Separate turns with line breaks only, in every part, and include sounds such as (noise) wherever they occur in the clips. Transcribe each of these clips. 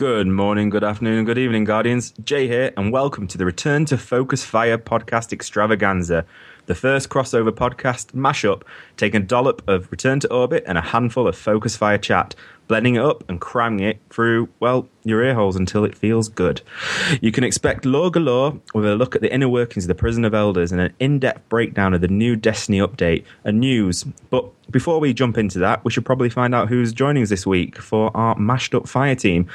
Good morning, good afternoon, and good evening, Guardians. Jay here, and welcome to the Return to Focus Fire podcast extravaganza, the first crossover podcast mashup, taking a dollop of Return to Orbit and a handful of Focus Fire chat, blending it up and cramming it through, well, your ear holes until it feels good. You can expect lore galore with a look at the inner workings of the Prison of Elders and an in depth breakdown of the new Destiny update and news. But before we jump into that, we should probably find out who's joining us this week for our mashed up fire team.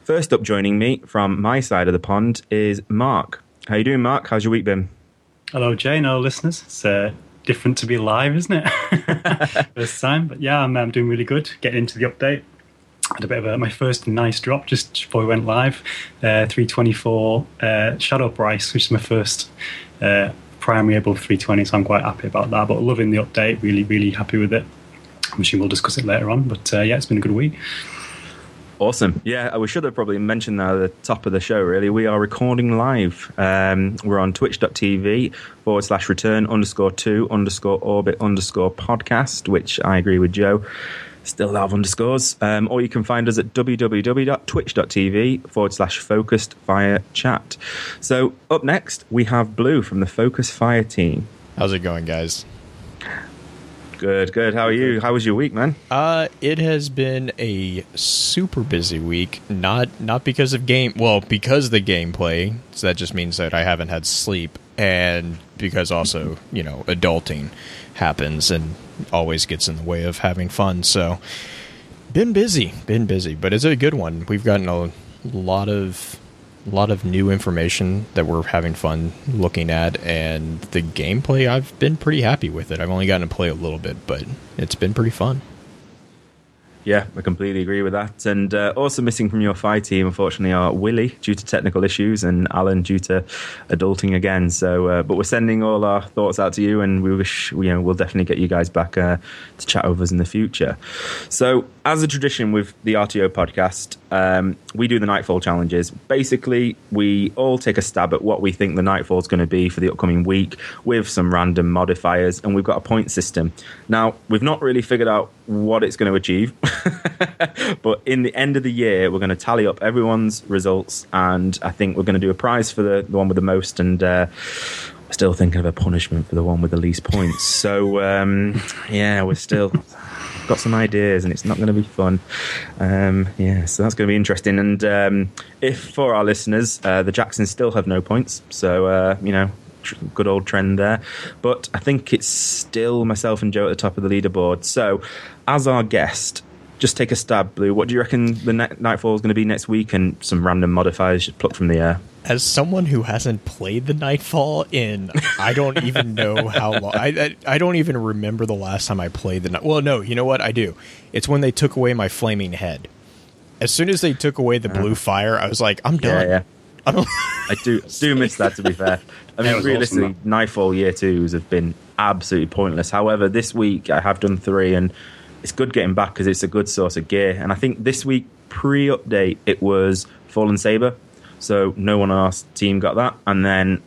First up, joining me from my side of the pond is Mark. How you doing, Mark? How's your week been?
Hello, Jane. Hello, listeners. It's uh, different to be live, isn't it? (laughs) First time, but yeah, I'm, I'm doing really good. Getting into the update. Had a bit of a, my first nice drop just before we went live. Uh, 324 uh, Shadow Price, which is my first uh, primary above 320, so I'm quite happy about that. But loving the update, really, really happy with it. I'm sure we'll discuss it later on, but uh, yeah, it's been a good week.
Awesome. Yeah, we should have probably mentioned that at the top of the show, really. We are recording live. Um, we're on twitch.tv forward slash return underscore two underscore orbit underscore podcast, which I agree with Joe. Still Love underscores. Um, or you can find us at www.twitch.tv forward slash focused fire chat. So up next, we have Blue from the Focus Fire team.
How's it going, guys?
Good, good. How are you? How was your week, man?
Uh, it has been a super busy week. Not not because of game, well, because of the gameplay. So that just means that I haven't had sleep, and because also you know adulting happens and always gets in the way of having fun. So been busy, been busy, but it's a good one. We've gotten a lot of a lot of new information that we're having fun looking at, and the gameplay I've been pretty happy with it. I've only gotten to play a little bit, but it's been pretty fun.
Yeah, I completely agree with that. And uh, also missing from your fight team, unfortunately, are Willie due to technical issues and Alan due to adulting again. So, uh, but we're sending all our thoughts out to you, and we wish you know we'll definitely get you guys back uh, to chat with us in the future. So, as a tradition with the RTO podcast, um, we do the Nightfall challenges. Basically, we all take a stab at what we think the Nightfall is going to be for the upcoming week with some random modifiers, and we've got a point system. Now, we've not really figured out what it's going to achieve. (laughs) but in the end of the year, we're going to tally up everyone's results, and I think we're going to do a prize for the, the one with the most, and uh, still thinking of a punishment for the one with the least points. So um, yeah, we're still got some ideas, and it's not going to be fun. Um, yeah, so that's going to be interesting. And um, if for our listeners, uh, the Jacksons still have no points, so uh, you know good old trend there. But I think it's still myself and Joe at the top of the leaderboard. So, as our guest, just take a stab, Blue. What do you reckon the ne- Nightfall is going to be next week, and some random modifiers just plucked from the air?
As someone who hasn't played the Nightfall in, I don't even know how long. I, I, I don't even remember the last time I played the. Night. Well, no, you know what I do. It's when they took away my flaming head. As soon as they took away the ah. blue fire, I was like, I'm done.
Yeah, (laughs) yeah. I do do miss that. To be fair, I mean, realistically, awesome, Nightfall Year Twos have been absolutely pointless. However, this week I have done three, and it's good getting back because it's a good source of gear. And I think this week pre-update it was Fallen Saber, so no one on our team got that. And then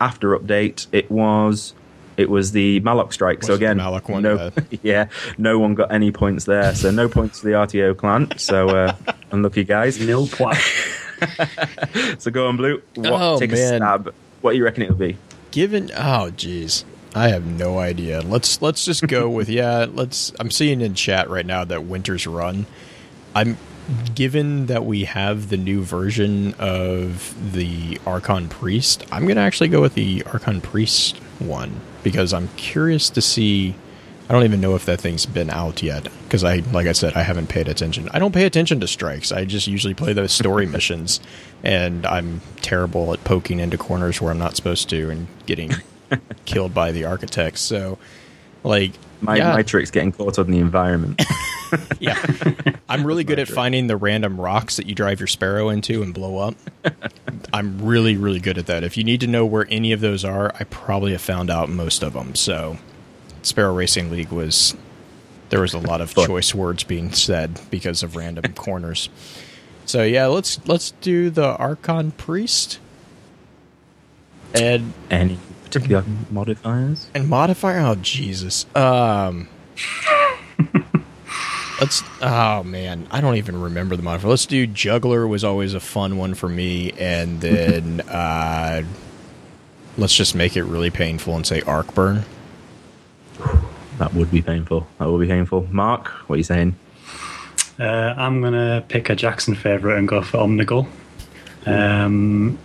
after update, it was it was the Malok strike. So again,
Malok one,
no, (laughs) yeah, no one got any points there. So no points to the RTO clan. So uh, (laughs) unlucky guys.
Nil points. (laughs)
so go on, Blue. What,
oh,
take
man.
a stab. What do you reckon it'll be?
Given, oh, jeez. I have no idea. Let's let's just go with (laughs) yeah. Let's. I'm seeing in chat right now that Winter's Run. I'm given that we have the new version of the Archon Priest. I'm gonna actually go with the Archon Priest one because I'm curious to see. I don't even know if that thing's been out yet because I, like I said, I haven't paid attention. I don't pay attention to strikes. I just usually play those story (laughs) missions, and I'm terrible at poking into corners where I'm not supposed to and getting killed by the architects. So, like,
my
yeah.
my trick's getting caught up in the environment. (laughs) (laughs)
yeah, I'm really good at
trick.
finding the random rocks that you drive your sparrow into and blow up. I'm really really good at that. If you need to know where any of those are, I probably have found out most of them. So, Sparrow Racing League was there was a lot of choice words being said because of random (laughs) corners. So yeah, let's let's do the Archon Priest. Ed and
any particular modifiers?
And modifier? Oh Jesus. Um (laughs) let's. Oh man, I don't even remember the modifier. Let's do juggler was always a fun one for me, and then (laughs) uh, let's just make it really painful and say arc burn.
That would be painful. That would be painful. Mark, what are you saying?
Uh, I'm gonna pick a Jackson favorite and go for Omnigul. Um,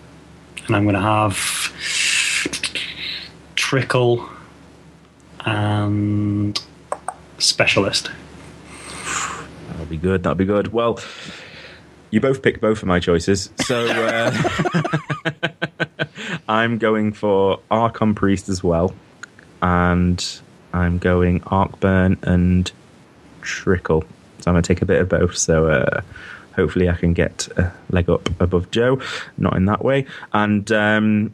and I'm gonna have Trickle and Specialist.
That'll be good. That'll be good. Well, you both picked both of my choices, so uh, (laughs) I'm going for Archon Priest as well, and I'm going Arcburn and Trickle. So I'm going to take a bit of both. So uh, hopefully I can get a leg up above Joe. Not in that way. And um,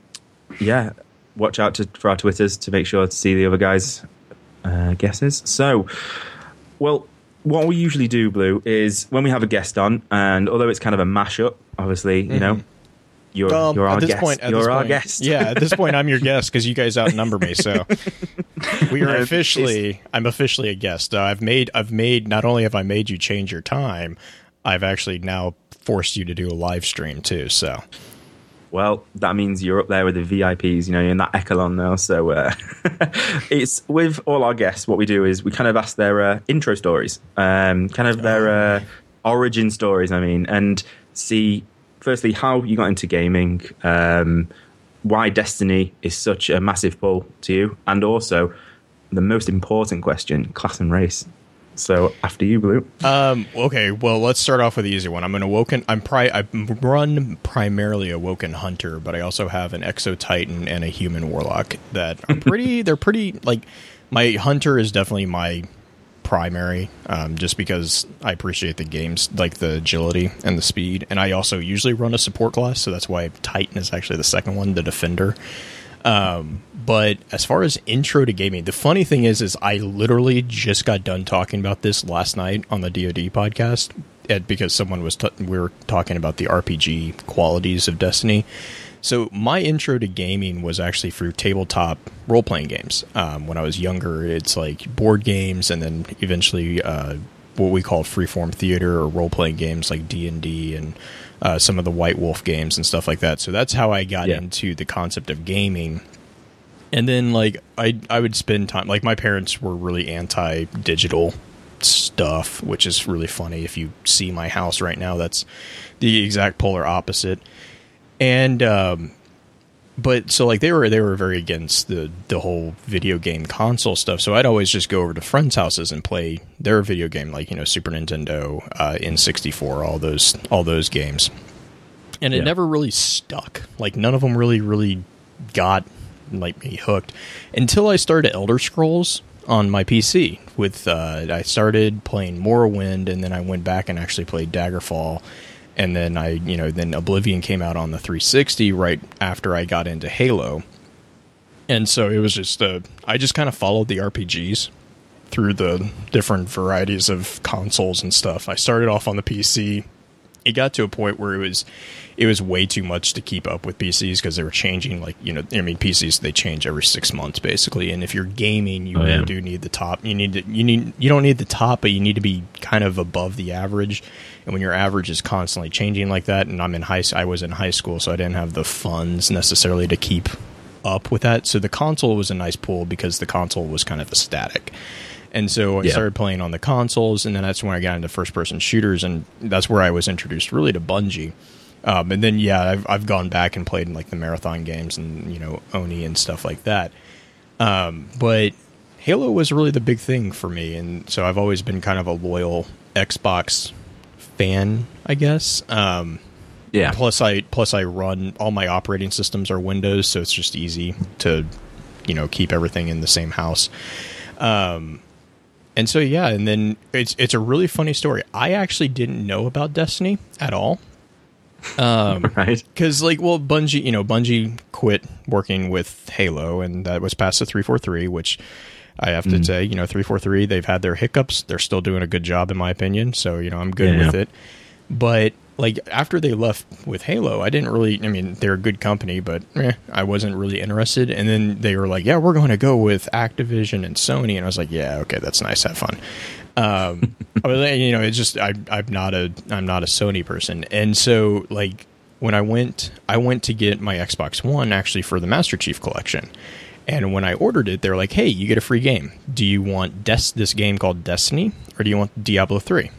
yeah, watch out to, for our Twitters to make sure to see the other guys' uh, guesses. So, well, what we usually do, Blue, is when we have a guest on, and although it's kind of a mashup, obviously, you know, you're,
Um,
you're our
at this
guest.
point, at
you're
this
our
point-
guest.
Yeah, at this point, I'm your (laughs) guest because you guys outnumber me. So (laughs) we are officially. I'm officially a guest. Uh, I've made. I've made. Not only have I made you change your time, I've actually now forced you to do a live stream too. So
Well, that means you're up there with the VIPs. You know, you're in that echelon now. So uh, (laughs) it's with all our guests. What we do is we kind of ask their uh, intro stories, um, kind of their uh, origin stories. I mean, and see firstly how you got into gaming, um, why Destiny is such a massive pull to you, and also the most important question: class and race. So after you, Blue.
Um, okay, well, let's start off with the easy one. I'm an awoken. I'm pri- I run primarily a awoken hunter, but I also have an exo titan and a human warlock that are (laughs) pretty. they're pretty like my hunter is definitely my primary, um, just because I appreciate the games like the agility and the speed, and I also usually run a support class, so that's why titan is actually the second one, the defender. Um, but as far as intro to gaming, the funny thing is, is I literally just got done talking about this last night on the DoD podcast, because someone was t- we were talking about the RPG qualities of Destiny. So my intro to gaming was actually through tabletop role playing games. Um, when I was younger, it's like board games, and then eventually uh, what we call freeform theater or role playing games like D and D and uh, some of the White Wolf games and stuff like that. So that's how I got
Yeah.
into the concept of gaming. And then like I I would spend time like my parents were really anti digital stuff, which is really funny. If you see my house right now, that's the exact polar opposite. And um but so like they were they were very against the the whole video game console stuff. So I'd always just go over to friends' houses and play their video game, like you know Super Nintendo, uh, N64, all those all those games. And it
Yeah.
never really stuck. Like none of them really really got like me hooked until I started Elder Scrolls on my PC. With uh, I started playing Morrowind, and then I went back and actually played Daggerfall and then I, you know, then Oblivion came out on the 360 right after I got into Halo. And so it was just uh I just kind of followed the RPGs through the different varieties of consoles and stuff. I started off on the PC. It got to a point where it was it was way too much to keep up with PCs because they were changing like, you know, I mean PCs they change every 6 months basically and if you're gaming you
Oh, yeah.
do need the top. You need to, you need you don't need the top but you need to be kind of above the average. And when your average is constantly changing like that and I'm in high I was in high school so I didn't have the funds necessarily to keep up with that. So the console was a nice pull because the console was kind of a static. And so I
Yeah.
started playing on the consoles, and then that's when I got into first person shooters, and that's where I was introduced really to Bungie. Um, and then yeah, I've I've gone back and played in like the marathon games and you know Oni and stuff like that. Um, but Halo was really the big thing for me, and so I've always been kind of a loyal Xbox fan, I guess. Um,
Yeah.
Plus, I plus I run all my operating systems are Windows, so it's just easy to, you know, keep everything in the same house. Um, and so yeah, and then it's it's a really funny story. I actually didn't know about Destiny at all um, (laughs)
Right.
because like well bungie you know bungie quit working with halo and that was past the 343 which i have to mm. say you know 343 they've had their hiccups they're still doing a good job in my opinion so you know i'm good
Yeah.
with it but like after they left with halo i didn't really i mean they're a good company but eh, i wasn't really interested. And then they were like yeah we're going to go with activision and sony. And i was like yeah okay that's nice have fun. Um, (laughs) I was, you know, it's just I, I'm not a I'm not a Sony person, and so like when I went, I went to get my Xbox One actually for the Master Chief Collection, and when I ordered it, they're like, "Hey, you get a free game. Do you want Des- this game called Destiny, or do you want Diablo 3?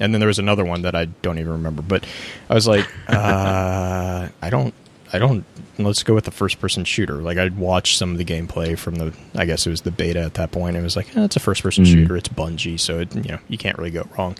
And then there was another one that I don't even remember, but I was like, (laughs) uh, I don't, I don't. Let's go with the first-person shooter. Like I'd watched some of the gameplay from the, I guess it was the beta at that point. It was like, eh, it's a first-person
Mm.
shooter. It's Bungie, so it, you know you can't really go wrong.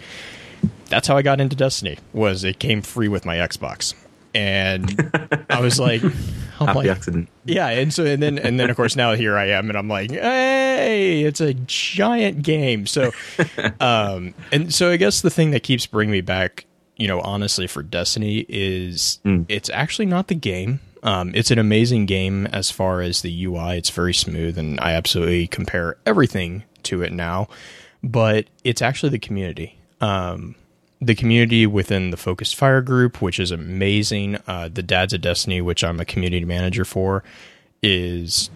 That's how I got into Destiny. Was it came free with my Xbox, and I was (laughs) like, I'm
Happy
like,
accident.
yeah, and so and then and then of course now here I am and I'm like, hey, it's a giant game. So (laughs) um and so I guess the thing that keeps bringing me back, you know, honestly for Destiny is
Mm.
it's actually not the game. Um it's an amazing game as far as the UI. It's very smooth and I absolutely compare everything to it now. But it's actually the community. Um the community within the Focused Fire group, which is amazing. Uh, the Dads of Destiny, which I'm a community manager for, is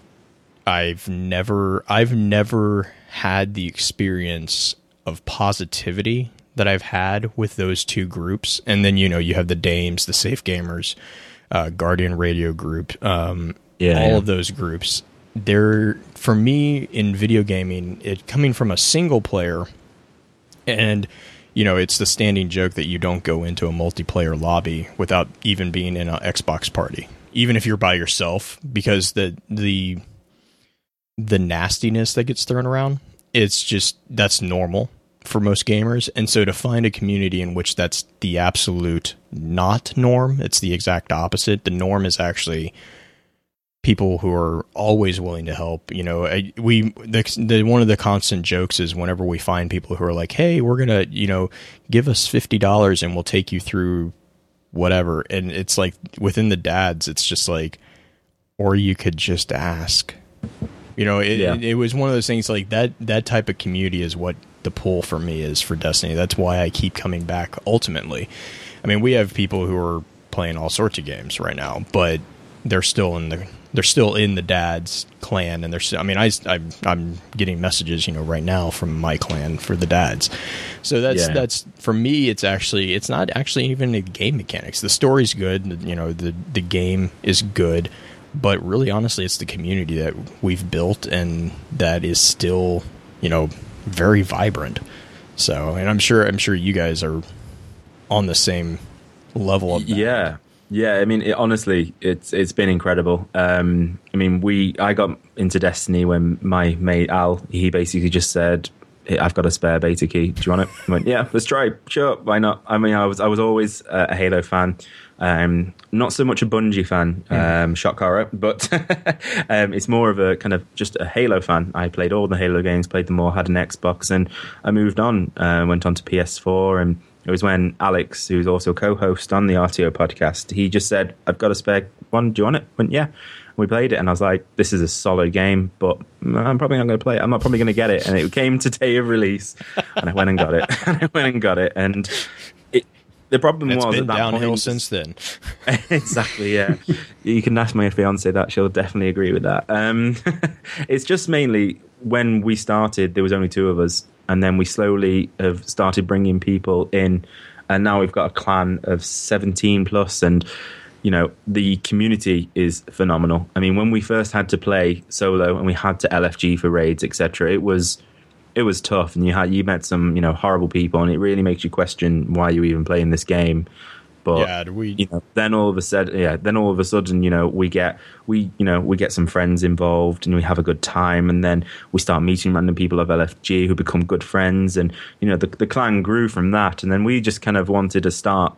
I've never I've never had the experience of positivity that I've had with those two groups. And then you know you have the Dames, the Safe Gamers, uh, Guardian Radio group, um,
Yeah,
all
yeah.
of those groups. They're for me in video gaming, it coming from a single player and you know it's the standing joke that you don't go into a multiplayer lobby without even being in an xbox party even if you're by yourself because the the the nastiness that gets thrown around it's just that's normal for most gamers. And so to find a community in which that's the absolute not norm it's the exact opposite. The norm is actually people who are always willing to help. You know, we the, the one of the constant jokes is whenever we find people who are like, "Hey, we're gonna, you know, give us fifty dollars and we'll take you through whatever," and it's like within the dads, it's just like, or you could just ask. You know, it,
Yeah.
it, it was one of those things like that. That type of community is what the pull for me is for Destiny. That's why I keep coming back. Ultimately, I mean, we have people who are playing all sorts of games right now, but they're still in the they're still in the dad's clan, and they're. Still, I mean, I I'm, I'm getting messages, you know, right now from my clan for the dads. So that's
Yeah.
that's for me. It's actually it's not actually even the game mechanics. The story's good. You know, the the game is good, but really, honestly, it's the community that we've built and that is still, you know, very vibrant. So, and I'm sure I'm sure you guys are on the same level of that.
Yeah, yeah. I mean, it, honestly, it's it's been incredible. Um, I mean, we I got into Destiny when my mate Al he basically just said. "Hey, I've got a spare beta key. Do you want it? I went, yeah, let's try. Sure, why not? I mean, I was I was always uh, a Halo fan, um, not so much a Bungie fan, um, shock horror, but (laughs) um, it's more of a kind of just a Halo fan. I played all the Halo games, played them all, had an Xbox, and I moved on. Uh, went on to PS4, and it was when Alex, who's also co-host on the RTO podcast, he just said, "I've got a spare one. Do you want it?" I went, yeah. We played it, and I was like, "This is a solid game, but I'm probably not going to play it. I'm not probably going to get it." And it came to day of release, and I went and got it. (laughs) and I went and got it, and it, the problem
It's
was
been
at that
downhill
point,
since then. (laughs) (laughs)
exactly yeah you can ask my fiance that she'll definitely agree with that um, it's just mainly when we started there was only two of us and then we slowly have started bringing people in. And now we've got a clan of 17 plus and you know the community is phenomenal. I mean when we first had to play solo and we had to lfg for raids etc it was it was tough. And you had you met some you know horrible people and it really makes you question why you're even playing this game but
Yeah, we
you know, then all of a sudden, yeah, then all of a sudden, you know, we get we, you know, we get some friends involved and we have a good time, and then we start meeting random people of LFG who become good friends, and you know, the the clan grew from that, and then we just kind of wanted to start.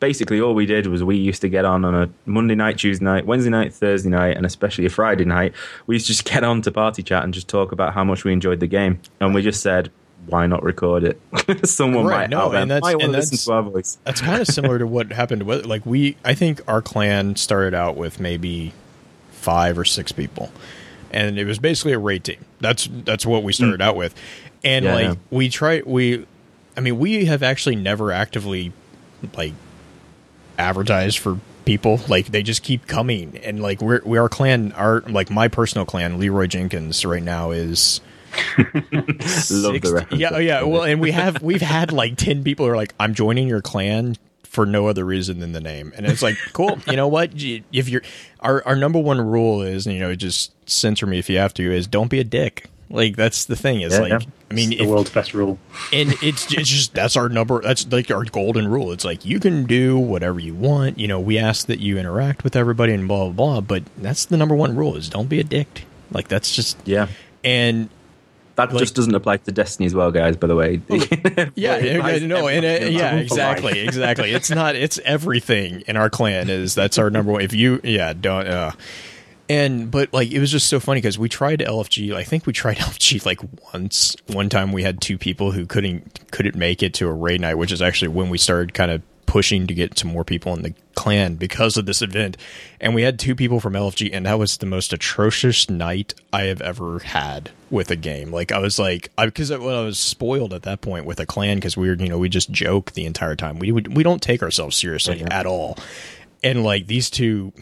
Basically, all we did was we used to get on on a Monday night, Tuesday night, Wednesday night, Thursday night, and especially a Friday night. We used to just (laughs) get on to party chat and just talk about how much we enjoyed the game, and we just said, "Why not record it?" (laughs) Someone
Right,
might,
no, and that's-
might
and
to listen
that's-
to our voice.
that's kind of (laughs) similar to what happened with like we I think our clan started out with maybe five or six people. And it was basically a raid team. That's that's what we hmm. started out with. And
Yeah,
like
yeah.
we try we I mean we have actually never actively like advertised for people. Like they just keep coming and like we're we our clan our like my personal clan, Leroy Jenkins right now is (laughs)
Love the reference.
Yeah, oh yeah. Well, and we have we've had like ten people who are like, "I'm joining your clan for no other reason than the name," and it's like, cool. You know what? If you're our our number one rule is, you know, just censor me if you have to. Is don't be a dick. Like that's the thing. Is
Yeah,
like,
yeah.
I mean,
It's the
if,
world's best rule.
and it's it's just that's our number. That's like our golden rule. It's like you can do whatever you want. You know, we ask that you interact with everybody and blah blah blah. But that's the number one rule: is don't be a dick. Like that's just
Yeah.
and
That
Like-
just doesn't apply to Destiny as well, guys. By the way. (laughs)
Yeah,
It
yeah,
applies to
no, and uh,
everything.
yeah,
rule for life.
exactly, exactly. It's not. It's everything in our clan. Is that's our number one. If you, yeah, don't. Uh, and but like it was just so funny because we tried LFG. I think we tried (laughs) LFG like once. One time we had two people who couldn't couldn't make it to a raid night, which is actually when we started kind of pushing to get some more people in the clan because of this event. And we had two people from LFG, and that was the most atrocious night I have ever had with a game. Like I was like, I because I, well, I was spoiled at that point with a clan because we were, you know, we just joke the entire time. We would, we don't take ourselves seriously
Yeah.
at all. And like these two,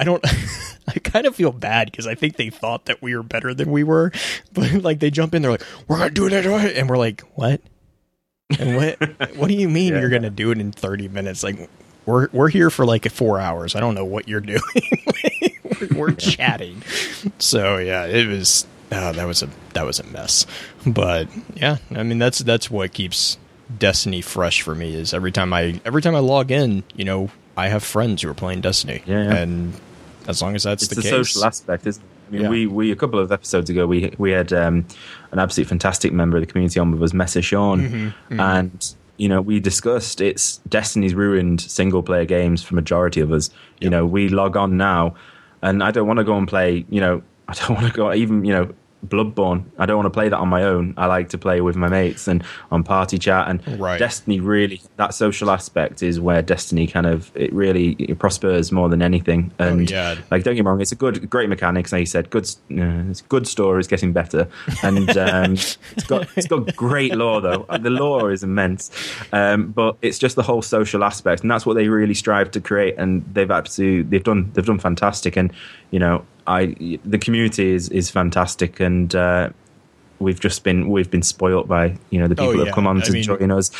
I don't. (laughs) I kind of feel bad because I think they thought that we were better than we were, (laughs) but like they jump in, they're like, "We're gonna do it," right," and we're like, "What?" And what? what do you mean (laughs)
Yeah.
you're gonna do it in 30 minutes? Like, we're we're here for like four hours. I don't know what you're doing. we're we're chatting. So yeah, it was. Oh, that was a that was a mess. But yeah, I mean that's that's what keeps Destiny fresh for me. Is every time I every time I log in, you know, I have friends who are playing Destiny,
Yeah, yeah.
and as long as that's
it's
the,
the,
case,
social aspect, isn't it? I mean,
Yeah.
we, we a couple of episodes ago we we had um, an absolutely fantastic member of the community on with us, Messer Sean,
Mm-hmm,
and you know we discussed it's Destiny's ruined single player games for majority of us. You know, we log on now, and I don't want to go and play. You know, I don't want to go even you know. Bloodborne. I don't want to play that on my own. I like to play with my mates and on party chat. And
Right.
Destiny really, that social aspect is where Destiny kind of it really it prospers more than anything. And
Oh, yeah.
like don't get me wrong, it's a good, great mechanics. Like you said, good, uh, it's good story. It's getting better, and um, (laughs) it's got it's got great lore though. The lore is immense, um, but it's just the whole social aspect, and that's what they really strive to create. And they've absolutely they've done they've done fantastic. And you know, I the community is is fantastic, and uh, we've just been we've been spoilt by you know the people
Oh,
that
yeah.
have come on
I
to
mean,
join us,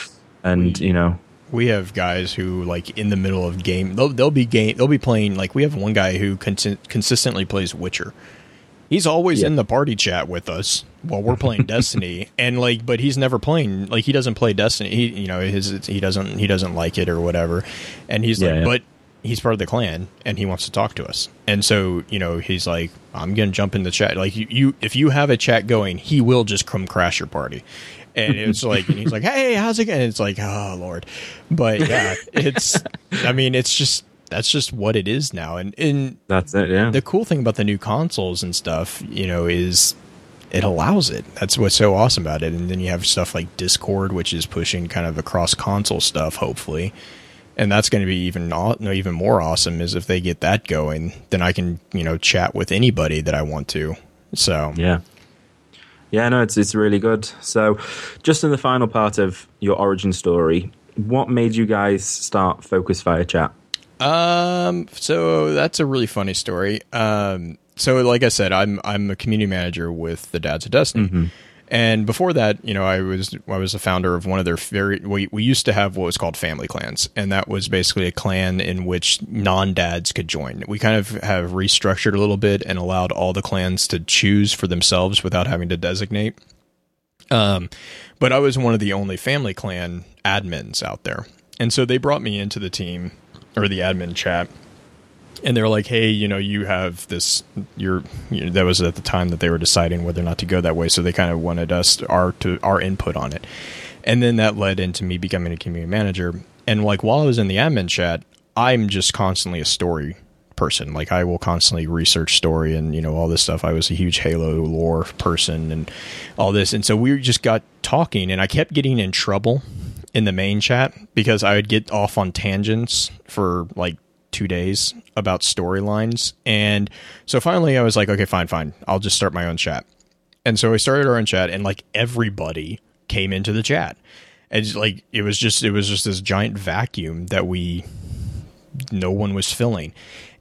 and you know.
we have guys who like in the middle of game they'll, they'll be game they'll be playing like we have one guy who con- consistently plays witcher he's always
Yeah.
in the party chat with us while we're playing (laughs) destiny and like but he's never playing like he doesn't play destiny he you know his he doesn't he doesn't like it or whatever and he's
Yeah,
like but he's part of the clan and he wants to talk to us and so you know he's like i'm gonna jump in the chat like you, you if you have a chat going he will just come crash your party and it's like and he's like (laughs) hey how's it going it's like oh lord but yeah it's i mean it's just that's just what it is now and and
That's it, yeah.
the cool thing about the new consoles and stuff, you know, is it allows it. That's what's so awesome about it. And then you have stuff like Discord, which is pushing kind of across console stuff, hopefully. And that's going to be even aw- no, even more awesome is if they get that going, then I can you know chat with anybody that I want to. So
Yeah. Yeah, no, it's it's really good. So, just in the final part of your origin story, what made you guys start Focus Fire Chat?
Um, so that's a really funny story. Um, so like I said, I'm I'm a community manager with the Dads of Destiny, and before that, you know, I was I was the founder of one of their very. We we used to have what was called family clans, and that was basically a clan in which non dads could join. We kind of have restructured a little bit and allowed all the clans to choose for themselves without having to designate. Um, but I was one of the only family clan admins out there. And so they brought me into the team or the admin chat. And they were like, "Hey, you know, you have this. You're you know, that was at the time that they were deciding whether or not to go that way. So they kind of wanted us our to our input on it. And then that led into me becoming a community manager. And like while I was in the admin chat, I'm just constantly a story person. Like I will constantly research story and you know all this stuff. I was a huge Halo lore person and all this, and so we just got talking, and I kept getting in trouble in the main chat because I would get off on tangents for like two days about storylines, and so finally I was like, okay, fine, fine, I'll just start my own chat. And so I started our own chat, and like everybody came into the chat. And like it was just it was just this giant vacuum that we no one was filling.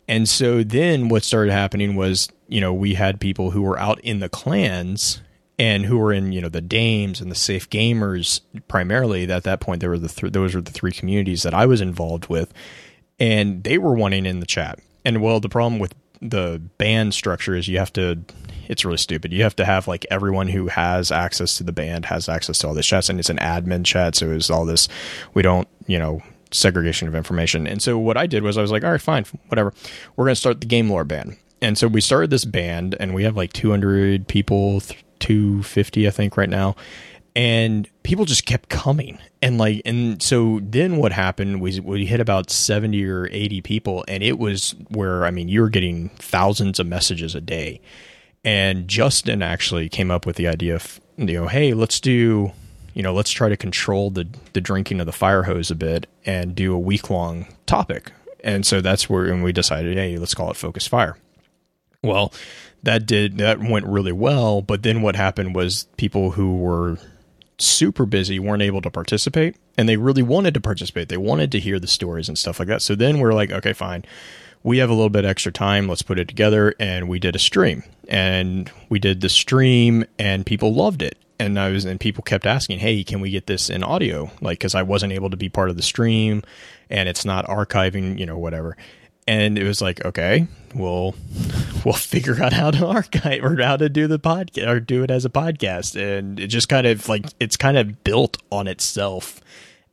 And so then what started happening was, you know, we had people who were out in the clans and who were in you know the Dames and the Safe Gamers primarily. At that point, there were the th- those were the three communities that I was involved with, and they were wanting in the chat. And well, the problem with the band structure is you have to. It's really stupid. You have to have like everyone who has access to the band has access to all the chats, and it's an admin chat, so it's all this. We don't, you know, segregation of information. And so what I did was I was like, all right, fine, whatever. We're going to start the Game Lore band. And so we started this band, and we have like 200 people, 250, I think, right now. And people just kept coming. And like, and so then what happened was we hit about 70 or 80 people, and it was where, I mean, you were getting thousands of messages a day. And Justin actually came up with the idea of, you know, hey, let's do you know, let's try to control the the drinking of the fire hose a bit and do a week long topic. And so that's where and we decided, hey, let's call it Focus Fire. Well, that did that went really well, but then what happened was people who were super busy weren't able to participate and they really wanted to participate. They wanted to hear the stories and stuff like that. So then we're like, okay, fine. We have a little bit extra time. Let's put it together. And we did a stream and we did the stream and people loved it and I was and people kept asking, "Hey, can we get this in audio?" Like cuz I wasn't able to be part of the stream and it's not archiving, you know, whatever. And it was like, "Okay, we'll (laughs) we'll figure out how to archive or how to do the podcast or do it as a podcast." And it just kind of like it's kind of built on itself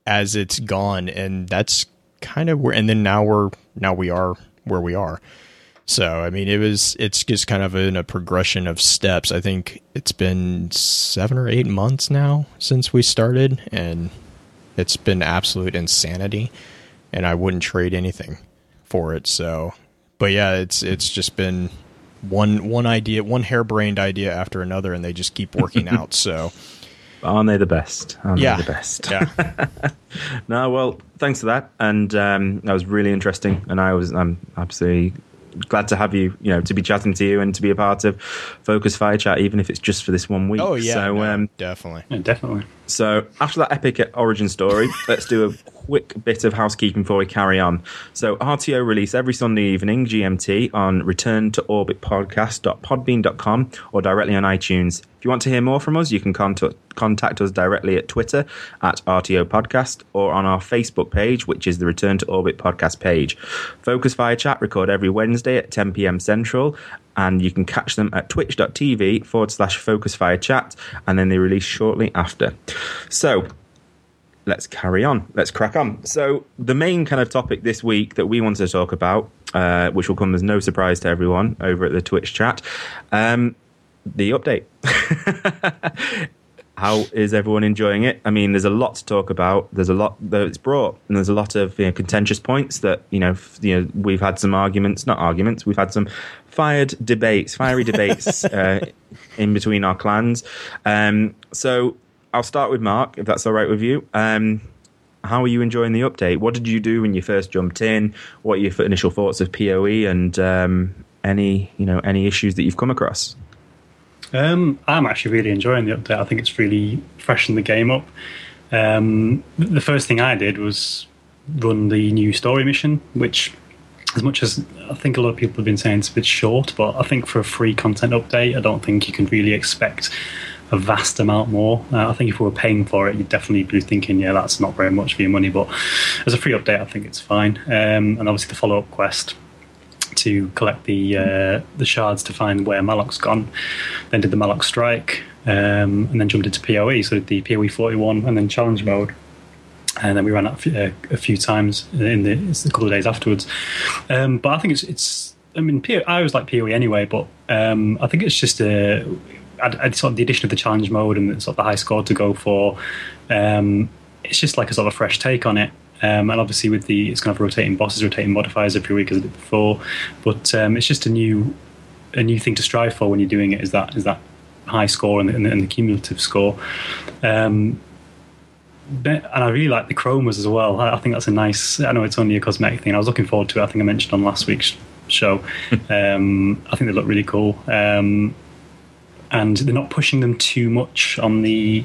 as it's gone and that's kind of where and then now we're now we are where we are. So, I mean, it was, it's just kind of in a progression of steps. I think it's been seven or eight months now since we started, and it's been absolute insanity. And I wouldn't trade anything for it. So, but yeah, it's, it's just been one, one idea, one harebrained idea after another, and they just keep working out. So, (laughs)
Aren't they the best? Aren't
yeah.
they the best?
Yeah. (laughs)
no, well, thanks for that, and um, that was really interesting. And I was, I'm absolutely glad to have you, you know, to be chatting to you and to be a part of Focus Fire Chat, even if it's just for this one week.
Oh yeah,
so,
no,
um,
definitely,
Yeah, definitely.
So after that epic origin story, (laughs) let's do a quick bit of housekeeping before we carry on. So RTO release every Sunday evening GMT on return to orbit podcast.podbean.com or directly on iTunes. If you want to hear more from us, you can contact contact us directly at Twitter at RTO Podcast or on our Facebook page, which is the Return to Orbit podcast page. Focus Fire Chat record every Wednesday at 10 p.m. Central, and you can catch them at twitch.tv forward slash Focus Fire Chat, and then they release shortly after. So, let's carry on. Let's crack on. So, the main kind of topic this week that we wanted to talk about, uh, which will come as no surprise to everyone over at the Twitch chat, um, the update. (laughs) How is everyone enjoying it? I mean, there's a lot to talk about. There's a lot that it's brought, and there's a lot of you know, contentious points that you know. F- you know, we've had some arguments, not arguments. We've had some fired debates, fiery debates (laughs) uh, in between our clans. Um, so I'll start with Mark, if that's all right with you. Um, how are you enjoying the update? What did you do when you first jumped in? What are your initial thoughts of POE and um, any you know any issues that you've come across?
Um, I'm actually really enjoying the update. I think it's really freshened the game up. Um, the first thing I did was run the new story mission, which, as much as I think a lot of people have been saying it's a bit short, but I think for a free content update, I don't think you can really expect a vast amount more. Uh, I think if we were paying for it, you'd definitely be thinking, yeah, that's not very much for your money. But as a free update, I think it's fine. Um, and obviously, the follow up quest to collect the uh, the shards to find where Malok's gone. Then did the Malok strike, um, and then jumped into POE. So did the POE 41 and then challenge mode. And then we ran that a, a few times in the couple of days afterwards. Um, but I think it's it's. I mean, PO, I always like POE anyway, but um, I think it's just a. I'd, I'd sort of the addition of the challenge mode and sort of the high score to go for. Um, it's just like a sort of fresh take on it. Um, and obviously, with the it's kind of rotating bosses, rotating modifiers every week as it did before. But um, it's just a new a new thing to strive for when you're doing it. Is that is that high score and the, and and the cumulative score. Um, and I really like the chromas as well. I, I think that's a nice. I know it's only a cosmetic thing. I was looking forward to it. I think I mentioned on last week's show. um, I think they look really cool. Um, and they're not pushing them too much on the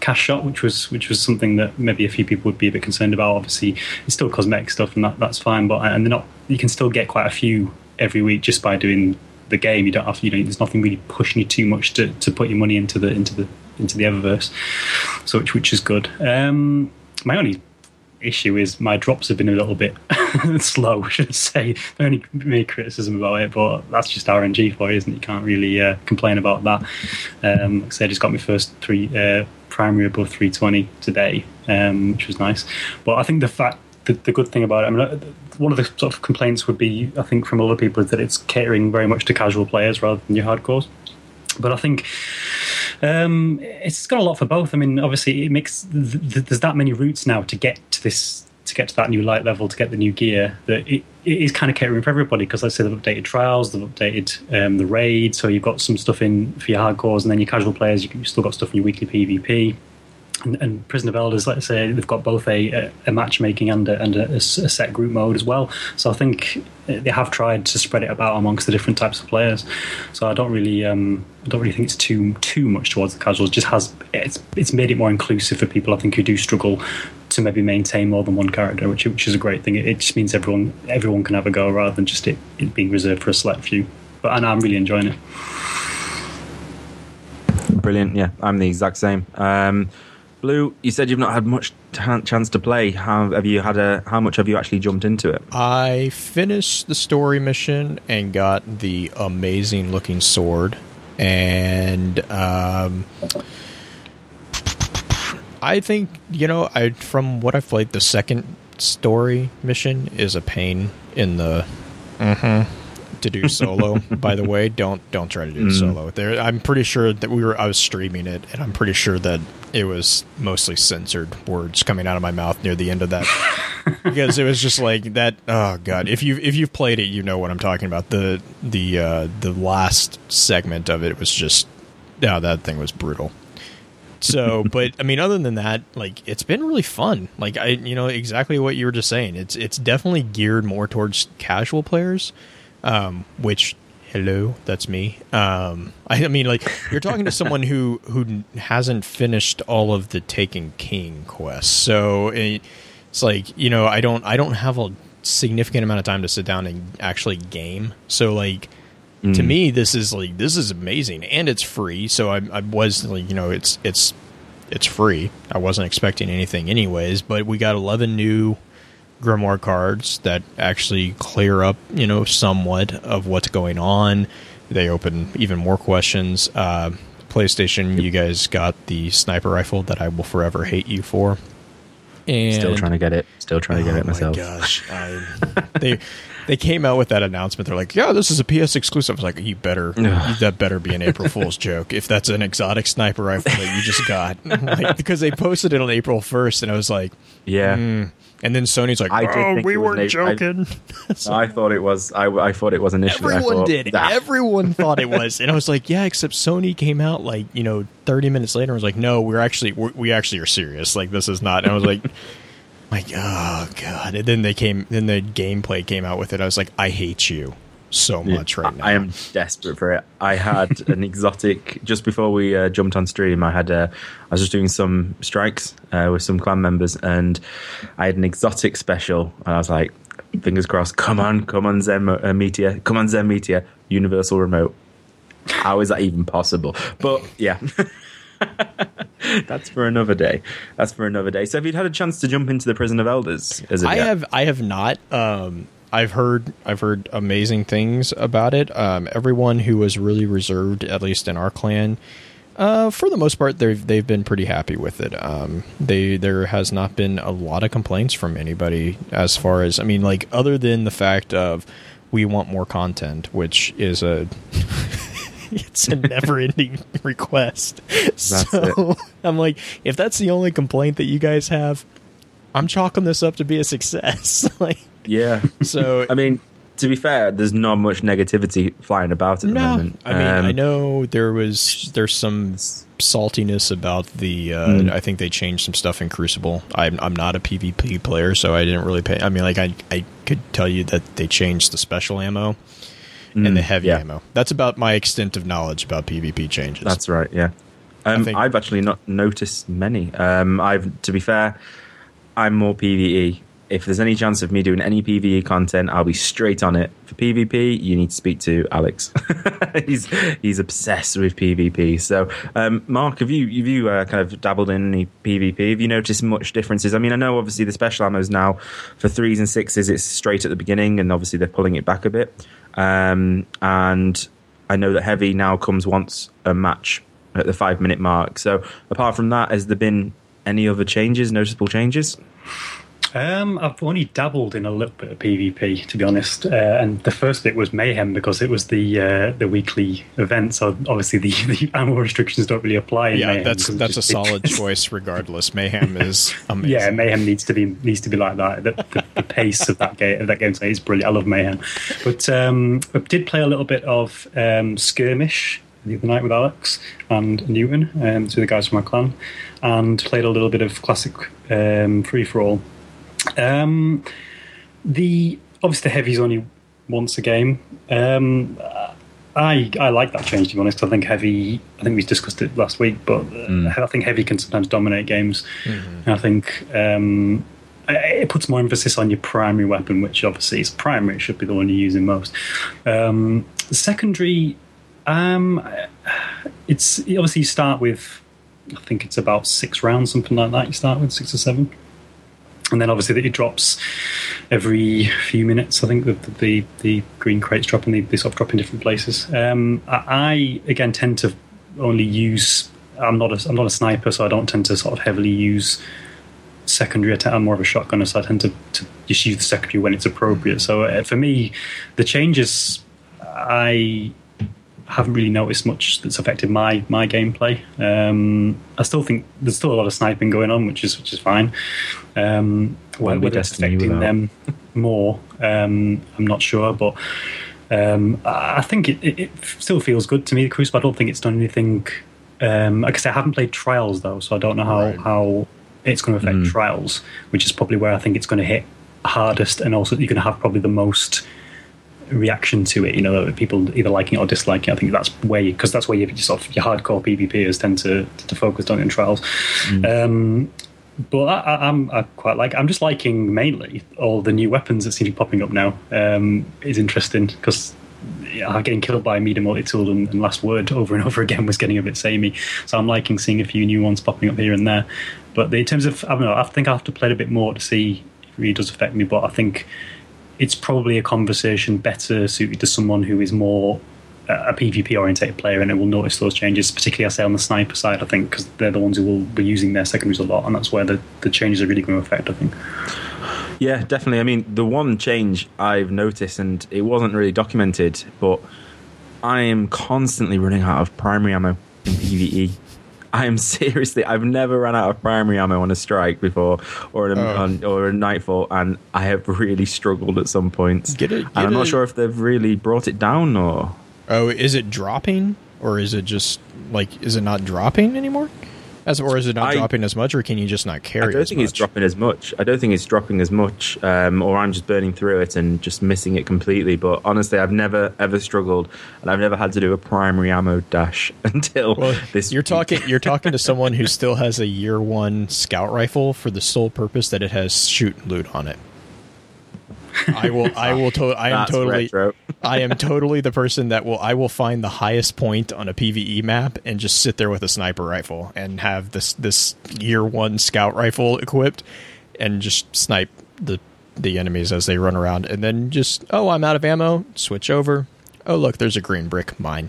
cash shop, which was which was something that maybe a few people would be a bit concerned about. Obviously, it's still cosmetic stuff, and that, that's fine. But and they're not. You can still get quite a few every week just by doing the game. You don't have you know there's nothing really pushing you too much to, to put your money into the into the into the Eververse, so which which is good. Um, my only issue is my drops have been a little bit (laughs) slow, (laughs) I should say. The only criticism about it, but that's just RNG for you, isn't it? You can't really uh, complain about that. Um, like I said, I just got my first three uh, primary above 320 today, um, which was nice. But I think the fact, the, the good thing about it, I mean, uh, one of the sort of complaints would be, I think, from other people, is that it's catering very much to casual players rather than your hardcores. But I think um, it's got a lot for both. I mean, obviously, it makes th- th- there's that many routes now to get to this to get to that new light level to get the new gear that it, it is kind of catering for everybody because let's say they've updated trials they've updated um, the raid so you've got some stuff in for your hardcores and then your casual players you've still got stuff in your weekly pvp and, and Prison of Elders, let's say they've got both a, a matchmaking and, a, and a, a, set group mode as well. So I think they have tried to spread it about amongst the different types of players. So I don't really, um, I don't really think it's too too much towards the casuals. It just has it's it's made it more inclusive for people. I think who do struggle to maybe maintain more than one character, which which is a great thing. It, it just means everyone everyone can have a go rather than just it, it being reserved for a select few. But and I'm really enjoying it.
Brilliant. Yeah, I'm the exact same. Um, Blue, you said you've not had much t- chance to play. How have you had a? How much have you actually jumped into it?
I finished the story mission and got the amazing looking sword, and um, I think you know, I from what I've played, the second story mission is a pain in the. Mm-hmm to do solo. (laughs) by the way, don't don't try to do mm. solo. There, I'm pretty sure that we were. I was streaming it, and I'm pretty sure that it was mostly censored words coming out of my mouth near the end of that (laughs) because it was just like that. Oh god, if you if you've played it, you know what I'm talking about. The the uh, the last segment of it was just yeah, that thing was brutal. So, but I mean, other than that, like it's been really fun. Like I, you know, exactly what you were just saying. It's it's definitely geared more towards casual players um, which hello, that's me. Um, I, (laughs) I, mean, like you're talking to someone who who hasn't finished all of the Taken King quests, so it, it's like you know I don't I don't have a significant amount of time to sit down and actually game. So like mm. to me, this is like this is amazing, and it's free. So I, I was like you know it's it's it's free. I wasn't expecting anything anyways, but we got 11 new grimoire cards that actually clear up, you know, somewhat of what's going on. They open even more questions. Uh, PlayStation, you guys got the sniper rifle that I will forever hate you for.
And still trying to get it. Still trying to get
oh
it myself.
gosh, I, (laughs) they they came out with that announcement. They're like, "Yeah, this is a PS exclusive." I was like, "You better that better be an April Fool's (laughs) joke if that's an exotic sniper rifle that you just got." (laughs) like, because they posted it on April first, and I was like,
"Yeah." Mm,
and then Sony's like, "Oh, we weren't joking." (laughs)
I, I, thought it was. I, I thought it was initially.
Everyone
thought,
did. Ah. Everyone thought it was, and I was like, "Yeah." Except Sony came out like you know, thirty minutes later, and was like, "No, we're actually we're, we actually are serious. Like this is not." And I was like, "Like, oh god!" And then they came. Then the gameplay came out with it. I was like, "I hate you." so much yeah, right now.
I am desperate for it. I had (laughs) an exotic just before we uh, jumped on stream. I had a, I was just doing some strikes uh, with some clan members, and I had an exotic special, and I was like, fingers crossed. Come on, come on, Zen uh, Meteor, come on, Zen Meteor, Universal Remote. How is that even possible? But yeah. (laughs) (laughs) That's for another day. That's for another day. So, have you had a chance to jump into the Prison of Elders?
I yet? have. I have not. Um, I've heard I've heard amazing things about it. Um, everyone who was really reserved, at least in our clan, uh, for the most part, they've they've been pretty happy with it. Um, they there has not been a lot of complaints from anybody as far as I mean, like other than the fact of we want more content, which is a (laughs) (laughs) it's a never-ending (laughs) request. That's so it. (laughs) I'm like, if that's the only complaint that you guys have, I'm chalking this up to be a success. like
yeah.
So
I mean, to be fair, there's not much negativity flying about at the no, moment.
I mean, um, I know there was there's some saltiness about the. Uh, mm. I think they changed some stuff in Crucible. I'm I'm not a PvP player, so I didn't really pay. I mean, like I I could tell you that they changed the special ammo mm, and the mm, heavy yeah. ammo. That's about my extent of knowledge about PvP changes.
That's right. Yeah. Um, think, I've actually not noticed many. Um, I've, to be fair, I'm more PVE if there's any chance of me doing any PVE content, I'll be straight on it. For PvP, you need to speak to Alex. (laughs) he's he's obsessed with PvP. So, um, Mark, have you have you uh, kind of dabbled in any PvP? Have you noticed much differences? I mean, I know obviously the special ammos now for threes and sixes, it's straight at the beginning, and obviously they're pulling it back a bit. Um, and I know that heavy now comes once a match at the five minute mark. So, apart from that, has there been any other changes, noticeable changes?
Um, I've only dabbled in a little bit of PvP, to be honest, uh, and the first bit was mayhem because it was the uh, the weekly event. So obviously the, the (laughs) ammo restrictions don't really apply.
yeah,
mayhem
that's that's a solid choice. Regardless, mayhem is (laughs) amazing.
Yeah, mayhem needs to be needs to be like that. The, the, the pace of that game of that game today is brilliant. I love mayhem, but um, I did play a little bit of um, skirmish the other night with Alex and Newton, um, two of the guys from my clan, and played a little bit of classic um, free for all. Um, the obviously the heavy's only once a game. Um, I I like that change to be honest. I think heavy. I think we discussed it last week, but uh, I think heavy can sometimes dominate games. And I think um, it puts more emphasis on your primary weapon, which obviously is primary. It should be the one you're using most. Um, secondary, um, it's obviously you start with. I think it's about six rounds, something like that. You start with six or seven and then obviously it drops every few minutes. I think the the, the green crates drop and they, they sort of drop in different places. Um, I, I again tend to only use. I'm not a I'm not a sniper, so I don't tend to sort of heavily use secondary attack. I'm more of a shotgunner, so I tend to, to just use the secondary when it's appropriate. So uh, for me, the changes I haven't really noticed much that's affected my my gameplay. Um, I still think there's still a lot of sniping going on, which is which is fine. Um, whether it's
Destiny
affecting
without.
them (laughs) more, um, I'm not sure, but. Um, I think it, it, it still feels good to me. The Crucible. I don't think it's done anything. Um, like I said, I haven't played Trials though, so I don't know how
Right.
how it's going to affect Trials, which is probably where I think it's going to hit hardest, and also you're going to have probably the most reaction to it. You know, people either liking it or disliking. it. I think that's where you because that's where you sort of your hardcore PvPers tend to to focus on in trials. Um, but I, I, I'm I quite like. I'm just liking mainly all the new weapons that seem to be popping up now. Um, is interesting because. Yeah, getting killed by a Mida multi-tool and, and last word (laughs) over and over again was getting a bit samey. So I'm liking seeing a few new ones popping up here and there. But in terms of, I don't know, I think I have to play it a bit more to see if it really does affect me. But I think it's probably a conversation better suited to someone who is more uh, a PvP orientated player and it will notice those changes, particularly I say on the sniper side, I think, because they're the ones who will be using their secondaries a lot, and that's where the, the changes are really going to affect, I think.
Yeah, definitely. I mean, the one change I've noticed, and it wasn't really documented, but I am constantly running out of primary ammo in PvE. I am seriously, I've never run out of primary ammo on a strike before, or a,
Oh.
on, or a nightfall, and I have really struggled at some points.
Get it-
and I'm not
it-
sure if they've really brought it down or.
Oh, is it dropping, or is it just like is it not dropping anymore? As or is it not
I-
dropping as much, or can you just not carry? It?
I don't think it's dropping as much. I don't think it's dropping as much, um, or I'm just burning through it and just missing it completely. But honestly, I've never ever struggled, and I've never had to do a primary ammo dash (laughs) until
Well,
this.
you're
week.
talking. You're (laughs) talking to someone who still has a year one scout rifle for the sole purpose that it has shoot loot on it. I will. I will. To, I am
That's
totally.
retro.
I am totally the person that will. I will find the highest point on a PVE map and just sit there with a sniper rifle and have this this year one scout rifle equipped and just snipe the the enemies as they run around. And then just oh I'm out of ammo switch over. Oh look there's a green brick mine.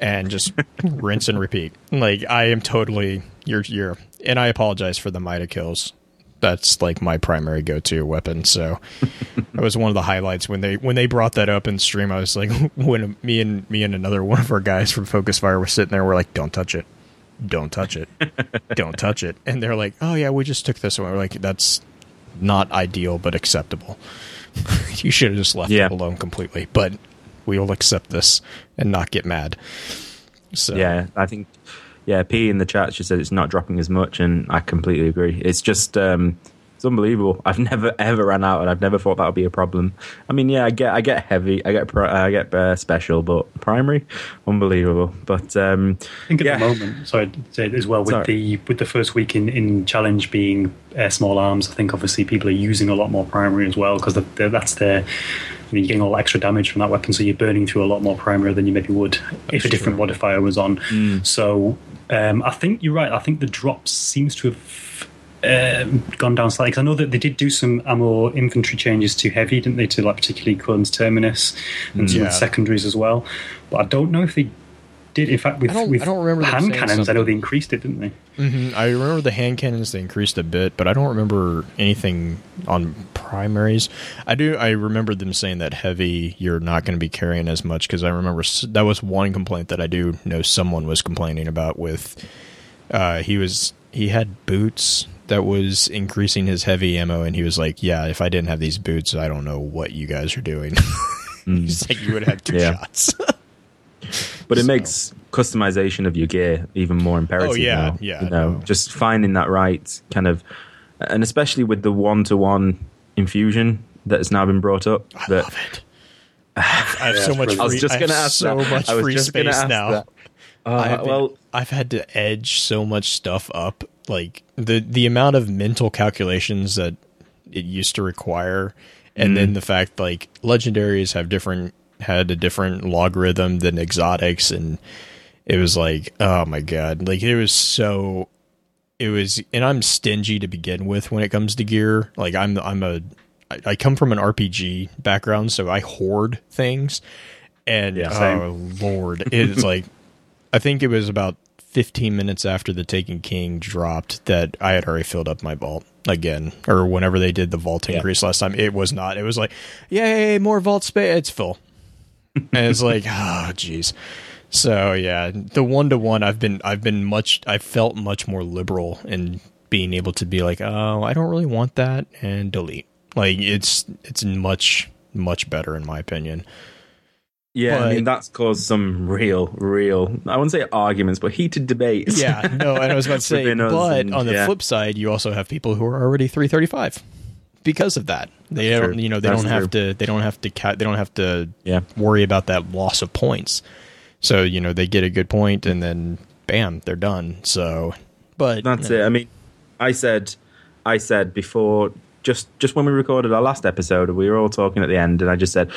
And just (laughs) rinse and repeat. Like I am totally you're you're and I apologize for the Mida kills that's like my primary go-to weapon. So (laughs) that was one of the highlights when they when they brought that up in stream. I was like, (laughs) when me and me and another one of our guys from Focus Fire were sitting there, we're like, don't touch it, don't touch it, (laughs) don't touch it, and they're like, oh yeah, we just took this one. We're like, that's not ideal, but acceptable. you should have just left
Yeah.
it alone completely, but we will accept this and not get mad. So
Yeah, I think. Yeah, P in the chat she said it's not dropping as much, and I completely agree. It's just um, It's unbelievable. I've never ever ran out, and I've never thought that would be a problem. I mean, yeah, I get I get heavy, I get pro, I get uh, special, but primary, unbelievable. But um,
I think at
yeah.
the moment, sorry to say it as well, with
Sorry.
the with the first week in, in challenge being uh, small arms, I think obviously people are using a lot more primary as well because that's their. I mean, you're getting all that extra damage from that weapon, so you're burning through a lot more primary than you maybe would if a different modifier was on. So um, I think you're right. I think the drops seems to have um, gone down slightly because I know that they did do some ammo infantry changes to heavy, didn't they? To like particularly Colin's Terminus and some
Yeah.
secondaries as well. But I don't know if they did. In fact, with,
I don't-
with
I don't remember them
hand
saying
cannons, I know they increased it, didn't they?
hmm I remember the hand cannons they increased a bit, but I don't remember anything on primaries. I do. I remember them saying that heavy you're not going to be carrying as much because I remember that was one complaint that I do know someone was complaining about with. Uh, he was he had boots that was increasing his heavy ammo, and he was like, "Yeah, if I didn't have these boots, I don't know what you guys are doing." (laughs) He's like, "You would have had two
Yeah.
shots." (laughs)
But it
So-
makes customization of your gear even more imperative.
Oh, yeah,
now,
yeah,
You know,
no.
just finding that right kind of, and especially with the one-to-one infusion that has now been brought up.
I
that
love it. I have (laughs) so much. Free,
I was just going to ask
so
that.
much
I was
free
just
space now.
Uh,
I've been-
well,
I've had to edge so much stuff up. Like the the amount of mental calculations that it used to require, and
Mm-hmm.
then the fact like legendaries have different had a different logarithm than exotics, and it was like, oh my god, like it was so. It was, and I'm stingy to begin with when it comes to gear. Like I'm, I'm a, I, I come from an RPG background, so I hoard things, and
Yeah,
oh lord, it's like I think it was about 15 minutes after the Taken King dropped that I had already filled up my vault again, or whenever they did the vault
Yeah.
increase last time. It was not. It was like, yay, more vault space. It's full, and it's like, oh, jeez. So yeah, the one to one, I've been, I've been much, I felt much more liberal in being able to be like, oh, I don't really want that, and delete. Like it's, it's much, much better in my opinion.
yeah, I mean that's caused some real, real. I wouldn't say arguments, but heated debates.
Yeah, no, and I was about to (laughs) say,
us
but on the
yeah.
flip side, you also have people who are already 335 because of that. They
That's
don't,
true.
you know, they
That's
don't have to, they don't have to, ca- they don't have to
Yeah.
worry about that loss of points. So you know, they get a good point, and then bam, they're done. So, but
That's it. I mean, I said, I said before, just just when we recorded our last episode, we were all talking at the end, and I just said,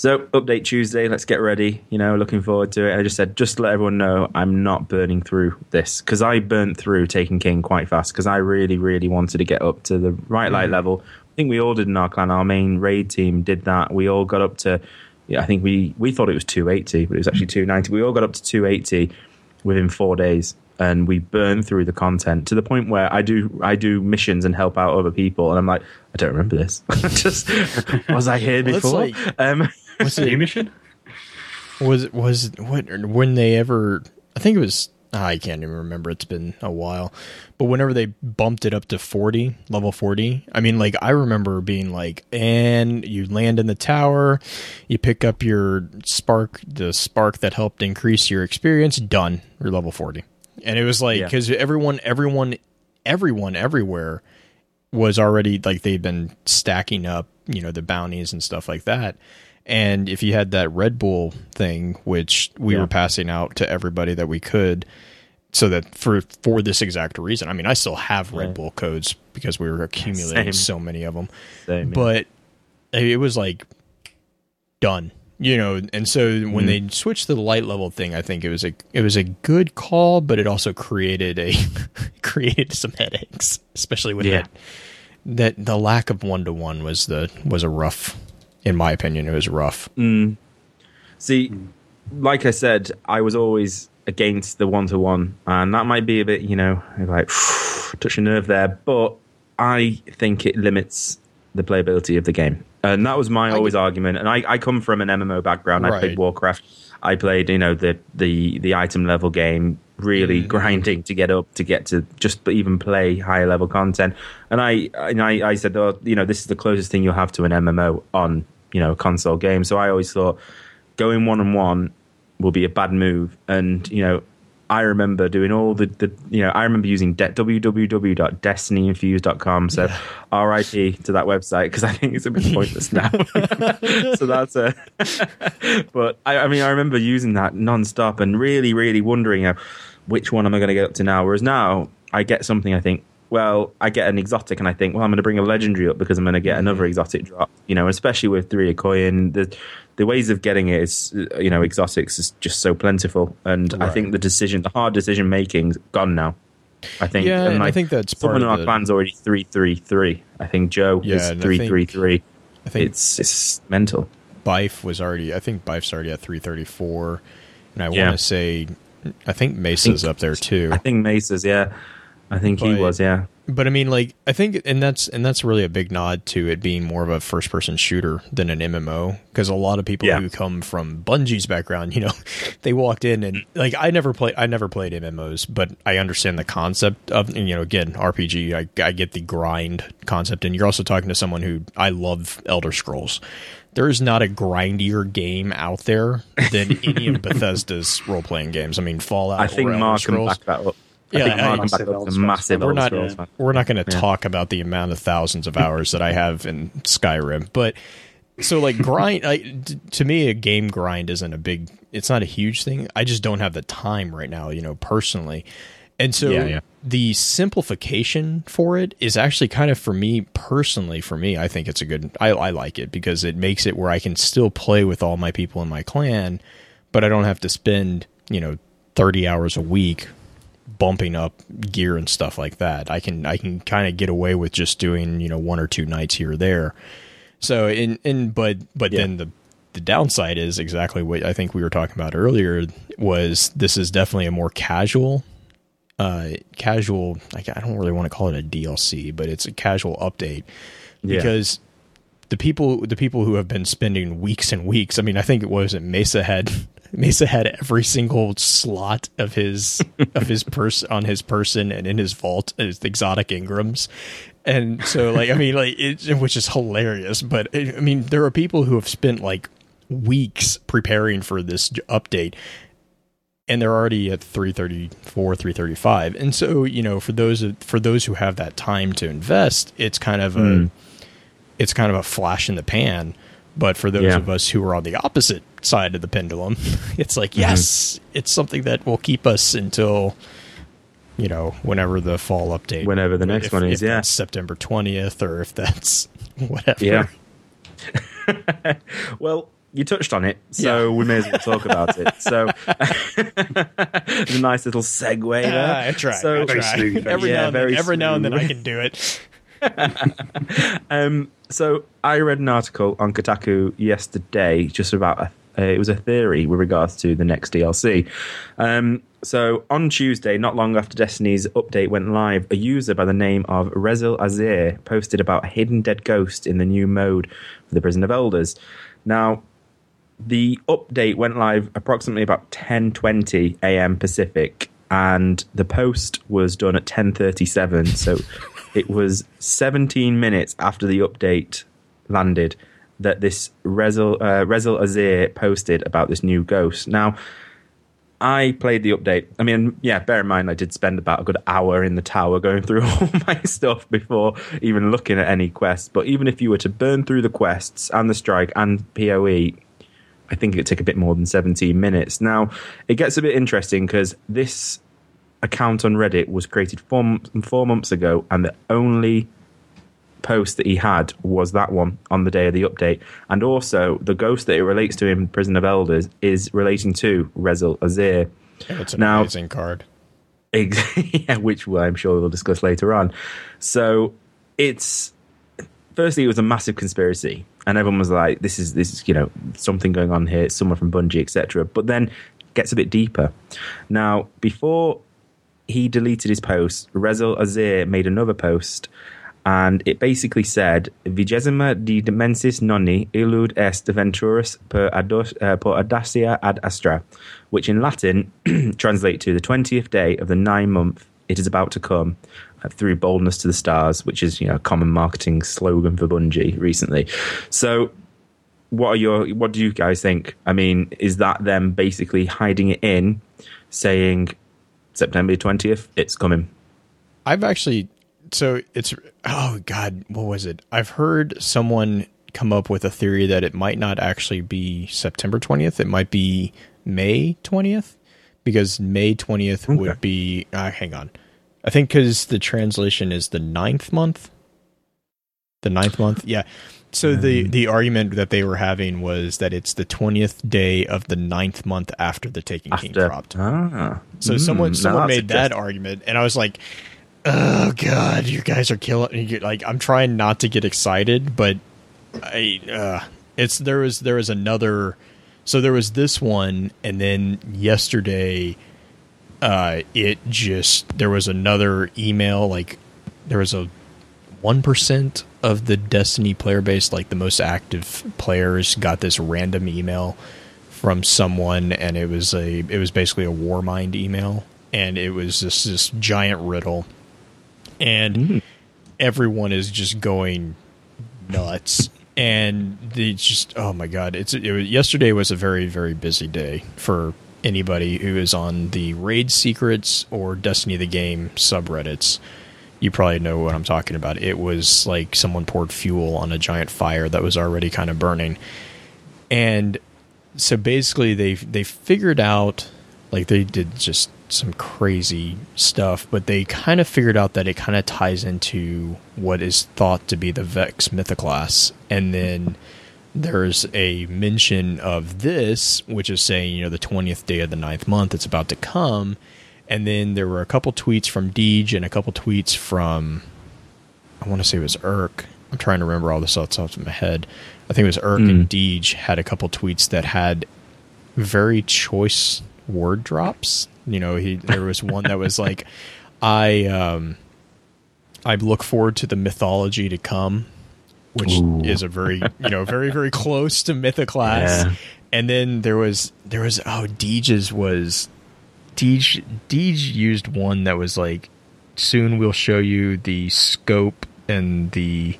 "So update Tuesday, let's get ready." You know, looking forward to it. I just said, just to let everyone know, I'm not burning through this because I burnt through Taken King quite fast because I really, really wanted to get up to the right light level. I think we all did in our clan. Our main raid team did that. We all got up to. Yeah, I think we we thought it was 280, but it was actually 290. We all got up to 280 within four days and we burn through the content to the point where I do I do missions and help out other people and I'm like I don't remember this (laughs) just was I here
Well,
before
like-
um,
was it
mission?
was was what when they ever? I think it was. ah, I can't even remember. It's been a while, but whenever they bumped it up to forty, level forty, I mean, like I remember being like, and you land in the tower, you pick up your spark, the spark that helped increase your experience. Done. You're level forty, and it was like
Yeah.
because everyone, everyone, everyone, everywhere was already like they'd been stacking up, you know, the bounties and stuff like that. And if you had that Red Bull thing, which we
Yeah.
were passing out to everybody that we could, so that for for this exact reason. I mean, I still have Red
Yeah.
Bull codes because we were accumulating
Same.
so many of them.
Same, yeah.
But it was like done, you know. And so when
Mm-hmm.
they switched to the light level thing, I think it was a it was a good call, but it also created a (laughs) created some headaches, especially with
Yeah.
that that the lack of one to one was the was a rough in my opinion it was rough. Mm.
See like I said I was always against the one to one and that might be a bit you know like (sighs) touch a nerve there but I think it limits the playability of the game. And that was my always argument and I, I come from an MMO background. I played Warcraft. I played you know the the the item level game really grinding to get up to get to just even play higher level content and I and I, I said oh, you know this is the closest thing you'll have to an MMO on you know a console game so I always thought going one on one will be a bad move and you know I remember doing all the, the you know, I remember using de- www.destinyinfused.com. So RIP to that website because I think it's a bit (laughs) pointless now. (laughs) so that's a, (laughs) but I, I mean, I remember using that non-stop and really, really wondering, uh, which one am I going to get up to now? Whereas now I get something I think, well, I get an exotic and I think, well, I'm going to bring a legendary up because I'm going to get another exotic drop, you know, especially with Three of Coins. The, the ways of getting it is, uh, you know, exotics is just so plentiful. And I think the decision, the hard decision making's gone now. I think,
Yeah, and I think that's part
someone in
of
our
the-
clan's already three three three. I think Joe
Yeah,
is
and I think-
three three.
I think
It's it's mental.
Bife was already. I think Bife's already at 334, and I
Yeah.
want to say, I think Mesa's up there too.
I think Mesa's, yeah. I think he was, yeah.
But I mean, like, I think, and that's and that's really a big nod to it being more of a first-person shooter than an MMO. Because a lot of people
Yeah.
who come from Bungie's background, (laughs) you know, they walked in and like I never played, I never played MMOs, but I understand the concept of, and, you know, again, RPG. I, I get the grind concept, and you're also talking to someone who I love Elder Scrolls. There is not a grindier game out there than (laughs) any of Bethesda's role-playing games. I mean, Fallout.
I think Mark can
Scrolls.
back that up.
Yeah,
I think
I-
Mark can back
Massive
up
Elder
massive
we're not
Scrolls
we're not going to
Yeah.
talk about the amount of thousands of hours that I have in Skyrim, but so like grind like, d- to me a game grind isn't a big it's not a huge thing. I just don't have the time right now, you know, personally. And so
Yeah, yeah.
the simplification for it is actually kind of for me personally for me I think it's a good I, I like it because it makes it where I can still play with all my people in my clan but I don't have to spend you know 30 hours a week bumping up gear and stuff like that. I can I can kind of get away with just doing you know one or two nights here or there. So in in but but
Yeah.
then the the downside is exactly what I think we were talking about earlier was this is definitely a more casual uh casual like I don't really want to call it a DLC but it's a casual update
Yeah.
because the people the people who have been spending weeks and weeks I mean I think it was it Mesa had (laughs) Mesa had every single slot of his (laughs) of his purse on his person and in his vault as exotic engrams and so like I mean like it which is hilarious but I mean there are people who have spent like weeks preparing for this update and they're already at 334 335 and so you know for those for those who have that time to invest it's kind of a
Mm.
it's kind of a flash in the pan but for those
Yeah.
of us who are on the opposite side of the pendulum (laughs) it's like
Mm-hmm.
yes it's something that will keep us until you know whenever the fall update
Whenever the next
If-
one is, yeah.
september 20th or if that's (laughs) whatever
Yeah. (laughs) well, you touched on it, so
Yeah.
we may as well talk about it. So, (laughs) it's a nice little segue there.
Ah, I try.
So,
I try. every
Yeah,
now and then, every now and then I can do it. (laughs)
um, so I read an article on Kotaku yesterday, just about a, uh, it was a theory with regards to the next DLC. Um, so on Tuesday, not long after Destiny's update went live, a user by the name of Rezyl Azzir posted about a hidden dead ghost in the new mode for the Prison of Elders. Now, the update went live approximately about 10:20 a.m. Pacific, and the post was done at 10:37. So (laughs) it was 17 minutes after the update landed that this Rezyl, uh, Rezyl Azzir posted about this new ghost. Now, I played the update. I mean, yeah, bear in mind I did spend about a good hour in the tower going through (laughs) all my stuff before even looking at any quests. But even if you were to burn through the quests and the strike and PoE, I think it'd take a bit more than 17 minutes. Now, it gets a bit interesting because this account on Reddit was created four, four months ago, and the only post that he had was that one on the day of the update. And also, the ghost that it relates to in Prison of Elders is relating to Rezyl Azzir.
It's an
Now-
amazing card. (laughs)
Yeah, which I'm sure we'll discuss later on. So it's firstly, it was a massive conspiracy, and everyone was like, "This is this is you know something going on here. Someone from Bungie, etc." But then gets a bit deeper. Now, before he deleted his post, Rezyl Azzir made another post. And it basically said, Vigesima di demensis nonni illud est venturus per, uh, per audacia ad astra, which in Latin (clears throat) translate to the 20th day of the nine month it is about to come through boldness to the stars, which is, you know, a common marketing slogan for Bungie recently. So what are your what do you guys think? I mean, is that them basically hiding it in, saying September 20th, it's coming.
I've actually so it's oh god, what was it? I've heard someone come up with a theory that it might not actually be September 20th. It might be May 20th because May 20th
Okay.
would be uh, hang on. I think cuz the translation is the ninth month. The ninth month. Yeah. So the
Um,
the argument that they were having was that it's the 20th day of the ninth month after the Taken King dropped.
Ah.
So
Mm,
someone someone made that argument, and I was like, "Oh God, you guys are killing!" Like I'm trying not to get excited, but I uh, it's there was there was another. So there was this one, and then yesterday, uh, it just there was another email. Like there was a one percent of the Destiny player base, like the most active players, got this random email from someone, and it was a it was basically a Warmind email, and it was this this giant riddle, and everyone is just going nuts. And they just oh my god! It's it was, yesterday was a very very busy day for anybody who is on the raid secrets or Destiny of the game subreddits you probably know what I'm talking about. It was like someone poured fuel on a giant fire that was already kind of burning. And so basically they they figured out like they did just some crazy stuff, but they kind of figured out that it kind of ties into what is thought to be the Vex Mythoclast. And then there's a mention of this, which is saying, you know, the 20th day of the ninth month, it's about to come. And then there were a couple tweets from Deej and a couple tweets from, I want to say it was Irk. I'm trying to remember all this off the top of my head. I think it was Irk and Deej had a couple tweets that had very choice word drops. You know, he there was one that was like, (laughs) I um, I look forward to the mythology to come, which
Ooh.
is a very you know very very (laughs) close to Mythoclast.
Yeah.
And then there was there was oh Deej's was Deej Deej used one that was like soon we'll show you the scope and the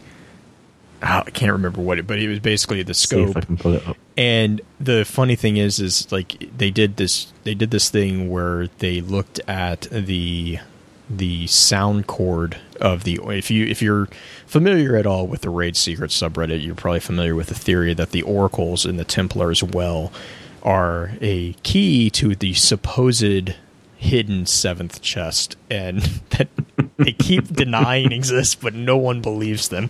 oh, I can't remember what it but it was basically the scope
I can pull it up.
and the funny thing is, is like they did this, they did this thing where they looked at the the sound chord of the. If you if you're familiar at all with the Raid Secret subreddit, you're probably familiar with the theory that the oracles in the Templars well are a key to the supposed hidden seventh chest, and (laughs) that they keep (laughs) denying exists, but no one believes them.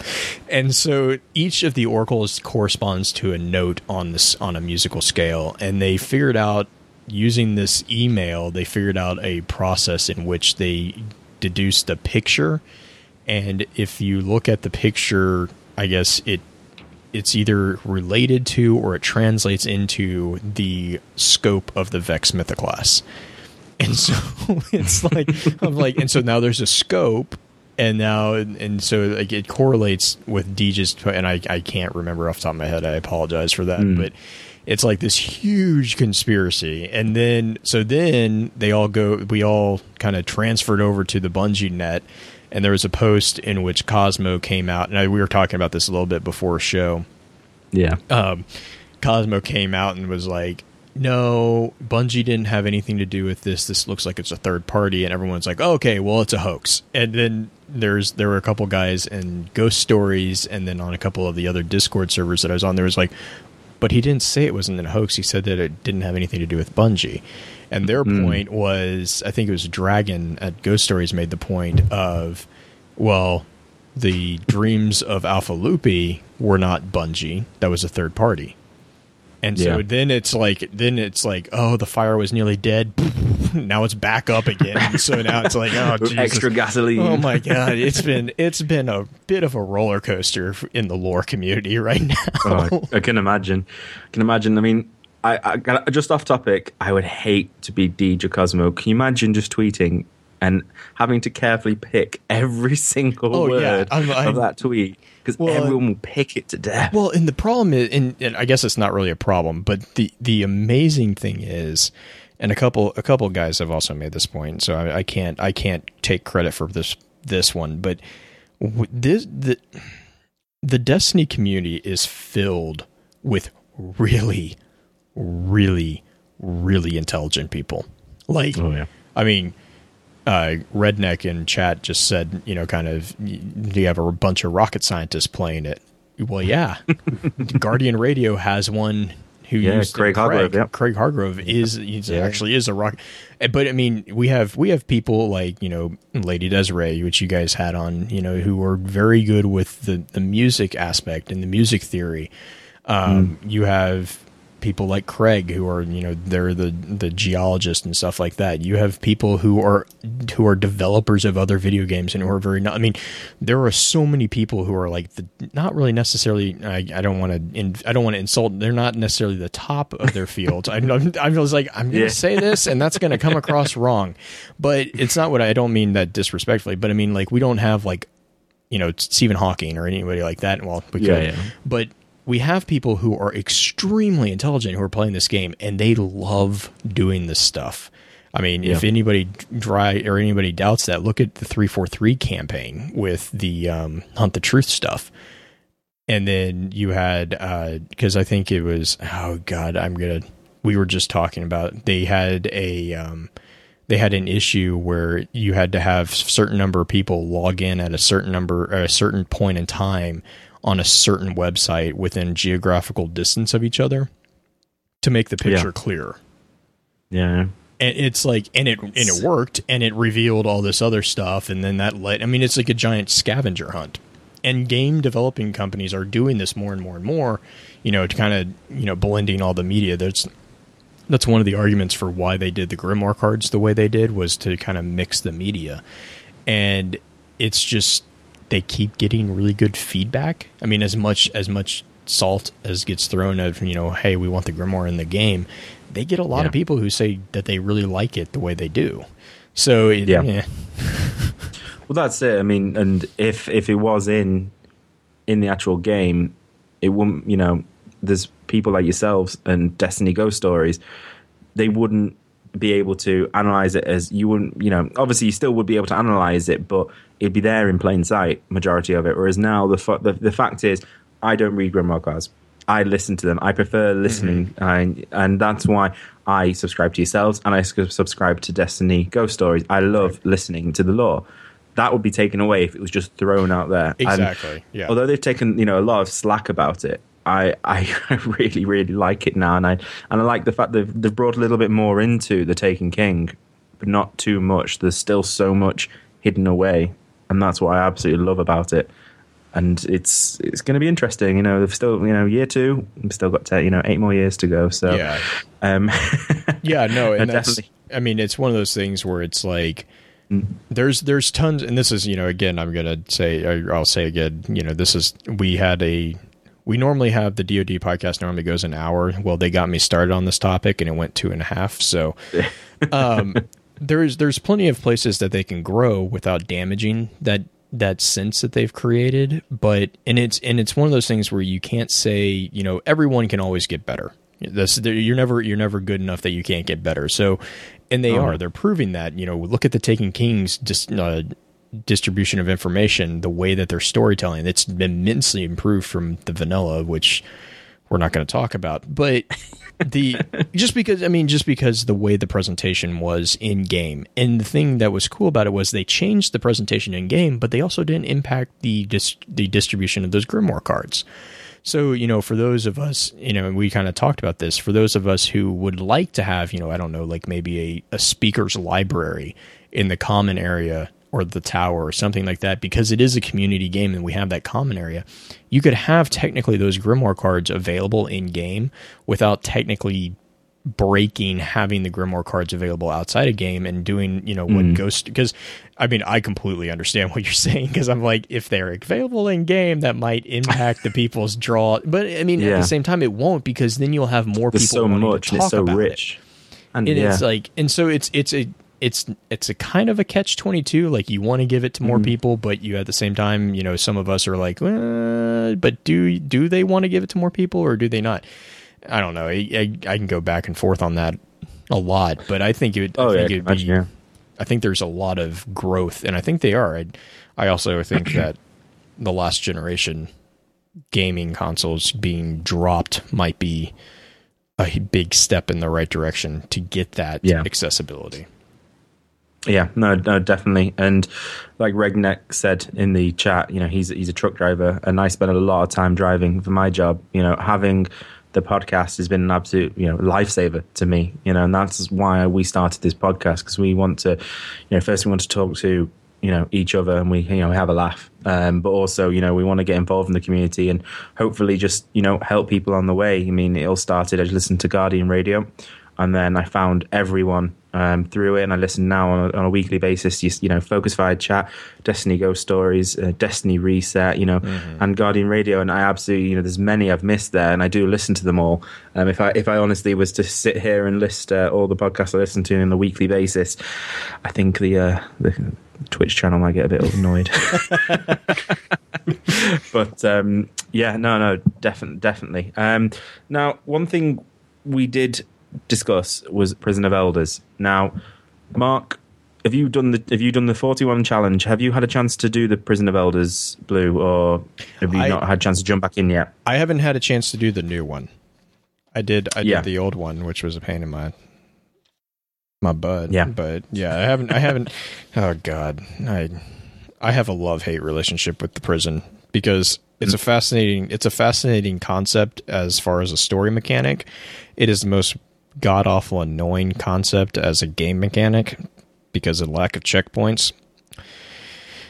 And so each of the oracles corresponds to a note on this on a musical scale, and they figured out using this email, they figured out a process in which they deduced a picture, and if you look at the picture, I guess it it's either related to or it translates into the scope of the Vex Mythoclast. And so (laughs) it's like I'm like, and so now there's a scope, and now and so like it correlates with Deej's, and I I can't remember off the top of my head. I apologize for that, hmm. but it's like this huge conspiracy. And then so then they all go, we all kind of transferred over to the Bungie net, and there was a post in which Cozmo came out, and I, we were talking about this a little bit before show
Yeah.
um, Cozmo came out and was like, "No, Bungie didn't have anything to do with this. This looks like it's a third party." And everyone's like, oh, "Okay, well, it's a hoax." And then there's there were a couple guys in Ghost Stories, and then on a couple of the other Discord servers that I was on, there was like, "But he didn't say it wasn't a hoax. He said that it didn't have anything to do with Bungie." And their hmm. point was, I think it was Dragon at Ghost Stories made the point of, well, the dreams of Alpha Lupi were not Bungie. That was a third party. And so
Yeah.
then it's like then it's like oh the fire was nearly dead (laughs) now it's back up again so now it's like oh (laughs) Jesus.
Extra gasoline.
oh my god it's been it's been a bit of a roller coaster in the lore community right now
Oh, I, I can imagine. I can imagine. I mean, I, I got- just off topic. I would hate to be Deej Cozmo. Can you imagine just tweeting and having to carefully pick every (laughs) single
Oh, yeah.
word
I'm- I'm-
of that tweet because
Well,
everyone will pick it to death.
Well, and the problem is, and, and I guess it's not really a problem, but the the amazing thing is, and a couple a couple guys have also made this point, so I, I can't I can't take credit for this this one, but this the the Destiny community is filled with really, really, really intelligent people. Like,
Oh, yeah.
I mean, uh, redneck in chat just said, you know, kind of, do you have a bunch of rocket scientists playing it? Well, yeah, (laughs) Guardian Radio has one who
Yeah,
used
Craig
Craig
Hargrove, yep.
Craig Hargrove is he's
Yeah.
actually is a rock, eh, but I mean we have we have people like you know Lady Desiree, which you guys had on, you know, who are very good with the the music aspect and the music theory. Um,
Mm.
You have people like Craig who are you know they're the the geologist and stuff like that. You have people who are who are developers of other video games and who are very not. I mean, there are so many people who are like the not really necessarily. I, I don't want to I don't want to insult. They're not necessarily the top of their fields. I I'm, I was like I'm going to
Yeah.
say this and that's going to come across wrong, but it's not what I, I don't mean that disrespectfully. But I mean like we don't have like you know Stephen Hawking or anybody like that. Well, we
Yeah,
could,
yeah.
but we have people who are extremely intelligent who are playing this game and they love doing this stuff. I mean, if anybody dry or anybody doubts that, look at the three four three campaign with the um, hunt the truth stuff, and then you had because I think it was oh god, I'm gonna. We were just talking about they had a um, they had an issue where you had to have certain number of people log in at a certain number at a certain point in time on a certain website within geographical distance of each other to make the picture
Yeah.
clear
Yeah.
and it's like and it and it worked and it revealed all this other stuff and then that led i mean it's like a giant scavenger hunt and game developing companies are doing this more and more and more you know to kind of you know blending all the media that's that's one of the arguments for why they did the grimoire cards the way they did was to kind of mix the media and it's just they keep getting really good feedback i mean as much as much salt as gets thrown at you know hey we want the grimoire in the game they get a lot
Yeah.
of people who say that they really like it the way they do so it,
Yeah.
yeah. (laughs)
Well, that's it. I mean, and if if it was in in the actual game, it wouldn't. You know, there's people like yourselves and Destiny Ghost Stories. They wouldn't be able to analyze it as you wouldn't. You know, obviously you still would be able to analyze it, but it'd be there in plain sight, majority of it. Whereas now the fa- the, the fact is, I don't read grimoire cards. I listen to them. I prefer listening, mm-hmm. and and that's why I subscribe to yourselves and I subscribe to Destiny Ghost Stories. I love listening to the lore. That would be taken away if it was just thrown out there. And
Exactly, yeah.
Although they've taken you know a lot of slack about it, I (laughs) I really really like it now, and I and I like the fact they've they've brought a little bit more into the Taken King, but not too much. There's still so much hidden away, and that's what I absolutely love about it and it's it's going to be interesting. You know, they've still you know year two, we've still got te- you know eight more years to go. So
Yeah.
um, (laughs)
yeah (laughs) no and that's
definitely.
i mean it's one of those things where it's like there's there's tons and this is you know again i'm gonna say i'll say again you know this is we had a we normally have the dod podcast normally goes an hour. Well they got me started on this topic and it went two and a half. So (laughs) um there's there's plenty of places that they can grow without damaging that that sense that they've created. But and it's and it's one of those things where you can't say you know everyone can always get better. This you're never you're never good enough that you can't get better. So and they are they're proving that you know look at the Taken King's just uh, distribution of information the way that they're storytelling it's immensely improved from the vanilla which we're not going to talk about. But the (laughs) just because i mean just because the way the presentation was in game and the thing that was cool about it was they changed the presentation in game but they also didn't impact the dis- the distribution of those grimoire cards. So, you know, for those of us, you know, we kind of talked about this, for those of us who would like to have, you know, I don't know, like maybe a, a speaker's library in the common area or the tower or something like that, because it is a community game and we have that common area, you could have technically those Grimoire cards available in game without technically breaking having the grimoire cards available outside a game and doing you know what mm. ghost because i mean i completely understand what you're (laughs) saying because i'm like if they're available in game that might impact the people's draw but i mean at the same time it won't because then you'll have more
there's
people
so
wanting
much
to talk
it's so
about
rich. And
and
yeah,
it's like and so it's it's a it's it's a kind of a catch 22 like you want to give it to more
Mm.
people but you at the same time you know some of us are like uh, but do do they want to give it to more people or do they not i don't know i, I, I can go back and forth on that a lot but i think it
oh
i
yeah,
it'd be
yeah.
I think there's a lot of growth, and I think they are. I, I also think (clears throat) that the last generation gaming consoles being dropped might be a big step in the right direction to get that
Yeah.
accessibility.
Yeah, no, no, definitely. And like Redneck said in the chat, you know, he's he's a truck driver, and I spend a lot of time driving for my job. You know, having the podcast has been an absolute you know lifesaver to me. You know, and that's why we started this podcast because we want to, you know, first we want to talk to you know each other and we you know have a laugh um, but also you know we want to get involved in the community and hopefully just you know help people on the way i mean it all started as i listened to guardian radio and then i found everyone um, through it, and I listen now on a, on a weekly basis. You, you, know, Focus Fire Chat, Destiny Ghost Stories, uh, Destiny Reset, you know, mm-hmm. and Guardian Radio, and I absolutely, you know, there's many I've missed there, and I do listen to them all. Um, if I if I honestly was to sit here and list uh, all the podcasts I listen to on a weekly basis, I think the uh, the Twitch channel might get a bit annoyed. (laughs) (laughs) but um, yeah, no, no, definitely, definitely. Um, now, one thing we did discuss was Prison of Elders. Now, Mark, have you done the have you done the forty one challenge? Have you had a chance to do the Prison of Elders blue, or have you I, not had a chance to jump back in yet?
I haven't had a chance to do the new one. I did I yeah. did the old one, which was a pain in my my butt.
Yeah,
but yeah, I haven't I haven't. (laughs) oh God, I I have a love hate relationship with the prison because it's a mm. fascinating it's a fascinating concept as far as a story mechanic. It is the most god awful annoying concept as a game mechanic because of lack of checkpoints.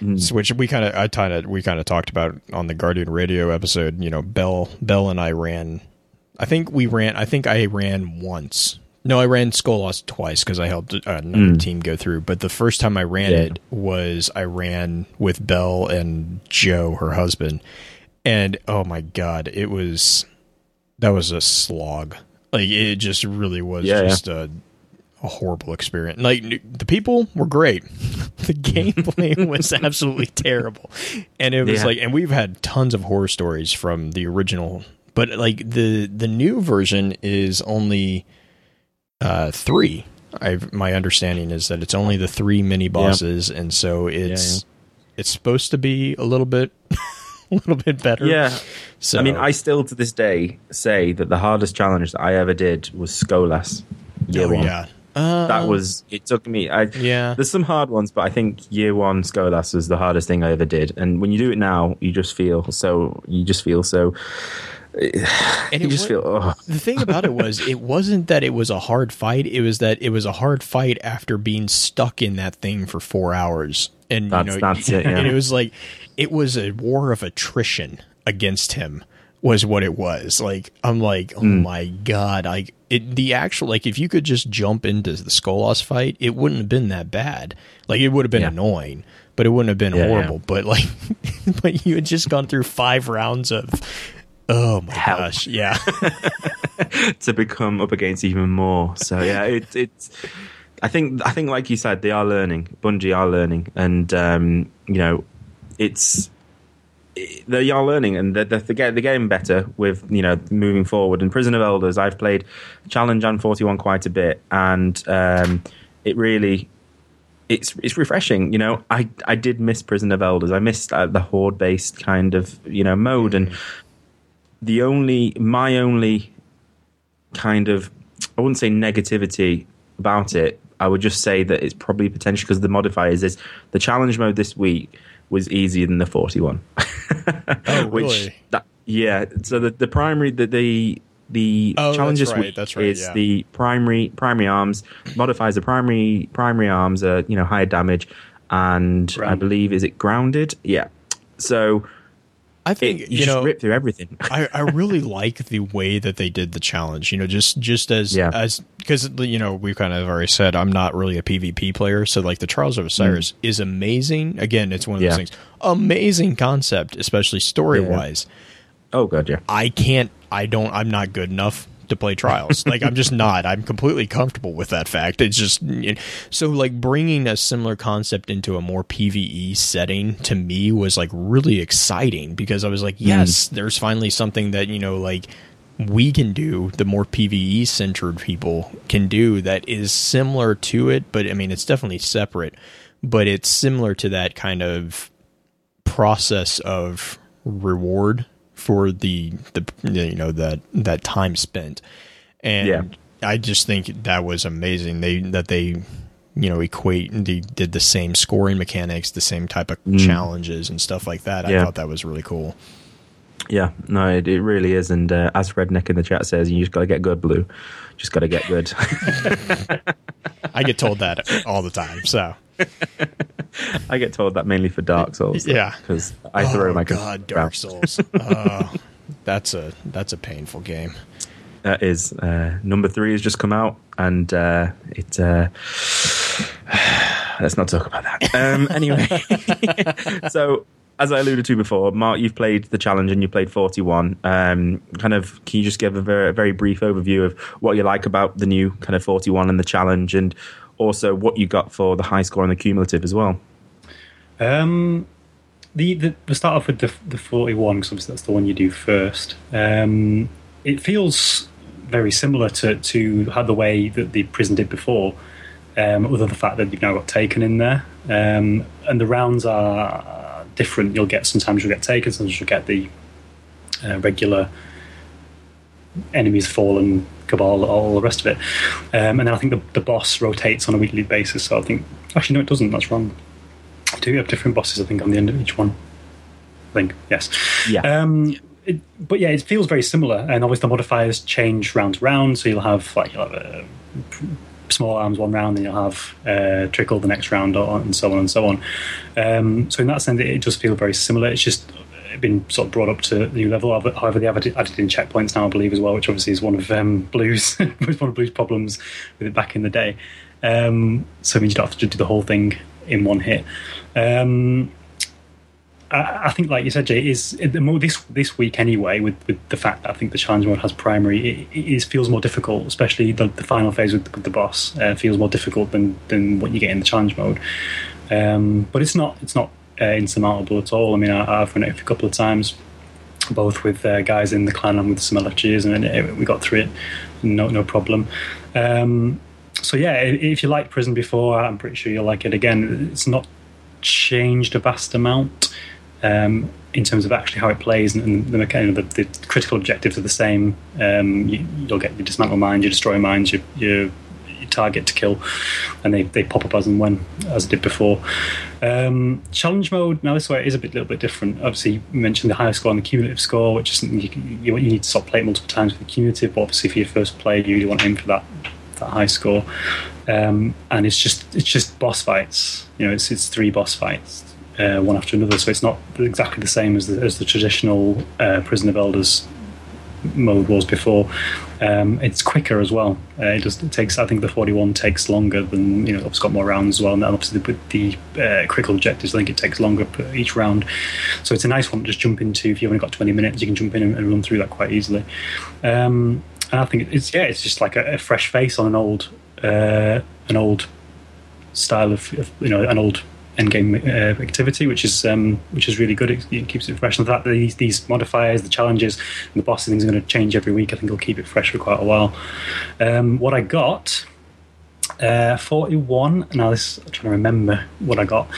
Mm. Which we kind of I kind of we kind of talked about on the Guardian Radio episode. You know, Bell Bell and I ran. I think we ran. I think I ran once. No, I ran Skolas twice because I helped another mm. team go through. But the first time I ran yeah. it was I ran with Bell and Joe, her husband, and oh my god, it was that was a slog. Like it just really was yeah, just yeah. A, a horrible experience. Like the people were great. (laughs) the gameplay (laughs) was absolutely terrible. And it was yeah. like and we've had tons of horror stories from the original but like the the new version is only uh 3. I my understanding is that it's only the 3 mini bosses and so it's it's supposed to be a little bit (laughs) a (laughs) little bit better.
Yeah. So I mean, I still to this day say that the hardest challenge that I ever did was Skolas. Year oh, one. yeah. Uh, that was it took me I
yeah
there's some hard ones but I think year one Skolas was the hardest thing I ever did and when you do it now you just feel so you just feel so (sighs) and you just feel oh.
the thing about it was it wasn't that it was a hard fight it was that it was a hard fight after being stuck in that thing for four hours and
that's,
you
know that's it, (laughs) yeah.
and it was like it was a war of attrition against him was what it was. Like I'm like, oh mm. my god! Like it, the actual like if you could just jump into the Skolas fight, it wouldn't have been that bad. Like it would have been yeah. annoying, but it wouldn't have been yeah, horrible. Yeah. But like, (laughs) but you had just gone through five rounds of. Oh my Hell. gosh! Yeah, (laughs)
to become up against even more. So yeah, it, it's. I think I think like you said, they are learning. Bungie are learning, and um, you know, it's they are learning and they're, they're, they're, getting better with you know moving forward. And Prison of Elders, I've played Challenge and Forty One quite a bit, and um, it really it's it's refreshing. You know, I I did miss Prison of Elders. I missed uh, the horde based kind of you know mode, and the only my only kind of I wouldn't say negativity about it. I would just say that it's probably potential because the modifiers is the challenge mode this week was easier than the 41. (laughs)
oh, Which, really?
That, yeah. So the, the primary, the, the, the
oh,
challenge
this
right, week
right,
is
yeah.
the primary primary arms modifies the primary primary arms are you know higher damage and I believe is it grounded yeah so
I think
it, you,
you know
rip through everything. (laughs)
I, I really like the way that they did the challenge. You know, just just as yeah. as because you know we kind of already said I'm not really a PvP player, so like the Trials of Osiris mm. is amazing. Again, it's one of those things. Amazing concept, especially story wise. Yeah.
Oh god, yeah.
I can't. I don't. I'm not good enough to play trials. (laughs) like I'm just not. I'm completely comfortable with that fact. It's just so like bringing a similar concept into a more PVE setting to me was like really exciting because I was like, yes, mm. there's finally something that you know like we can do the more PVE centered people can do that is similar to it, but I mean it's definitely separate, but it's similar to that kind of process of reward for the the you know that that time spent, and yeah. I just think that was amazing. They that they you know equate and they did the same scoring mechanics, the same type of challenges and stuff like that. I thought that was really cool.
Yeah, no, it, it really is. And uh, as Redneck in the chat says, you just got to get good, Blue. Just got to get good. (laughs)
I get told that all the time. So
I get told that mainly for Dark Souls.
Yeah.
because I throw
oh
my
God, Dark Souls. (laughs) oh, that's a that's a painful game.
That is uh, number three has just come out, and uh, it. Uh, (sighs) let's not talk about that. Um, anyway, (laughs) so as I alluded to before, Mark, you've played the challenge and you played forty-one. Um, kind of, can you just give a very, very brief overview of what you like about the new kind of forty-one and the challenge, and also what you got for the high score and the cumulative as well?
Um, the, the we start off with the the forty one because obviously that's the one you do first. Um, it feels very similar to to how the way that the prison did before, um, other than the fact that you've now got taken in there, um, and the rounds are different. You'll get sometimes you'll get taken, sometimes you'll get the uh, regular enemies fallen cabal all the rest of it. Um, and then i think the, the boss rotates on a weekly basis so i think actually no it doesn't. That's wrong. Do you have different bosses i think on the end of each one. I think yes.
Yeah.
um, it, but yeah it feels very similar and obviously the modifiers change round to round so you'll have like you'll have uh, small arms one round and you'll have uh, trickle the next round and so on and so on um, so in that sense it, it does feel very similar it's just been sort of brought up to new level. However, they have added, added in checkpoints now, I believe, as well, which obviously is one of um, Blue's (laughs) was one of Blue's problems with it back in the day. Um, so it means you don't have to do the whole thing in one hit. Um, I, I think, like you said, Jay, is more this this week anyway. With, with the fact that I think the challenge mode has primary, it, it is, feels more difficult, especially the, the final phase with, with the boss. Uh, feels more difficult than than what you get in the challenge mode. Um, but it's not it's not uh, insurmountable at all. I mean, I, I've run it a couple of times, both with uh, guys in the clan and with some LFGs, and it, we got through it, no no problem. Um, so yeah, if you liked Prison before, I'm pretty sure you'll like it again. It's not changed a vast amount um, in terms of actually how it plays, and, and the, mecha- the, the critical objectives are the same. Um, you, you'll get your dismantle mines, your destroy mines, your target to kill, and they, they pop up as and when, as it did before. Um, challenge mode now this way is a bit little bit different. Obviously, you mentioned the higher score and the cumulative score, which is something you, you, you need to sort of play it multiple times with the cumulative. But obviously, for your first play, you really want to aim for that that high score. Um, and it's just it's just boss fights. You know, it's it's three boss fights, uh, one after another. So it's not exactly the same as the, as the traditional uh, Prison of Elders mode was before. Um, it's quicker as well. Uh, it just it takes. I think the forty one takes longer than you know. It's got more rounds as well, and obviously with the uh, critical objectives, I think it takes longer per each round. So it's a nice one to just jump into. If you've only got twenty minutes, you can jump in and, and run through that quite easily. Um, and I think it's yeah, it's just like a, a fresh face on an old uh, an old style of, of you know an old endgame uh, activity, which is um, which is really good. It, it keeps it fresh. And that these, these modifiers, the challenges, the boss things are going to change every week, I think will keep it fresh for quite a while. Um, what I got, uh, forty one. Now this, I'm trying to remember what I got.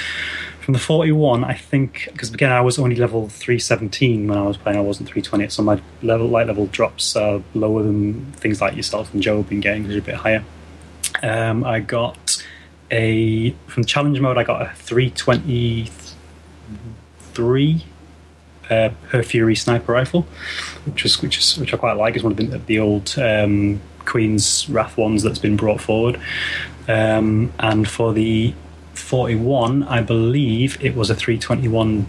From the 41, I think, because again, I was only level 317 when I was playing, I wasn't 320, so my level light level drops are lower than things like yourself and Joe have been getting, because you're a bit higher. Um, I got a from challenge mode. I got a 323 uh, Her Fury sniper rifle, which is which is which I quite like. It's one of the, the old um, Queen's Wrath ones that's been brought forward. Um, and for the 41, I believe it was a 321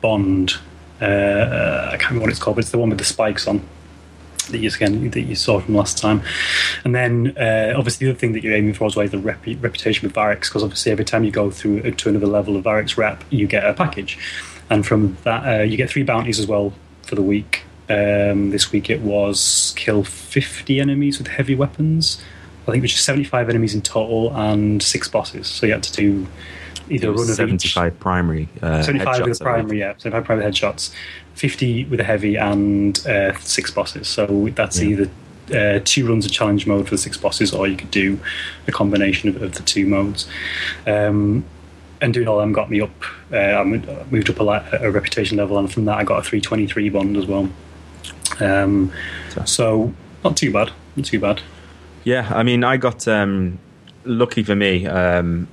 Bond. Uh, uh, I can't remember what it's called, but it's the one with the spikes on that you again that you saw from last time. And then uh, obviously the other thing that you're aiming for as well is the rep- reputation with Variks, because obviously every time you go through to another level of Variks rep, you get a package, and from that uh, you get three bounties as well for the week. Um, this week it was kill 50 enemies with heavy weapons. I think it was just 75 enemies in total and six bosses. So you had to do either run of each.
75 primary uh,
75 with primary, yeah. 75 primary headshots, 50 with a heavy, and uh, six bosses. So that's
Yeah.
either uh, two runs of challenge mode for the six bosses, or you could do a combination of, of the two modes. Um, and doing all of them got me up. Uh, I moved up a, li- a reputation level, and from that I got a 323 bond as well. Um, so not too bad, not too bad.
Yeah, I mean, I got um, lucky for me, um,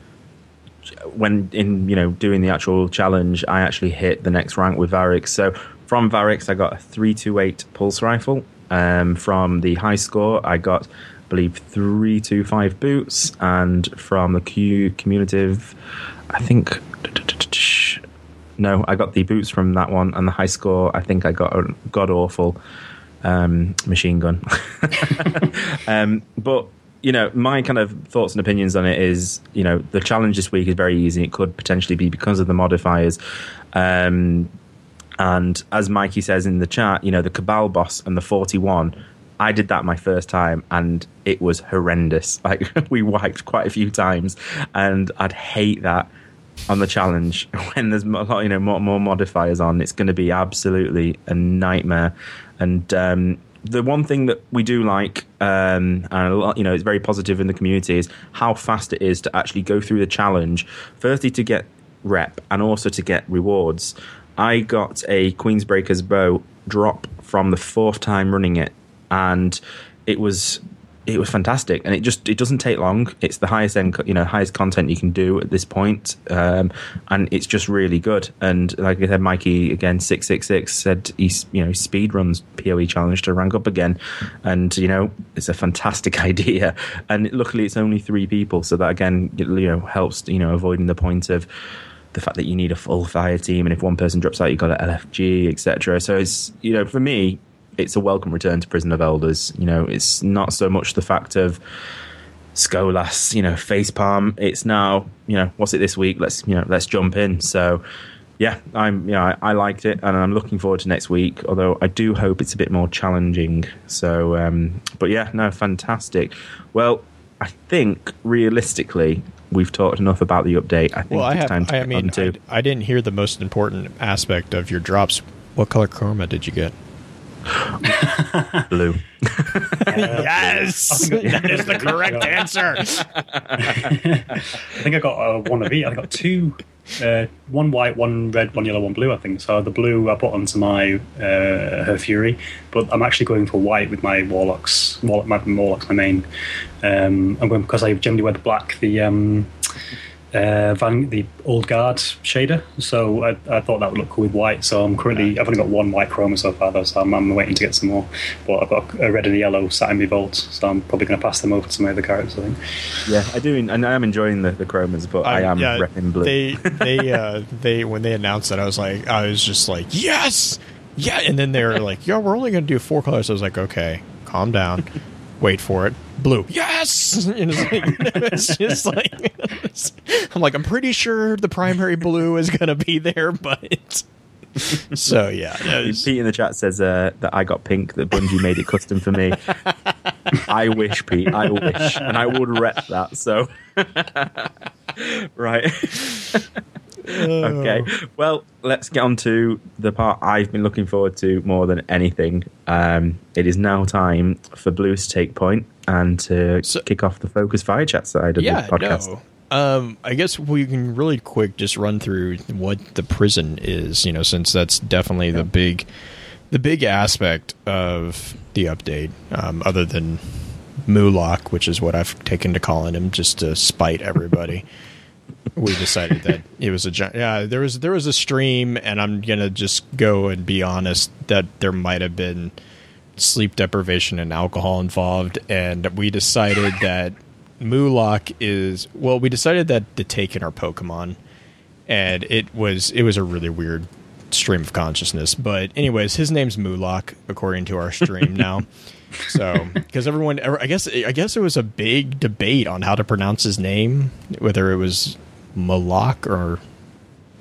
when in you know doing the actual challenge, I actually hit the next rank with Variks. So from Variks, I got a three two eight pulse rifle. Um, from the high score, I got, I believe, three two five boots, and from the Q cumulative, I think. No, I got the boots from that one, and the high score. I think I got a god awful um, machine gun. (laughs) um, but you know, my kind of thoughts and opinions on it is, you know, the challenge this week is very easy. It could potentially be because of the modifiers. Um, and as Mikey says in the chat, you know, the Cabal boss and the 41, I did that my first time and it was horrendous. (laughs) Like, we wiped quite a few times, and I'd hate that on the challenge (laughs) when there's a lot, you know, more, more modifiers on. It's going to be absolutely a nightmare. And um, the one thing that we do like, um, and a lot, you know, it's very positive in the community, is how fast it is to actually go through the challenge. Firstly, to get rep, and also to get rewards. I got a Queensbreakers bow drop from the fourth time running it, and it was it was fantastic, and it just it doesn't take long. It's the highest end, you know, highest content you can do at this point, um, and it's just really good. And like I said, Mikey again six six six said he's you know speed runs PoE challenge to rank up again, and you know it's a fantastic (laughs) idea. And luckily, it's only three people, so that again you know helps you know avoiding the point of the fact that you need a full fire team, and if one person drops out, you've got an LFG, etc. So it's you know for me, it's a welcome return to Prison of Elders. You know, it's not so much the fact of Skolas, you know, facepalm. It's now, you know, what's it this week? Let's, you know, let's jump in. So, yeah, I'm, yeah, I, I liked it, and I'm looking forward to next week. Although I do hope it's a bit more challenging. So, um, but yeah, no, fantastic. Well, I think realistically, we've talked enough about the update. I think
Well, I
it's
have.
time to
I mean,
to.
I, I didn't hear the most important aspect of your drops. What color chroma did you get? (laughs)
blue. (laughs)
yes, (laughs) that is the correct answer.
I think I got uh, one of each. I got two, uh, one white, one red, one yellow, one blue. I think so. The blue I put onto my uh, her fury, but I'm actually going for white with my warlocks. Warlock, my warlocks, my main. Um, I'm going because I generally wear the black. The um, uh, Van, the old guard shader. So I, I thought that would look cool with white. So I'm currently I've only got one white chroma so far though, so I'm, I'm waiting to get some more. But I've got a red and a yellow sat in my vault, so I'm probably going to pass them over to my other characters. I think.
Yeah, I do, and I am enjoying the, the chromas, but I, am
yeah,
repping blue.
They (laughs) they uh, they when they announced that, I was like, I was just like, yes, yeah. And then they were like, yeah, we're only going to do four colors. I was like, okay, calm down, (laughs) wait for it. Blue, yes. (laughs) And it's, like, it's just like (laughs) I'm like, I'm pretty sure the primary blue is going to be there, but (laughs) so yeah. was-
Pete in the chat says uh, that I got pink. That Bungie made it custom for me. I wish, Pete. I wish, and I would rep that. So, right. (laughs) okay. Well, let's get on to the part I've been looking forward to more than anything. Um, it is now time for Blues to take point and to
So-
kick off the Focus Fire Chat side of
yeah,
the podcast.
no. Um, I guess we can really quick just run through what the prison is, you know, since that's definitely the big, the big aspect of the update. Um, other than Mulak, which is what I've taken to calling him, just to spite everybody. (laughs) we decided that it was a gi- yeah. There was there was a stream, and I'm gonna just go and be honest that there might have been sleep deprivation and alcohol involved, and we decided that Mulak is well. We decided that the Taken are Pokemon, and it was it was a really weird stream of consciousness. But anyways, his name's Mulak according to our stream (laughs) now. So because everyone, I guess I guess it was a big debate on how to pronounce his name, whether it was Malak or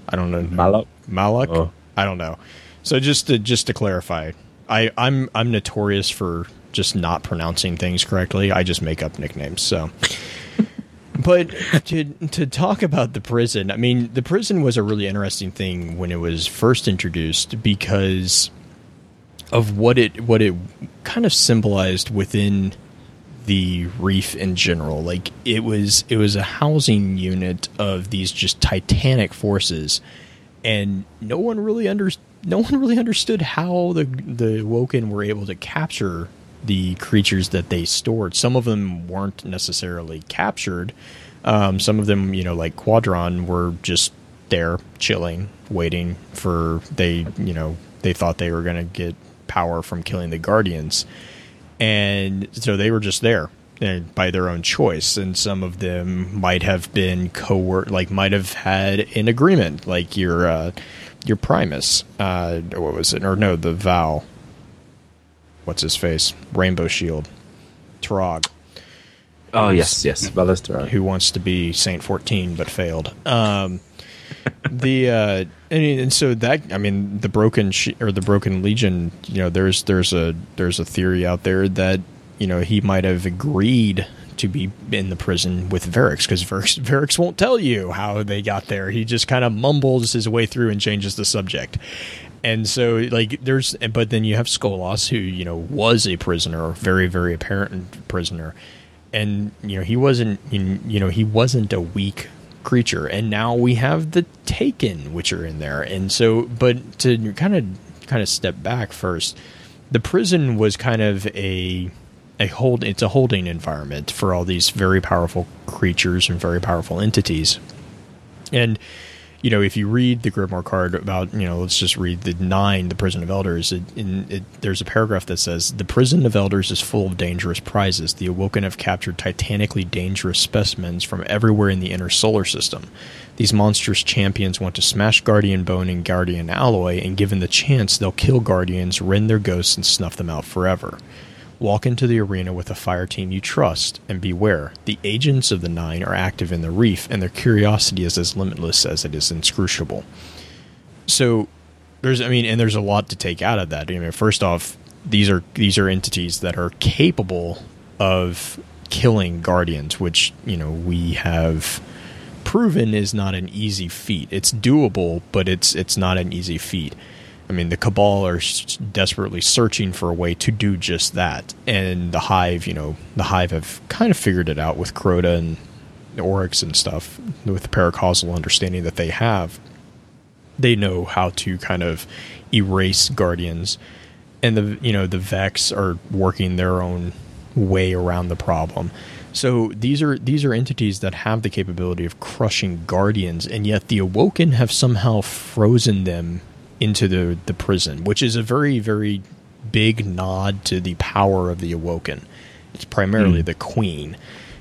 I don't know
Malak?
Malak.
Oh.
I don't know. So just to just to clarify, I I'm I'm notorious for just not pronouncing things correctly. I just make up nicknames. So. (laughs) But to to talk about the prison, I mean, the prison was a really interesting thing when it was first introduced because of what it what it kind of symbolized within the reef in general. Like it was it was a housing unit of these just titanic forces, and no one really under no one really understood how the the Woken were able to capture the creatures that they stored. Some of them weren't necessarily captured. Um, some of them, you know, like Qodron, were just there chilling, waiting for they, you know, they thought they were going to get power from killing the Guardians, and so they were just there and by their own choice. And some of them might have been co like might have had an agreement, like your uh, your Primus, uh, what was it? Or no, the Vow. What's his face? Rainbow Shield, Turog.
Oh yes, yes, Valus
Who wants to be Saint Fourteen but failed? Um, the uh, and, and, so that I mean the broken sh- or the broken legion. You know, there's there's a there's a theory out there that you know he might have agreed to be in the prison with Variks because Variks, Variks won't tell you how they got there. He just kind of mumbles his way through and changes the subject. And so, like, there's, but then you have Skolas, who you know was a prisoner, very, very apparent prisoner, and you know he wasn't, you know, he wasn't a weak creature, and now we have the Taken, which are in there, and so, but to kind of, kind of step back first, the prison was kind of a a hold it's a holding environment for all these very powerful creatures and very powerful entities. And you know, if you read the Grimoire card about, you know, let's just read the nine, the prison of elders. It, in, it, there's a paragraph that says the prison of elders is full of dangerous prizes. The awoken have captured titanically dangerous specimens from everywhere in the inner solar system. These monstrous champions want to smash Guardian Bone and Guardian Alloy, and given the chance, they'll kill Guardians, rend their ghosts, and snuff them out forever. Walk into the arena with a fire team you trust, and beware. The agents of the Nine are active in the reef, and their curiosity is as limitless as it is inscrutable. So, there's, I mean, and there's a lot to take out of that. I mean, first off, these are these are entities that are capable of killing guardians, which you know we have proven is not an easy feat. It's doable, but it's it's not an easy feat. I mean, the Cabal are desperately searching for a way to do just that, and the Hive, you know, the Hive have kind of figured it out with Crota and Oryx and stuff, with the paracausal understanding that they have. They know how to kind of erase Guardians, and the you know the Vex are working their own way around the problem. So these are these are entities that have the capability of crushing guardians, and yet the Awoken have somehow frozen them into the, the prison, which is a very, very big nod to the power of the Awoken. It's primarily mm. the Queen,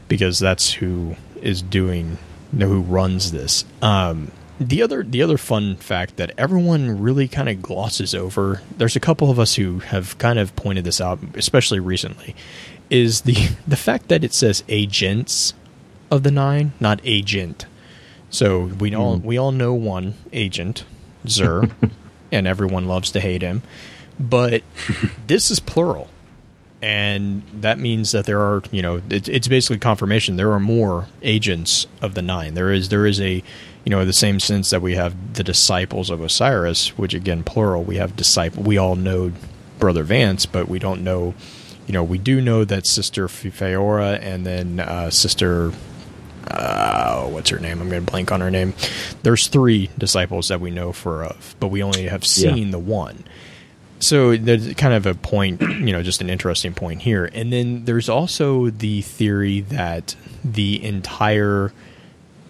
because that's who is doing, you know, who runs this. Um, the other the other fun fact that everyone really kind of glosses over there's a couple of us who have kind of pointed this out especially recently is the (laughs) the fact that it says agents of the nine not agent so we all mm. we all know one agent Xur (laughs) and everyone loves to hate him. But (laughs) this is plural. And that means that there are, you know, it, it's basically confirmation. There are more agents of the nine. There is, there is a, you know, the same sense that we have the disciples of Osiris, which again, plural. We have disciple. We all know Brother Vance, but we don't know. You know, we do know that Sister Feora and then uh, Sister uh, what's her name? I'm going to blank on her name. There's three disciples that we know for of, but we only have seen yeah. the one. So there's kind of a point, (clears throat) you know, just an interesting point here. And then there's also the theory that the entire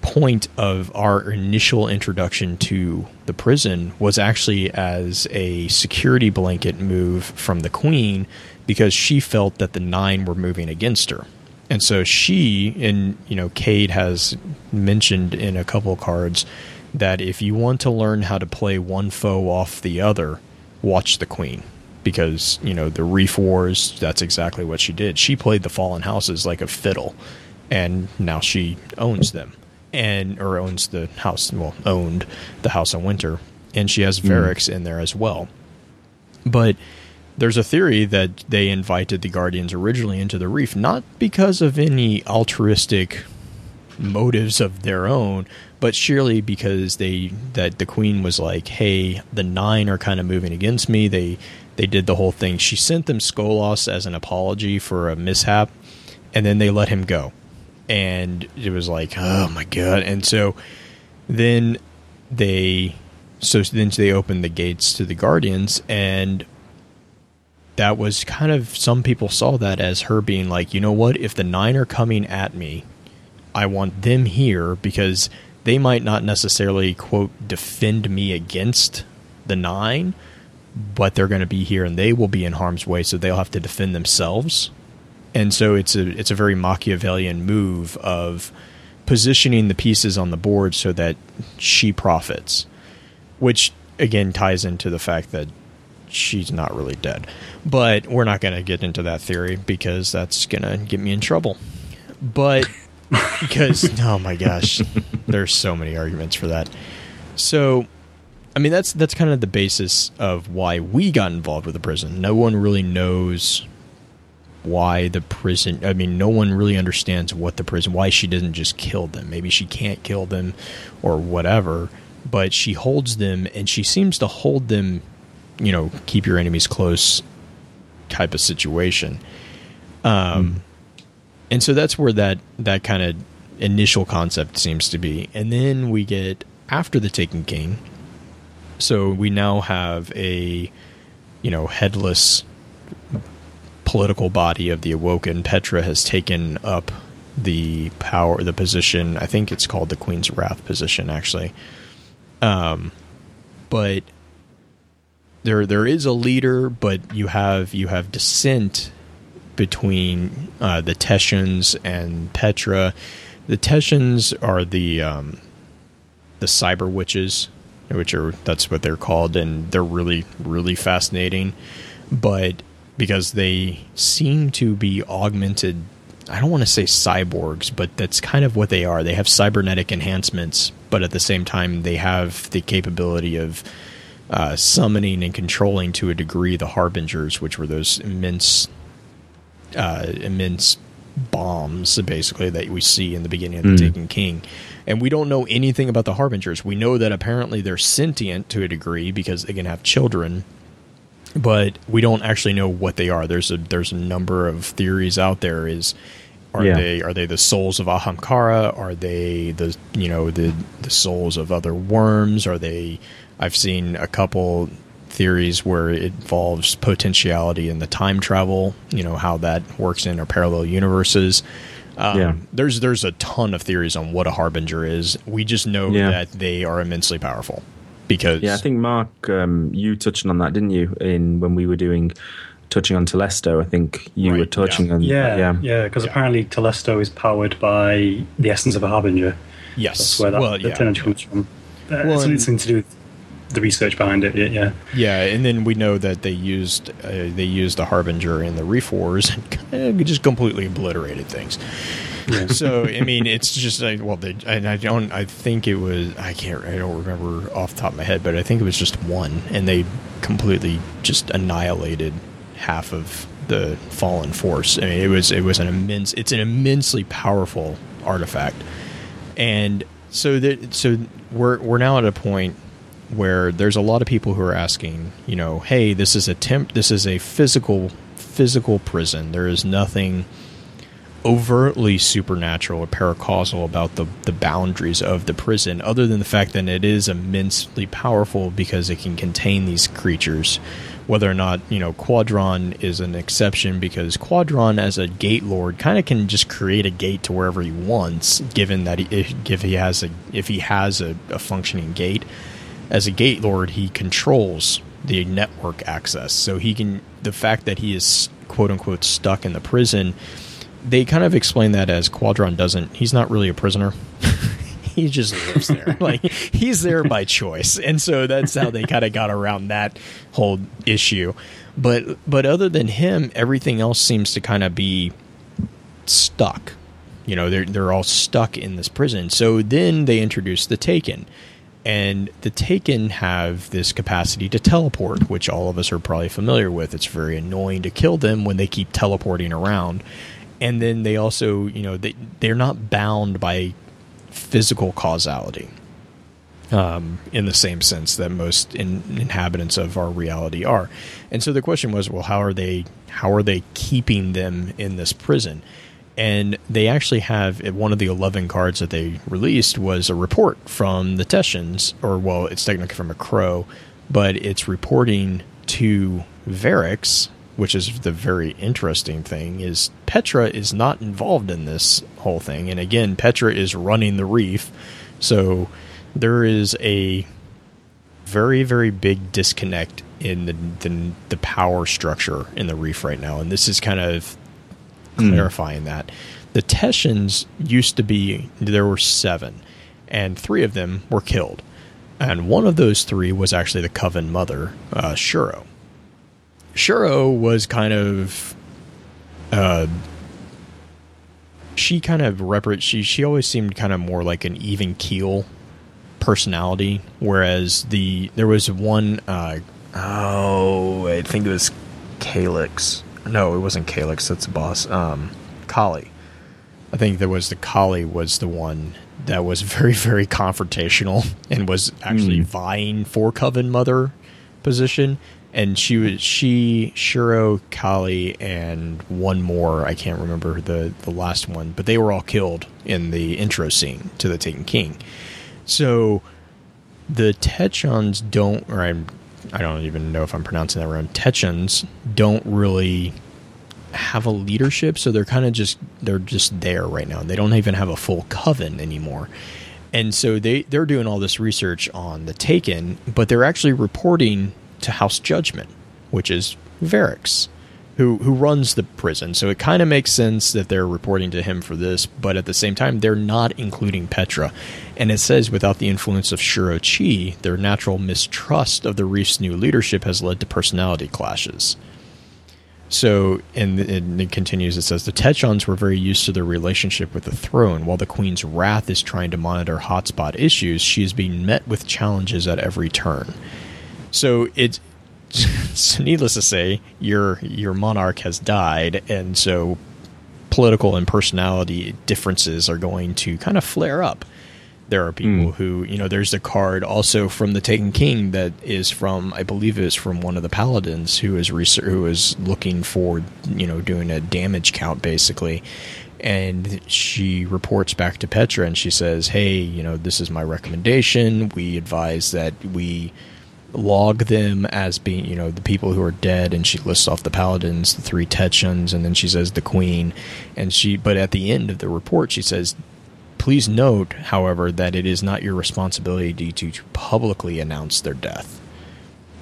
point of our initial introduction to the prison was actually as a security blanket move from the queen because she felt that the nine were moving against her and so she and you know Cayde has mentioned in a couple cards that if you want to learn how to play one foe off the other, watch the Queen because you know the Reef Wars. That's exactly what she did. She played the Fallen Houses like a fiddle, and now she owns them and or owns the house. Well, owned the House of Winter, and she has Variks mm. in there as well. But there's a theory that they invited the Guardians originally into the reef not because of any altruistic motives of their own, but surely because they that the Queen was like, "Hey, the Nine are kind of moving against me." They they did the whole thing. She sent them Skolas as an apology for a mishap, and then they let him go. And it was like, "Oh my god!" And so then they so then they opened the gates to the Guardians and that was kind of some people saw that as her being like, you know what, if the nine are coming at me, I want them here because they might not necessarily quote defend me against the nine, but they're going to be here and they will be in harm's way, so they'll have to defend themselves. And so it's a it's a very Machiavellian move of positioning the pieces on the board so that she profits, which again ties into the fact that she's not really dead. But we're not going to get into that theory because that's going to get me in trouble. But (laughs) because oh my gosh, there's so many arguments for that. So, I mean that's that's kind of the basis of why we got involved with the prison. No one really knows why the prison I mean no one really understands what the prison why she doesn't just kill them. Maybe she can't kill them or whatever, but she holds them and she seems to hold them, you know, keep your enemies close type of situation. Um mm and so that's where that that kind of initial concept seems to be. And then we get after the taken king so we now have a you know headless political body of the awoken. Petra has taken up the power the position. I think it's called the queen's wrath position actually. Um but there there is a leader but you have you have dissent between uh, the Techeuns and Petra. The Techeuns are the um, the cyber witches, which are that's what they're called, and they're really really fascinating. But because they seem to be augmented, I don't want to say cyborgs, but that's kind of what they are. They have cybernetic enhancements, but at the same time, they have the capability of uh, summoning and controlling to a degree the harbingers, which were those immense uh, immense bombs, basically, that we see in the beginning of the mm. Taken King. And we don't know anything about the Harbingers. We know that apparently they're sentient to a degree because they can have children, but we don't actually know what they are. There's a there's a number of theories out there. Is are yeah. they are they the souls of Ahamkara? Are they the you know the the souls of other worms? Are they? I've seen a couple theories where it involves potentiality and the time travel, you know, how that works in our parallel universes. Um, yeah. There's there's a ton of theories on what a harbinger is. We just know yeah. that they are immensely powerful because
yeah, I think Mark, um, you touched on that, didn't you? In when we were doing touching on Telesto, I think you right, were touching
yeah.
on
yeah, yeah, yeah, because apparently Telesto is powered by the essence of a harbinger.
Yes,
that's where that, well, the yeah. comes from. Uh, well, it's something to do with the research behind it. Yeah,
yeah, and then we know that they used uh, they used the harbinger and the Reforged and just completely obliterated things. Yeah. so I mean, it's just like well, they, and I don't. I think it was I can't. I don't remember off the top of my head, but I think it was just one, and they completely just annihilated half of the fallen force. I mean, it was it was an immense. It's an immensely powerful artifact, and so that so we're we're now at a point where there's a lot of people who are asking, you know, hey, this is a temp, this is a physical physical prison. There is nothing overtly supernatural or paracausal about the the boundaries of the prison, other than the fact that it is immensely powerful because it can contain these creatures. Whether or not you know Qodron is an exception because Qodron, as a gate lord, kind of can just create a gate to wherever he wants, given that he, if he has a if he has a, a functioning gate as a gate lord, he controls the network access. So he can the fact that he is quote unquote stuck in the prison. They kind of explain that as Qodron doesn't. He's not really a prisoner. (laughs) he just lives there. (laughs) like he's there by choice, and so that's how they kind of got around that whole issue. But but other than him, everything else seems to kind of be stuck. You know, they're they're all stuck in this prison. So then they introduce the Taken and the Taken have this capacity to teleport, which all of us are probably familiar with. It's very annoying to kill them when they keep teleporting around. And then they also, you know, they, they're not bound by physical causality um, in the same sense that most in, inhabitants of our reality are. And so the question was, well, how are they? How are they keeping them in this prison? And they actually have eh, one of the 11 cards that they released was a report from the Techeuns, or well, it's technically from a crow, but it's reporting to Variks which is the very interesting thing, is Petra is not involved in this whole thing. And again, Petra is running the reef. So there is a very, very big disconnect in the, the, the power structure in the reef right now. And this is kind of clarifying mm. that. The Techeuns used to be, there were seven, and three of them were killed. And one of those three was actually the Coven mother, uh, Shuro. Shuro was kind of, uh, she kind of repre- she she always seemed kind of more like an even keel personality, whereas the there was one uh, oh I think it was Calyx. No, it wasn't Calyx. That's the boss. Um, Kali. I think there was the Kali was the one that was very very confrontational and was actually mm. vying for Coven Mother position. And she was she Shuro Kali and one more I can't remember the the last one, but they were all killed in the intro scene to the Taken King. So the Techeuns don't, or I'm, I don't even know if I'm pronouncing that wrong. Techeuns don't really have a leadership, so they're kind of just they're just there right now. They don't even have a full coven anymore. And so they they're doing all this research on the Taken, but they're actually reporting to House Judgment, which is Variks who who runs the prison. So it kind of makes sense that they're reporting to him for this, but at the same time, they're not including Petra. And it says without the influence of Shuro Chi, their natural mistrust of the Reef's new leadership has led to personality clashes. So, and, and it continues, it says the Techeuns were very used to their relationship with the throne. While the Queen's wrath is trying to monitor hotspot issues, she is being met with challenges at every turn. So it's so (laughs) needless to say, your your monarch has died, and so political and personality differences are going to kind of flare up. There are people mm. who, you know, there's a card also from the Taken King that is from, I believe it's from one of the paladins who is research, who is looking for, you know, doing a damage count basically, and she reports back to Petra and she says, "Hey, you know, this is my recommendation. We advise that we." Log them as being, you know, the people who are dead, and she lists off the paladins, the three Techeuns, and then she says the queen, and she. But at the end of the report, she says, "Please note, however, that it is not your responsibility to, to publicly announce their death."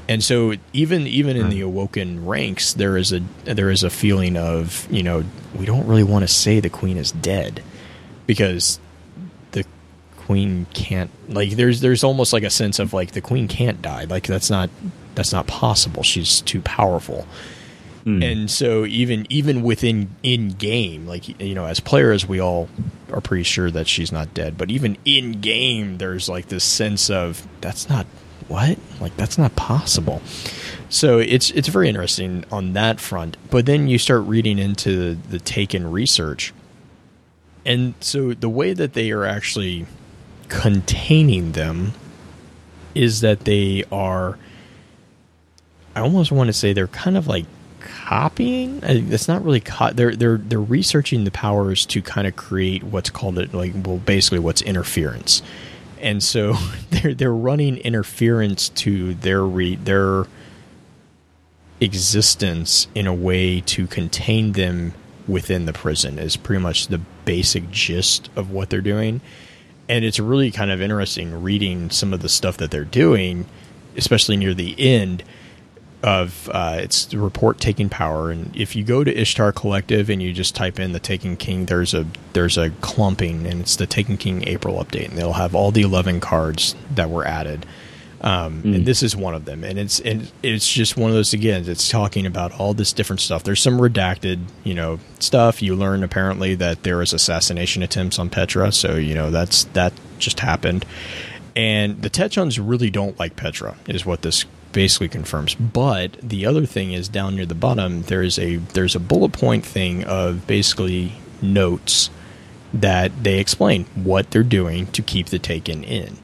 And so, even even in the hmm. awoken ranks, there is a there is a feeling of you know we don't really want to say the queen is dead because queen can't like there's there's almost like a sense of like the queen can't die. Like that's not that's not possible. She's too powerful. Mm. and so even even within in game like you know as players we all are pretty sure that she's not dead. But even in game there's like this sense of that's not what? Like that's not possible. So it's it's very interesting on that front. But then you start reading into the, the taken research. And so the way that they are actually containing them is that they are I almost want to say they're kind of like copying. Uh, it's not really co- they're they're they're researching the powers to kind of create what's called it like well basically what's interference. And so (laughs) they're they're running interference to their re- their existence in a way to contain them within the prison is pretty much the basic gist of what they're doing and it's really kind of interesting reading some of the stuff that they're doing, especially near the end of uh, it's the report taking power. And if you go to Ishtar Collective and you just type in the Taken King, there's a there's a clumping, and it's the Taken King April update, and they'll have all the eleven cards that were added. Um, mm. And this is one of them, and it's and it's just one of those again. It's talking about all this different stuff. There's some redacted, you know, stuff. You learn apparently that there was assassination attempts on Petra, so you know that's that just happened. And the Techeuns really don't like Petra, is what this basically confirms. But the other thing is down near the bottom, there is a there's a bullet point thing of basically notes that they explain what they're doing to keep the taken in.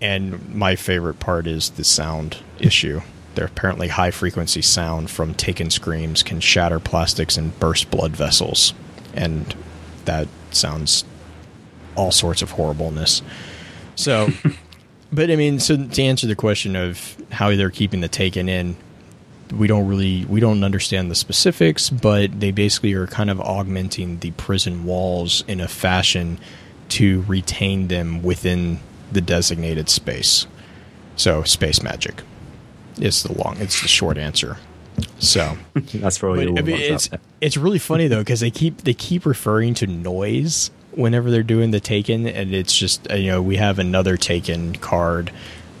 And my favorite part is the sound issue. Their apparently high frequency sound from taken screams can shatter plastics and burst blood vessels. And that sounds all sorts of horribleness. So, (laughs) but I mean, so to answer the question of how they're keeping the taken in, we don't really we don't understand the specifics, but they basically are kind of augmenting the prison walls in a fashion to retain them within the designated space. So space magic is the long it's the short answer. So (laughs)
That's for all
but,
you
I mean, it's it's really funny though because they keep they keep referring to noise whenever they're doing the Taken, and it's just you know we have another Taken card.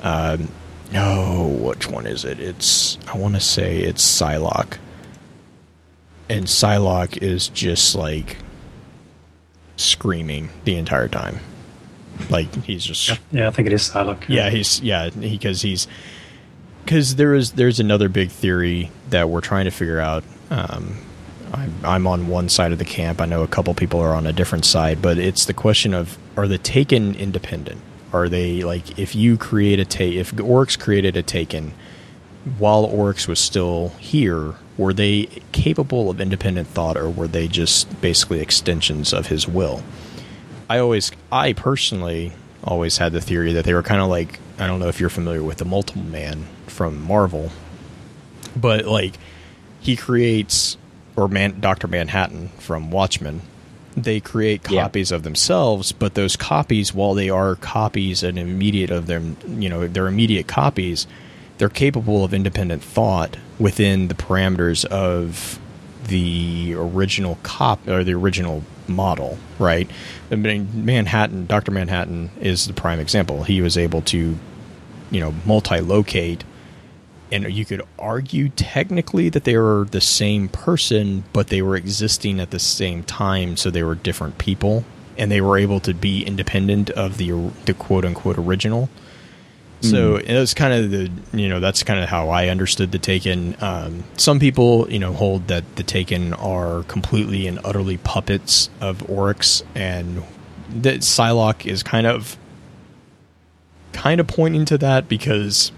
Um, no, which one is it? It's I want to say it's Sylok, and Sylok is just like screaming the entire time, like he's just
Yeah, I think it is Sylok.
yeah, he's yeah because he's because there is there's another big theory that we're trying to figure out. Um, I'm, I'm on one side of the camp. I know a couple people are on a different side, but it's the question of are the Taken independent? Are they like if you create a take if Oryx created a Taken while Oryx was still here, were they capable of independent thought, or were they just basically extensions of his will? I always, I personally always had the theory that they were kind of like, I don't know if you're familiar with the Multiple Man from Marvel, but like he creates, or Man, Doctor Manhattan from Watchmen. They create
Yeah.
copies of themselves, but those copies, while they are copies and immediate of them, you know, they're immediate copies. They're capable of independent thought within the parameters of the original cop or the original model, right? I mean, Manhattan, Doctor Manhattan is the prime example. He was able to, you know, multi-locate, and you could argue technically that they were the same person, but they were existing at the same time, so they were different people, and they were able to be independent of the the quote unquote original. So it was kind of the you know that's kind of how I understood the Taken. Um, some people you know hold that the Taken are completely and utterly puppets of Oryx, and that Sylok is kind of kind of pointing to that because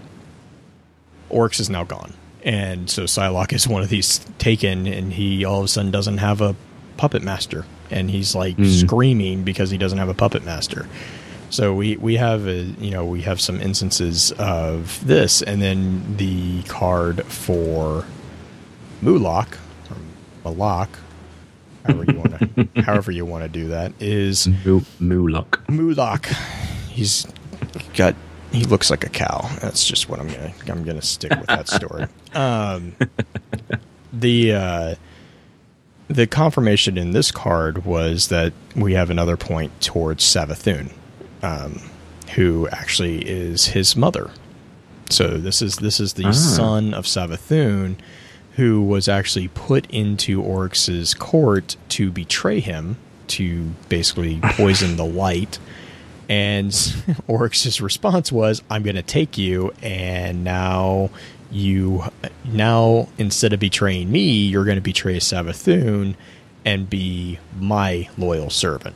Oryx is now gone, and so Sylok is one of these Taken, and he all of a sudden doesn't have a puppet master, and he's like screaming because he doesn't have a puppet master. So we we have a you know we have some instances of this, and then the card for Mulak or Malak, however you want to (laughs) however you want to do that is
Mu- Mulok.
He's got he looks like a cow. That's just what I'm gonna I'm gonna stick with that story. (laughs) Um, the uh, the confirmation in this card was that we have another point towards Savathun, um, who actually is his mother. So this is this is the
Ah.
son of Savathun, who was actually put into Oryx's court to betray him, to basically (laughs) poison the light. And (laughs) Oryx's response was, "I'm going to take you, and now you now instead of betraying me, you're going to betray Savathun and be my loyal servant."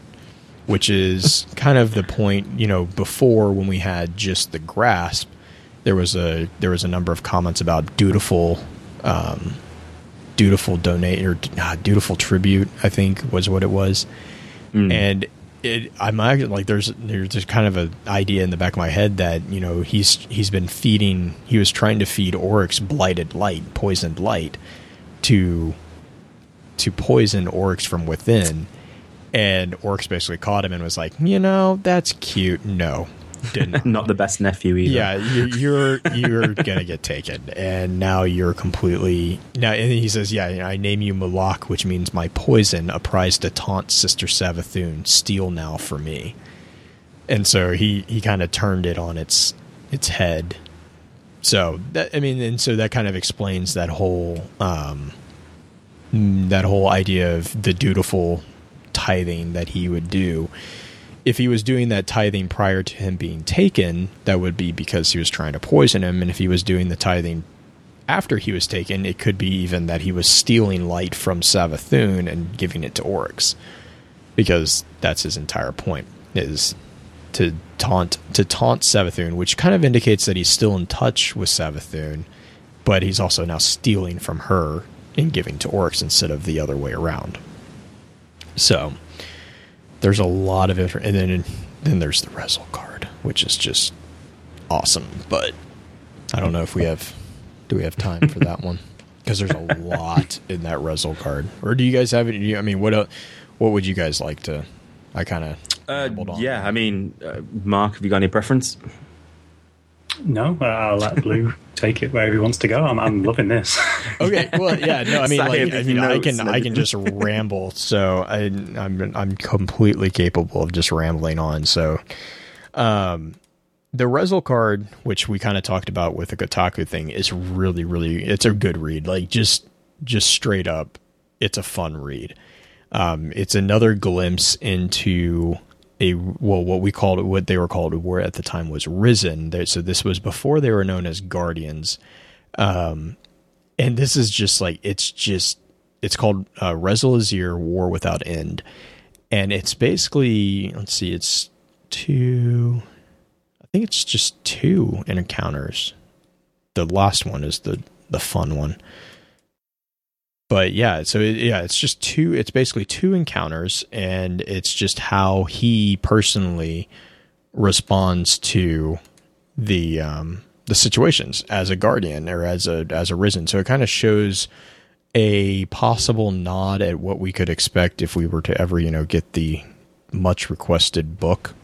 Which is kind of the point, you know, before when we had just the grasp, there was a there was a number of comments about dutiful um, dutiful donate or uh, dutiful tribute i think was what it was. And it i'm actually like there's there's just kind of an idea in the back of my head that you know he's he's been feeding he was trying to feed oryx blighted light poisoned light to to poison oryx from within and oryx basically caught him and was like you know that's cute no didn't (laughs)
Not the best nephew either.
yeah, you, you're you're gonna get taken, and now you're completely now. And he says, "Yeah, I name you Malak, which means my poison, a prize to taunt Sister Savathun. Steal now for me." And so he he kind of turned it on its its head. So that I mean, and so that kind of explains that whole um, mm, that whole idea of the dutiful tithing that he would do if he was doing that tithing prior to him being taken, that would be because he was trying to poison him. And if he was doing the tithing after he was taken, it could be even that he was stealing light from Savathun and giving it to Oryx, because that's his entire point is to taunt to taunt Savathun, which kind of indicates that he's still in touch with Savathun, but he's also now stealing from her and giving to Oryx instead of the other way around. So there's a lot of info, and then then there's the Rezyl card, which is just awesome. But I don't know if we have Do we have time for that one? (laughs) Because there's a lot in that Rezyl card. Or do you guys have it? I mean, what el what would you guys like to? I kind of
uh, yeah. I mean, uh, Mark, have you got any preference?
No, uh, I'll let Blue take it wherever he wants to go. I'm, I'm loving this. (laughs)
okay, well, yeah, no, I mean, like, I mean, I can, I can just ramble. So I, I'm, I'm completely capable of just rambling on. So, um, the Rezyl card, which we kind of talked about with the Kotaku thing, is really, really, it's a good read. Like just, just straight up, it's a fun read. Um, it's another glimpse into a well what we called what they were called were at the time was risen. So this was before they were known as guardians. Um and this is just like it's just it's called uh Rezyl War Without End. And it's basically let's see it's two I think it's just two encounters. The last one is the the fun one but yeah, so it, yeah, it's just two. It's basically two encounters, and it's just how he personally responds to the um, the situations as a guardian or as a as a risen. So it kind of shows a possible nod at what we could expect if we were to ever, you know, get the much requested book,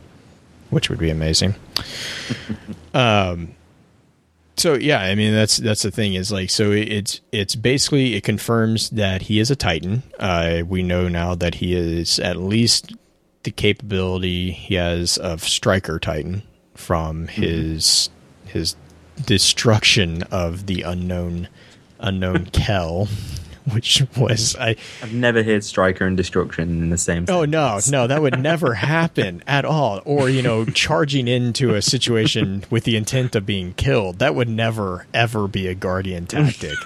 which would be amazing. (laughs) um, so yeah, I mean that's that's the thing is like so it's it's basically it confirms that he is a Titan. Uh, we know now that he is at least the capability he has of Striker Titan from mm-hmm. his mm-hmm. his destruction of the unknown unknown (laughs) Kell (laughs) which was I.
I've never heard striker and destruction in the same.
Oh no, no, that would never (laughs) happen at all. Or you know, (laughs) charging into a situation with the intent of being killed. That would never ever be a guardian tactic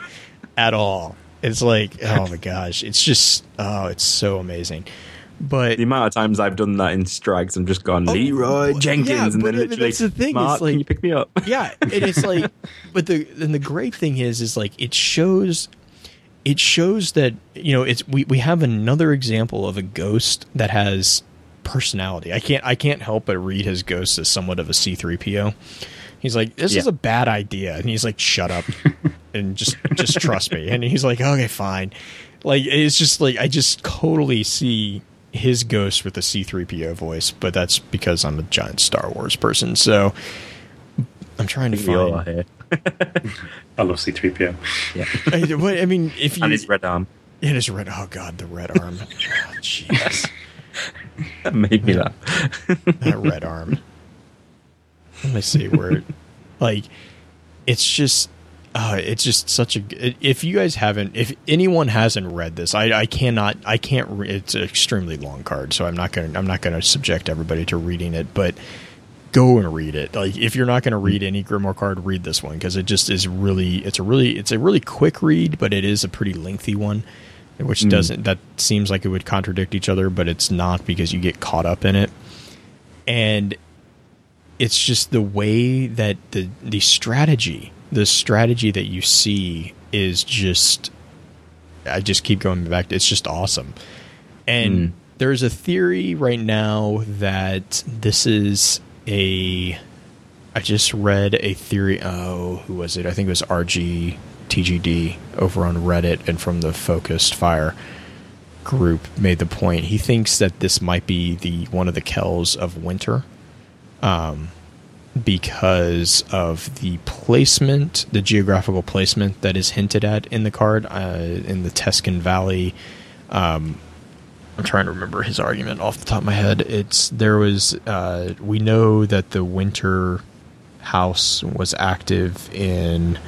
at all. It's like, oh my gosh, it's just, oh, it's so amazing. But
the amount of times I've done that in strikes, I'm just gone oh, Leroy Jenkins, yeah, and then literally, that's the thing. Mark, like, can you pick me up?
yeah, and it's like, but the and the great thing is, is like it shows it shows that you know it's we, we have another example of a ghost that has personality. I can't I can't help but read his ghost as somewhat of a C3PO. He's like, this yeah. is a bad idea, and he's like, shut up (laughs) and just just trust me. And he's like, okay, fine. Like it's just like I just totally see his ghost with a C3PO voice, but that's because I'm a giant Star Wars person. So I'm trying to find. (laughs)
I love C3PO.
Yeah. I, I mean, if you.
And his red arm.
It is red. Oh, God, the red arm. (laughs) oh, jeez.
that made me laugh. (laughs)
that red arm. Let me see where. Like, it's just. Uh, it's just such a. If you guys haven't, if anyone hasn't read this, I, I cannot, I can't. Re- it's an extremely long card, so I'm not gonna, I'm not gonna subject everybody to reading it. But go and read it. Like if you're not going to read any Grimoire card, read this one because it just is really it's a really it's a really quick read, but it is a pretty lengthy one, which mm. doesn't that seems like it would contradict each other, but it's not because you get caught up in it. And it's just the way that the the strategy, the strategy that you see is just I just keep going back. It's just awesome. And mm. there's a theory right now that this is a I just read a theory. Oh, who was it? I think it was RG TGD over on Reddit and from the Focused Fire group made the point. He thinks that this might be the one of the Kells of Winter, um, because of the placement, the geographical placement that is hinted at in the card uh, in the Tescan Valley. Um, I'm trying to remember his argument off the top of my head. It's there was uh, we know that the winter house was active in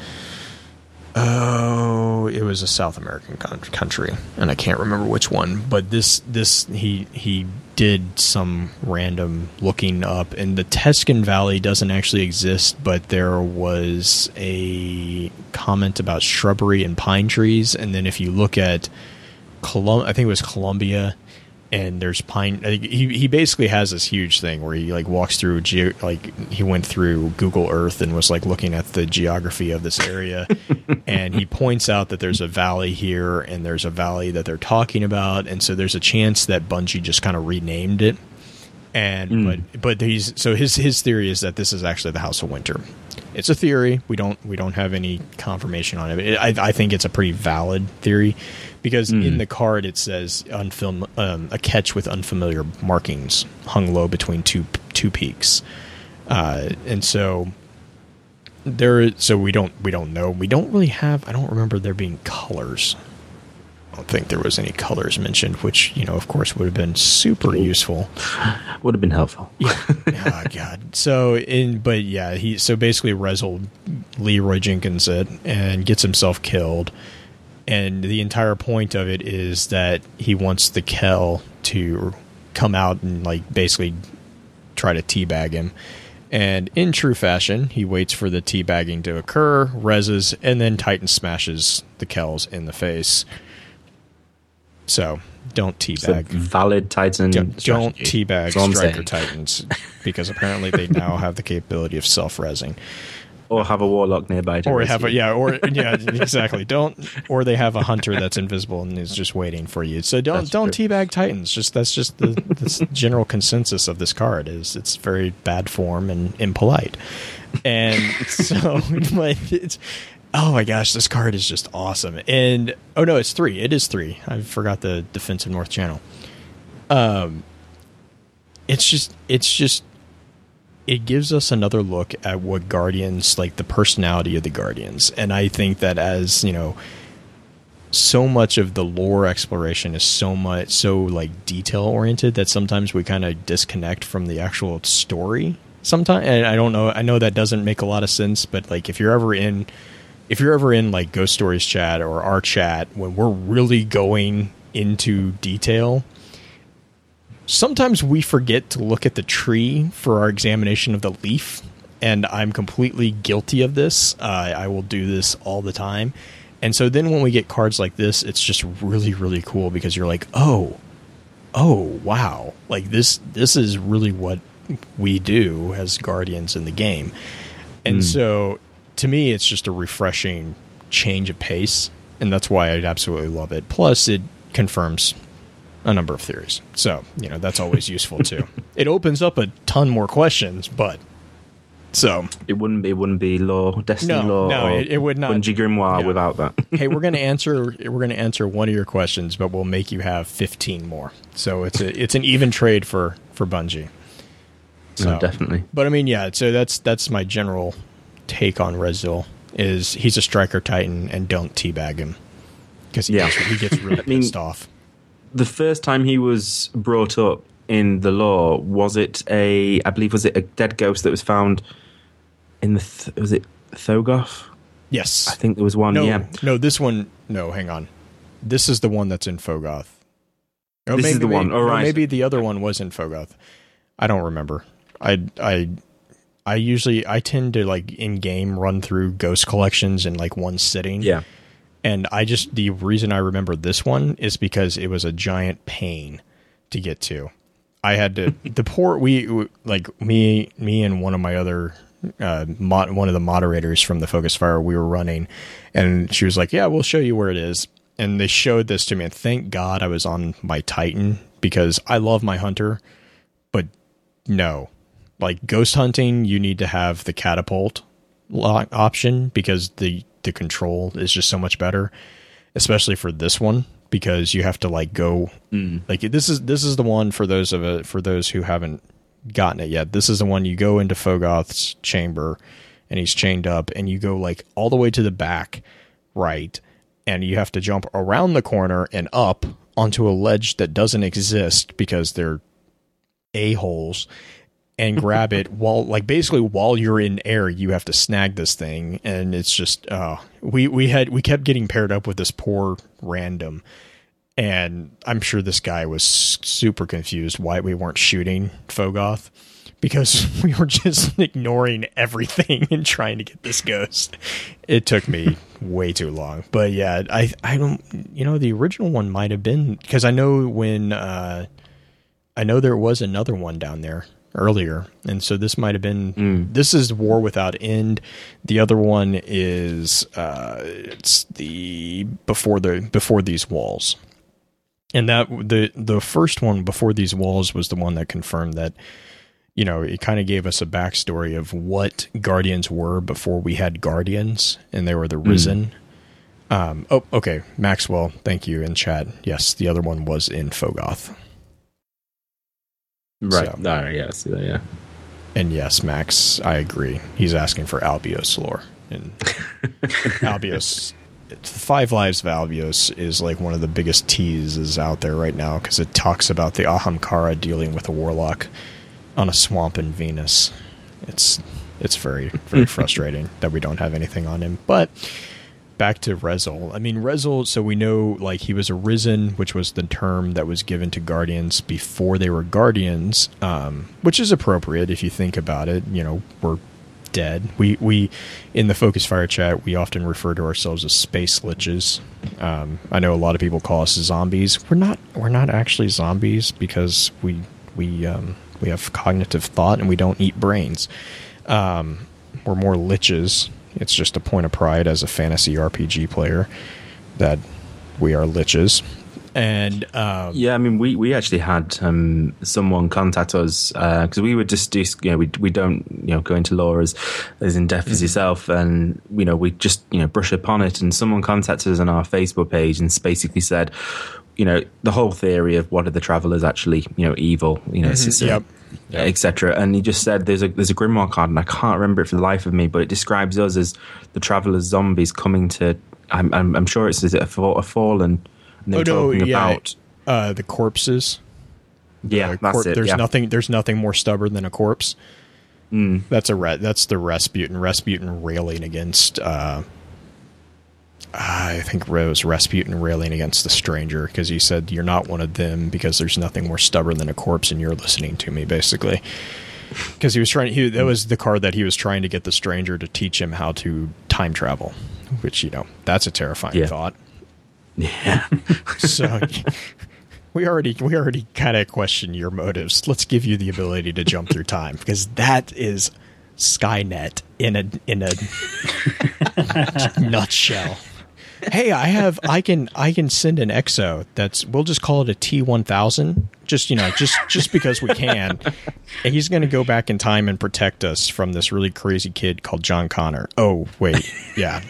oh it was a South American country and I can't remember which one. But this this he he did some random looking up and the Tescan Valley doesn't actually exist, but there was a comment about shrubbery and pine trees, and then if you look at Colum- I think it was Columbia, and there's pine. He he basically has this huge thing where he like walks through ge- like he went through Google Earth and was like looking at the geography of this area, (laughs) and he points out that there's a valley here and there's a valley that they're talking about, and so there's a chance that Bungie just kind of renamed it. And mm. but but he's so his his theory is that this is actually the House of Winter. it's a theory. We don't we don't have any confirmation on it. it I, I think it's a pretty valid theory because in the card it says unfilm um, a catch with unfamiliar markings hung low between two two peaks, uh, and so there. So we don't we don't know. We don't really have. I don't remember there being colors. I don't think there was any colors mentioned, which you know, of course, would have been super useful. (laughs)
Would have been helpful. (laughs)
Yeah. oh God. So in but yeah, he so basically Rezyl Leroy Jenkins it and gets himself killed. And the entire point of it is that he wants the Kell to come out and like basically try to teabag him. And in true fashion, he waits for the teabagging to occur, reses, and then Titan smashes the Kells in the face. So don't teabag
valid Titan.
don't, don't teabag
That's all I'm
striker titans because apparently they now (laughs) have the capability of self-resing
Or have a warlock nearby. To
or have a yeah or (laughs) yeah exactly. Don't or they have a hunter that's invisible and is just waiting for you. So don't
That's
don't
true.
teabag titans. Just that's just the this general consensus of this card is it's very bad form and impolite. And (laughs) so (laughs) but it's oh my gosh this card is just awesome. And oh no it's three. It is three. I forgot the defensive north channel. Um it's just it's just it gives us another look at what guardians like the personality of the guardians. And i think that as you know so much of the lore exploration is so much so like detail oriented that sometimes we kind of disconnect from the actual story sometimes. And i don't know i know that doesn't make a lot of sense but like if you're ever in if you're ever in like ghost stories chat or our chat when we're really going into detail sometimes we forget to look at the tree for our examination of the leaf and i'm completely guilty of this. Uh, i will do this all the time. And so then when we get cards like this it's just really really cool because you're like oh oh wow. Like this this is really what we do as guardians in the game. And so to me it's just a refreshing change of pace and that's why i absolutely love it. Plus it confirms a number of theories so you know that's always (laughs) useful too it opens up a ton more questions but so
It wouldn't. Be it wouldn't be law, destiny
No,
law,
no, it- it would not-
Bungie Grimoire
yeah.
without that. (laughs)
hey, we're going (laughs) to answer we're going to answer one of your questions, but we'll make you have 15 more. So it's a it's an even trade for for Bungie.
no, definitely.
But I mean, yeah, so that's that's my general take on Rezyl is he's a striker titan and don't teabag him because he,
Yeah.
gets, he gets really
I mean-
pissed off.
The first time he was brought up in the law was it a? I believe was it a dead ghost that was found in the? Th- was it Phogoth?
Yes.
I think there was one.
no,
yeah,
no, this one. No, hang on. This is the one that's in Phogoth. Or
This is the one.
Maybe,
Oh, right.
maybe the other one was in Phogoth. I don't remember. I I I usually I tend to like in game run through ghost collections in like one sitting.
yeah.
And I just the reason I remember this one is because it was a giant pain to get to. I had to (laughs) the poor we we- like me me and one of my other uh mod, one of the moderators from the Focus Fire we were running and she was like, "Yeah, we'll show you where it is." And they showed this to me and thank God I was on my Titan because I love my hunter, but no. Like ghost hunting, you need to have the catapult lock option because the the control is just so much better, especially for this one because you have to like go mm. like this is this is the one for those of it for those who haven't gotten it yet. This is the one you go into Phogoth's chamber and he's chained up and you go like all the way to the back right and you have to jump around the corner and up onto a ledge that doesn't exist because they're a-holes and (laughs) grab it while like basically while you're in air you have to snag this thing. And it's just uh we we had we kept getting paired up with this poor random. And i'm sure this guy was super confused why we weren't shooting Phogoth because (laughs) we were just (laughs) ignoring everything and trying to get this ghost. It took me way too long. But yeah i i don't you know the original one might have been because i know when uh I know there was another one down there earlier, and so this might have been. This is War Without End. The other one is uh, it's the before the before these walls, and that the the first one before these walls was the one that confirmed that you know, it kind of gave us a backstory of what Guardians were before we had Guardians, and they were the Risen. Um, oh, okay, Maxwell, thank you in chat. Yes, the other one was in Phogoth.
Right.
So-
Oh, yeah, I see that, yeah.
And yes, Max, I agree. He's asking for Albios lore. And (laughs) Albios, Five Lives of Albios is like one of the biggest teases out there right now because it talks about the Ahamkara dealing with a warlock on a swamp in Venus. It's it's very very (laughs) frustrating that we don't have anything on him. But back to Rezyl. I mean, Rezyl, so we know like he was arisen, which was the term that was given to Guardians before they were Guardians, um, which is appropriate if you think about it. You know, we're dead. We we in the Focus Fire chat we often refer to ourselves as space liches. Um, I know a lot of people call us zombies. We're not. We're not actually zombies because we we um, we have cognitive thought and we don't eat brains. Um, we're more liches. It's just a point of pride as a fantasy RPG player that we are liches. And um,
Yeah, I mean, we, we actually had um, someone contact us because we were just, dis- you know, we, we don't, you know, go into law as, as in depth as yourself. And, you know, we just, you know, brush upon it. And someone contacted us on our Facebook page and basically said, you know, the whole theory of what are the travelers actually, you know, evil, you know, it's-
Yep.
etc. And he just said there's a there's a grimoire card, and I can't remember it for the life of me, but it describes us as the travelers zombies coming to. I'm I'm, I'm sure it's is it a, fall, a fallen. And they're
oh no,
talking
yeah,
about
uh, the corpses.
yeah, that's
corp-
it.
There's
yeah.
nothing. There's nothing more stubborn than a corpse.
Mm.
That's a re- That's the Rasputin. Rasputin railing against. Uh, I think it was Rasputin railing against the stranger because he said you're not one of them because there's nothing more stubborn than a corpse and you're listening to me basically. Because he was trying. He, that was the card that he was trying to get the stranger to teach him how to time travel, which you know that's a terrifying
Yeah.
thought. (laughs)
Yeah,
So (laughs) we already we already kind of question your motives. Let's give you the ability to jump through time because that is Skynet in a in a (laughs) nutshell. Hey, I have I can I can send an exo that's we'll just call it a T one thousand. Just you know, just just because we can. And he's gonna go back in time and protect us from this really crazy kid called John Connor. Oh, wait, yeah.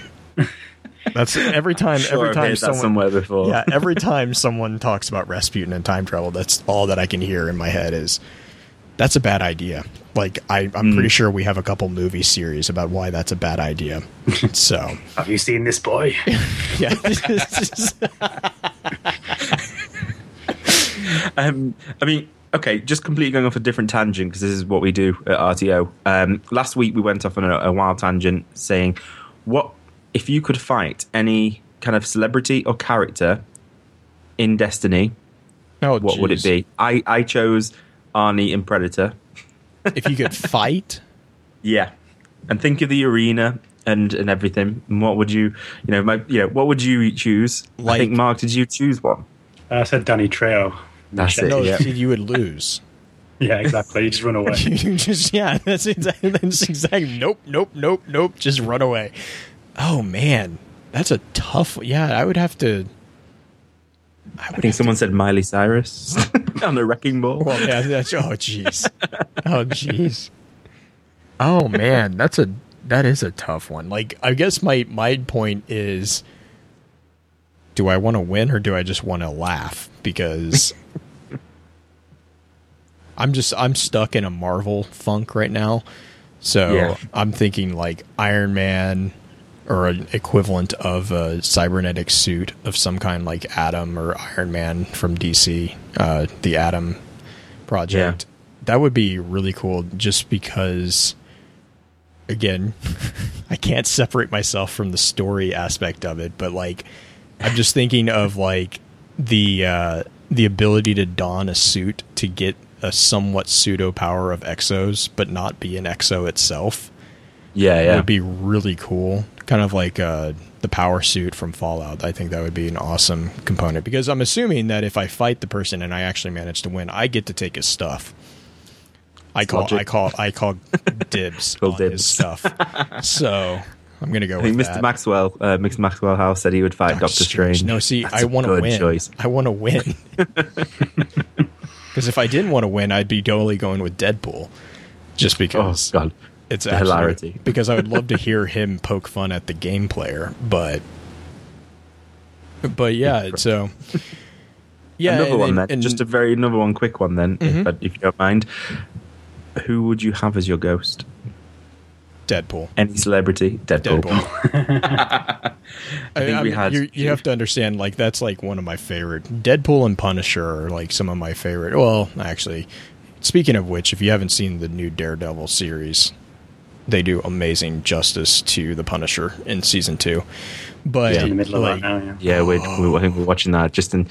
That's every time
sure,
every
I've
time someone
somewhere before.
yeah, every time someone talks about Rasputin and time travel, that's all that I can hear in my head is that's a bad idea. Like I, I'm pretty sure we have a couple movie series about why that's a bad idea. (laughs) so
Have you seen this boy? (laughs)
yeah, (laughs)
Um, I mean, okay, just completely going off a different tangent because this is what we do at RTO. Um, last week we went off on a, a wild tangent saying, what if you could fight any kind of celebrity or character in Destiny?
oh,
What would it be? I I chose Arnie in Predator.
if you could fight? (laughs)
Yeah, and think of the arena and and everything. And what would you, you know, my, you know, what would you choose? I think Mark, did you choose one?
Uh, I said Danny Trejo.
That's it.
No,
yeah.
you would lose. (laughs)
Yeah, exactly. You just run away. (laughs)
you just yeah, that's exactly that's exactly. Nope, nope, nope, nope. Just run away. Oh man, that's a tough. Yeah, I would have to. I
I think someone said Miley Cyrus (laughs) on the wrecking ball.
Well, yeah, that's oh jeez, oh jeez, oh man, that's a that is a tough one. Like, I guess my my point is, do I want to win or do I just want to laugh? Because (laughs) I'm just I'm stuck in a Marvel funk right now, so
Yeah.
I'm thinking like Iron Man. Or an equivalent of a cybernetic suit of some kind, like Atom or Iron Man from DC, uh, the Atom project. That would be really cool just because again, (laughs) I can't separate myself from the story aspect of it, but like I'm just thinking of like the uh the ability to don a suit to get a somewhat pseudo power of exos but not be an exo itself
Yeah, yeah.
would be really cool. Kind of like uh, the power suit from Fallout. I think that would be an awesome component because I'm assuming that if I fight the person and I actually manage to win, I get to take his stuff. I call. I call I call (laughs) dibs on
dibs.
his stuff. So I'm gonna go
I think
with
Mr.
that.
Maxwell, uh, Mr. Maxwell House said he would fight Doctor, Strange.
No, see,
That's
I want to win.
Choice.
I want to win. (laughs) (laughs) Because if I didn't want to win, I'd be totally going with Deadpool. just because.
Oh
because
God,
it's
hilarity. (laughs)
Because I would love to hear him poke fun at the game player, but but yeah, (laughs) so yeah,
another
and-
one then.
and-
Just a very another one, quick one then,
Mhm.
if, if you don't mind. Who would you have as your ghost?
Deadpool.
Any celebrity? Deadpool.
Deadpool. (laughs) I,
think
I
we
mean,
had-
you, you have to understand, like that's like one of my favorite. Deadpool and Punisher are like some of my favorite. Well, actually, speaking of which, if you haven't seen the new Daredevil series, they do amazing justice to the Punisher in season two. But
in the middle of
like,
that now. Yeah.
Yeah, we're, we I think we're watching that just in,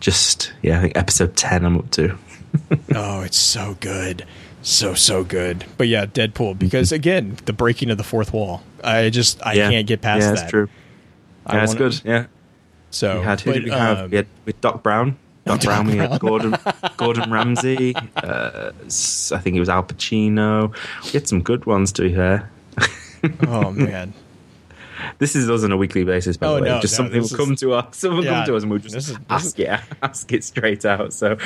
just yeah, I think episode ten. I'm up to. (laughs)
oh, it's so good, so so good. But yeah, Deadpool because again, the breaking of the fourth wall. I just I
yeah.
can't get past
yeah,
that.
That's true.
I
Yeah, it's
wanna-
good. Yeah,
So
we had who
but,
did we have?
um,
we had with Doc Brown. Doc Brown. We had Gordon Gordon Ramsay. Uh, I think it was Al Pacino. We had some good ones to be fair. (laughs)
oh man.
This is us on a weekly basis, by
Oh,
the way.
no,
just
no,
something will
this
come to us. Someone
Yeah,
come to us, and we'll just
this is- this
ask it, ask it straight out. So,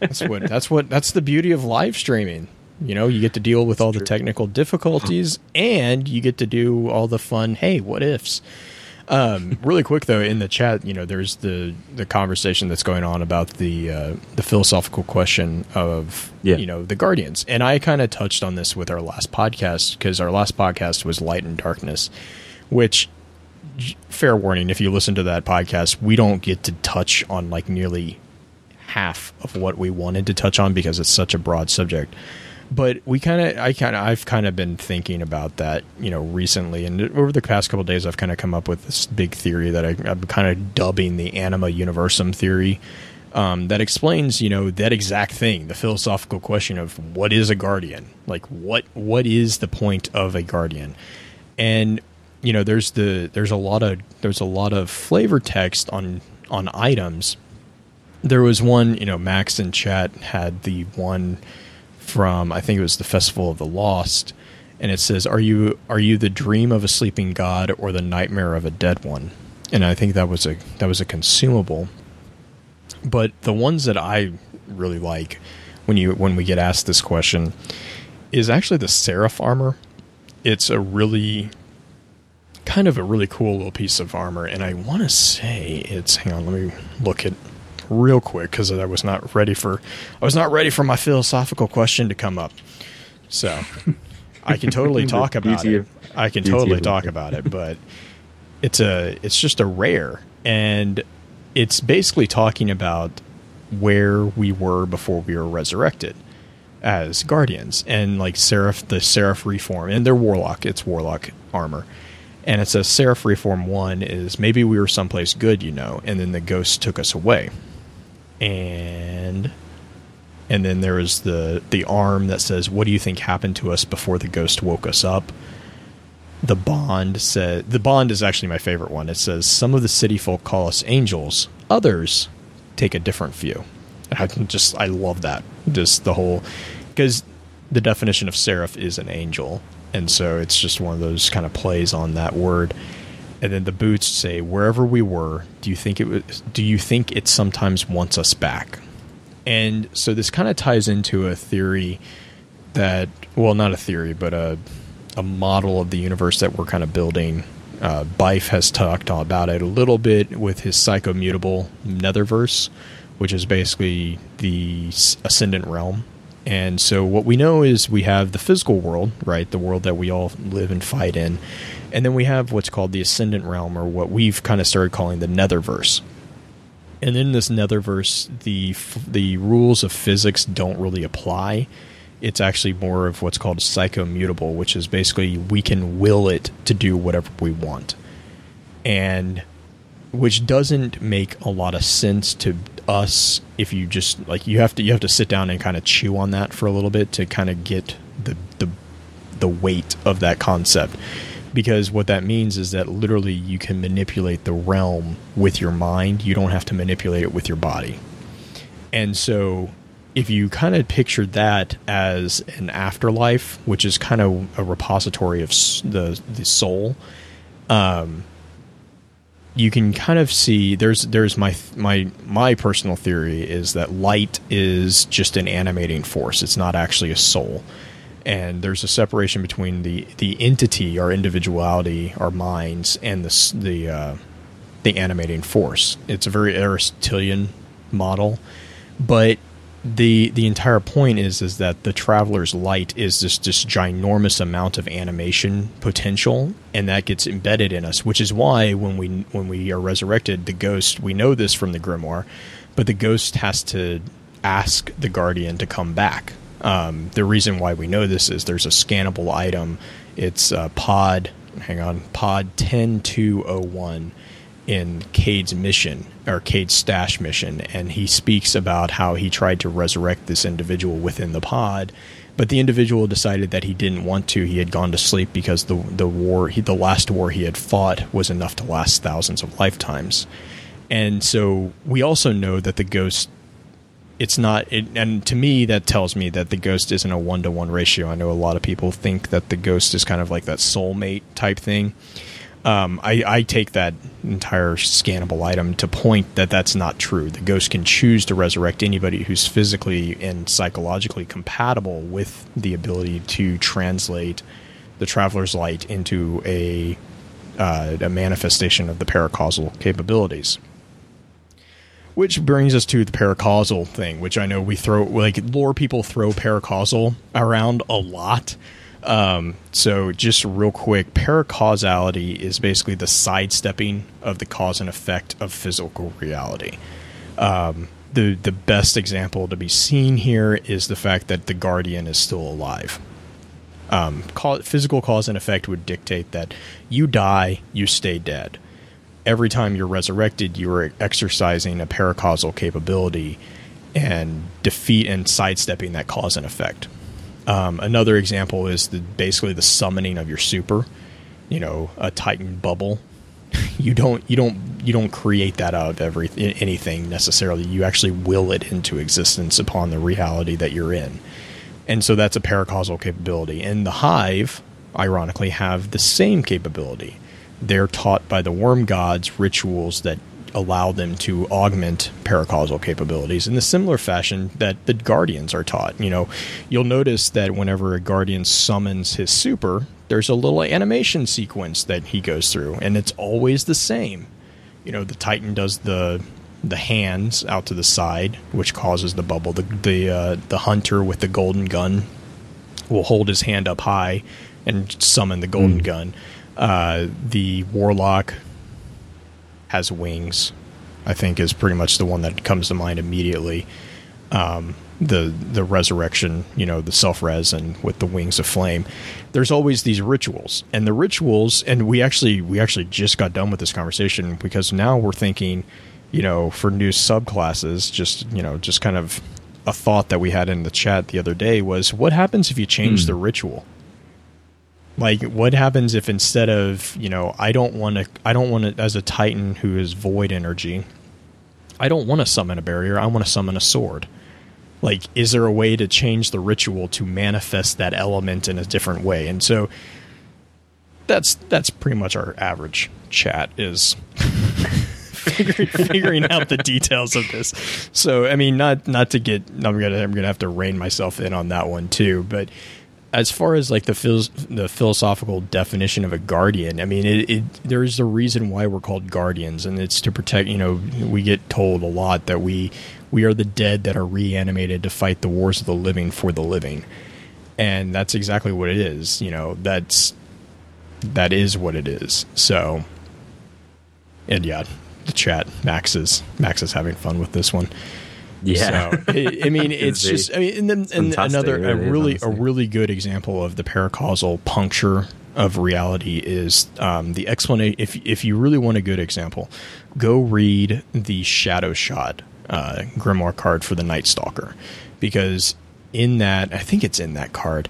That's what that's what that's the beauty of live streaming. You know, you get to deal with all the technical difficulties and you get to do all the fun, hey, what ifs. Um, really quick though, in the chat, you know, there's the the conversation that's going on about the uh, the philosophical question of
Yeah.
you know the guardians, and I kind of touched on this with our last podcast because our last podcast was light and darkness, which fair warning if you listen to that podcast we don't get to touch on like nearly half of what we wanted to touch on because it's such a broad subject but we kind of i kind of i've kind of been thinking about that you know recently and over the past couple days i've kind of come up with this big theory that I, i'm kind of dubbing the anima universum theory um, that explains you know that exact thing the philosophical question of what is a guardian? Like what what is the point of a guardian? And you know there's the there's a lot of there's a lot of flavor text on on items. There was one you know max in chat had the one from i think it was the festival of the lost and it says are you are you the dream of a sleeping god or the nightmare of a dead one? And i think that was a that was a consumable. But the ones that i really like when you when we get asked this question is actually the seraph armor. It's a really kind of a really cool little piece of armor and i want to say it's hang on let me look it real quick because i was not ready for i was not ready for my philosophical question to come up. So i can totally (laughs) talk about it.
of-
i can totally talk about it but it's a it's just a rare and it's basically talking about where we were before we were resurrected as guardians and like seraph the seraph reform and they're warlock it's warlock armor and it says seraph reform 1 is maybe we were someplace good you know and then the ghost took us away and and then there is the the arm that says what do you think happened to us before the ghost woke us up? The bond said the bond is actually my favorite one. It says some of the city folk call us angels. Others take a different view. I just i love that. Just the whole because the definition of seraph is an angel. And so it's just one of those kind of plays on that word and then the boots say wherever we were do you think it was do you think it sometimes wants us back? And so this kind of ties into a theory that well not a theory but a a model of the universe that we're kind of building. Uh, Byf has talked about it a little bit with his psychomutable netherverse which is basically the ascendant realm. And so what we know is we have the physical world right? The world that we all live and fight in and then we have what's called the ascendant realm or what we've kind of started calling the netherverse and in this netherverse the the rules of physics don't really apply. It's actually more of what's called psychomutable which is basically we can will it to do whatever we want. And which doesn't make a lot of sense to us if you just like you have to you have to sit down and kind of chew on that for a little bit to kind of get the the the weight of that concept because what that means is that literally you can manipulate the realm with your mind. You don't have to manipulate it with your body. And so if you kind of pictured that as an afterlife which is kind of a repository of the the soul um you can kind of see there's there's my my my personal theory is that light is just an animating force. It's not actually a soul and there's a separation between the the entity, our individuality, our minds, and the the uh, the animating force. It's a very Aristotelian model, but the the entire point is is that the traveler's light is this this ginormous amount of animation potential and that gets embedded in us which is why when we when we are resurrected the ghost we know this from the grimoire but the ghost has to ask the guardian to come back um, the reason why we know this is there's a scannable item it's uh, pod hang on pod 10201 in Cayde's mission or Cayde's stash mission, and he speaks about how he tried to resurrect this individual within the pod, but the individual decided that he didn't want to. He had gone to sleep because the the war, he, the last war he had fought, was enough to last thousands of lifetimes, and so we also know that the ghost. It's not, it, and to me, that tells me that the ghost isn't a one to one ratio. I know a lot of people think that the ghost is kind of like that soulmate type thing um, I, I, take that entire scannable item to point that that's not true. The ghost can choose to resurrect anybody who's physically and psychologically compatible with the ability to translate the traveler's light into a uh, a manifestation of the paracausal capabilities. Which brings us to the paracausal thing, which I know we throw like lore people throw paracausal around a lot. Um, so, just real quick, paracausality is basically the sidestepping of the cause and effect of physical reality. Um, the the best example to be seen here is the fact that the guardian is still alive. Um, physical cause and effect would dictate that you die, you stay dead. Every time you're resurrected, you are exercising a paracausal capability and defeat and sidestepping that cause and effect. Um, another example is the, basically the summoning of your super. You know, a Titan bubble. (laughs) you don't you don't you don't create that out of every anything necessarily. You actually will it into existence upon the reality that you're in, and so that's a paracausal capability. And the Hive, ironically, have the same capability. They're taught by the worm gods rituals that allow them to augment paracausal capabilities in the similar fashion that the guardians are taught. You know, you'll notice that whenever a guardian summons his super, there's a little animation sequence that he goes through, and it's always the same. You know, the Titan does the the hands out to the side, which causes the bubble. The the uh, the hunter with the golden gun will hold his hand up high and summon the golden mm. gun. Uh, the warlock has wings. I think is pretty much the one that comes to mind immediately. Um, the the resurrection, you know, the self res and with the wings of flame. There's always these rituals, and the rituals, and we actually we actually just got done with this conversation because now we're thinking, you know, for new subclasses, just you know, just kind of a thought that we had in the chat the other day was, what happens if you change mm. the ritual? Like what happens if instead of you know i don't want to i don't want to as a titan who is void energy i don't want to summon a barrier i want to summon a sword. Like is there a way to change the ritual to manifest that element in a different way? And so that's that's pretty much our average chat is figuring, (laughs) out the details of this. So i mean not not to get i'm gonna i'm gonna have to rein myself in on that one too but as far as like the phil- the philosophical definition of a guardian, I mean, it, it, there's a reason why we're called guardians, and it's to protect. You know, we get told a lot that we we are the dead that are reanimated to fight the wars of the living for the living, and that's exactly what it is. You know, that's that is what it is. So, and yeah, the chat Max is Max is having fun with this one.
Yeah,
so, (laughs) I mean, it's just I mean, and then and another really a really a really good example of the paracausal puncture of reality is um, the explanation. If if you really want a good example, go read the Shadow Shot uh, Grimoire card for the Night Stalker, because in that I think it's in that card,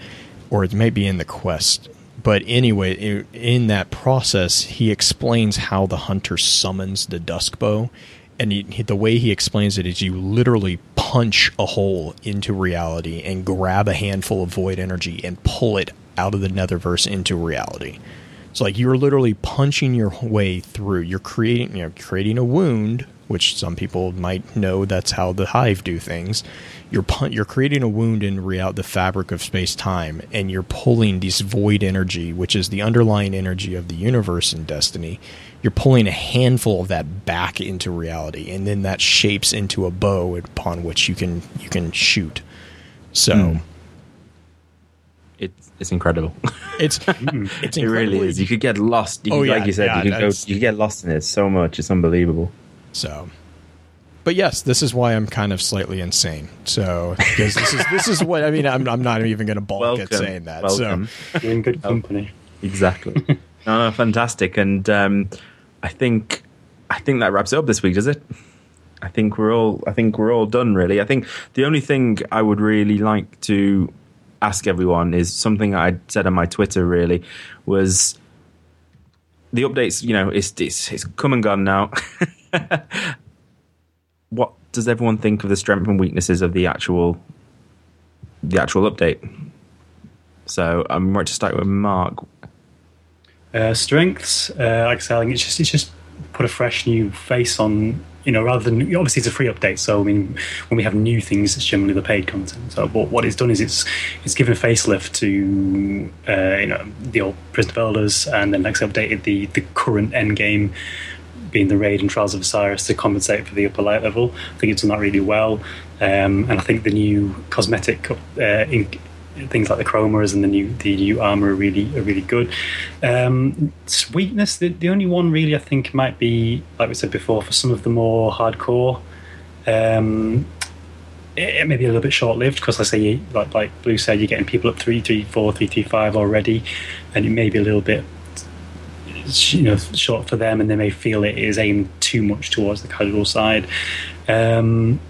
or it might be in the quest. But anyway, in that process, he explains how the hunter summons the dusk bow and he, the way he explains it is you literally punch a hole into reality and grab a handful of void energy and pull it out of the netherverse into reality. It's like you're literally punching your way through. You're creating, you know, creating a wound which some people might know that's how the hive do things. You're pu- you're creating a wound in real the fabric of space time, and you're pulling this void energy, which is the underlying energy of the universe and Destiny. You're pulling a handful of that back into reality, and then that shapes into a bow upon which you can you can shoot. So.
Mm. It's it's incredible. (laughs)
It's it's
it really is. You could get lost. You
Oh,
could,
yeah,
like you said,
yeah,
you could go. You could get lost in it so much. It's unbelievable.
So, but yes, this is why I'm kind of slightly insane. So, because this is this is what I mean. I'm I'm not even going to balk
Welcome.
at saying that.
Welcome.
You're in good company.
Exactly. (laughs) no, no, fantastic. And um, I think I think that wraps it up this week, does it? I think we're all I think we're all done really. I think the only thing I would really like to ask everyone is something I said on my Twitter really was the updates, you know, it's it's, it's come and gone now. (laughs) (laughs) what does everyone think of the strengths and weaknesses of the actual the actual update? So I'm right to start with Mark.
Uh, strengths, uh, like think it's just it's just put a fresh new face on. You know, rather than obviously it's a free update, so I mean, when we have new things, it's generally the paid content. So, but what it's done is it's it's given a facelift to uh, you know the old Prison of Elders, and then next updated the the current end game being the raid and Trials of Osiris to compensate for the upper light level. I think it's done that really well, um, and I think the new cosmetic uh, in, things like the chromas and the new the new armor are really are really good. Um, sweetness, the, the only one really I think might be like we said before for some of the more hardcore. Um, it, it may be a little bit short lived because I say like like Blue said, you're getting people up three three four three three five already, and it may be a little bit you know short for them, and they may feel it is aimed too much towards the casual side. Um,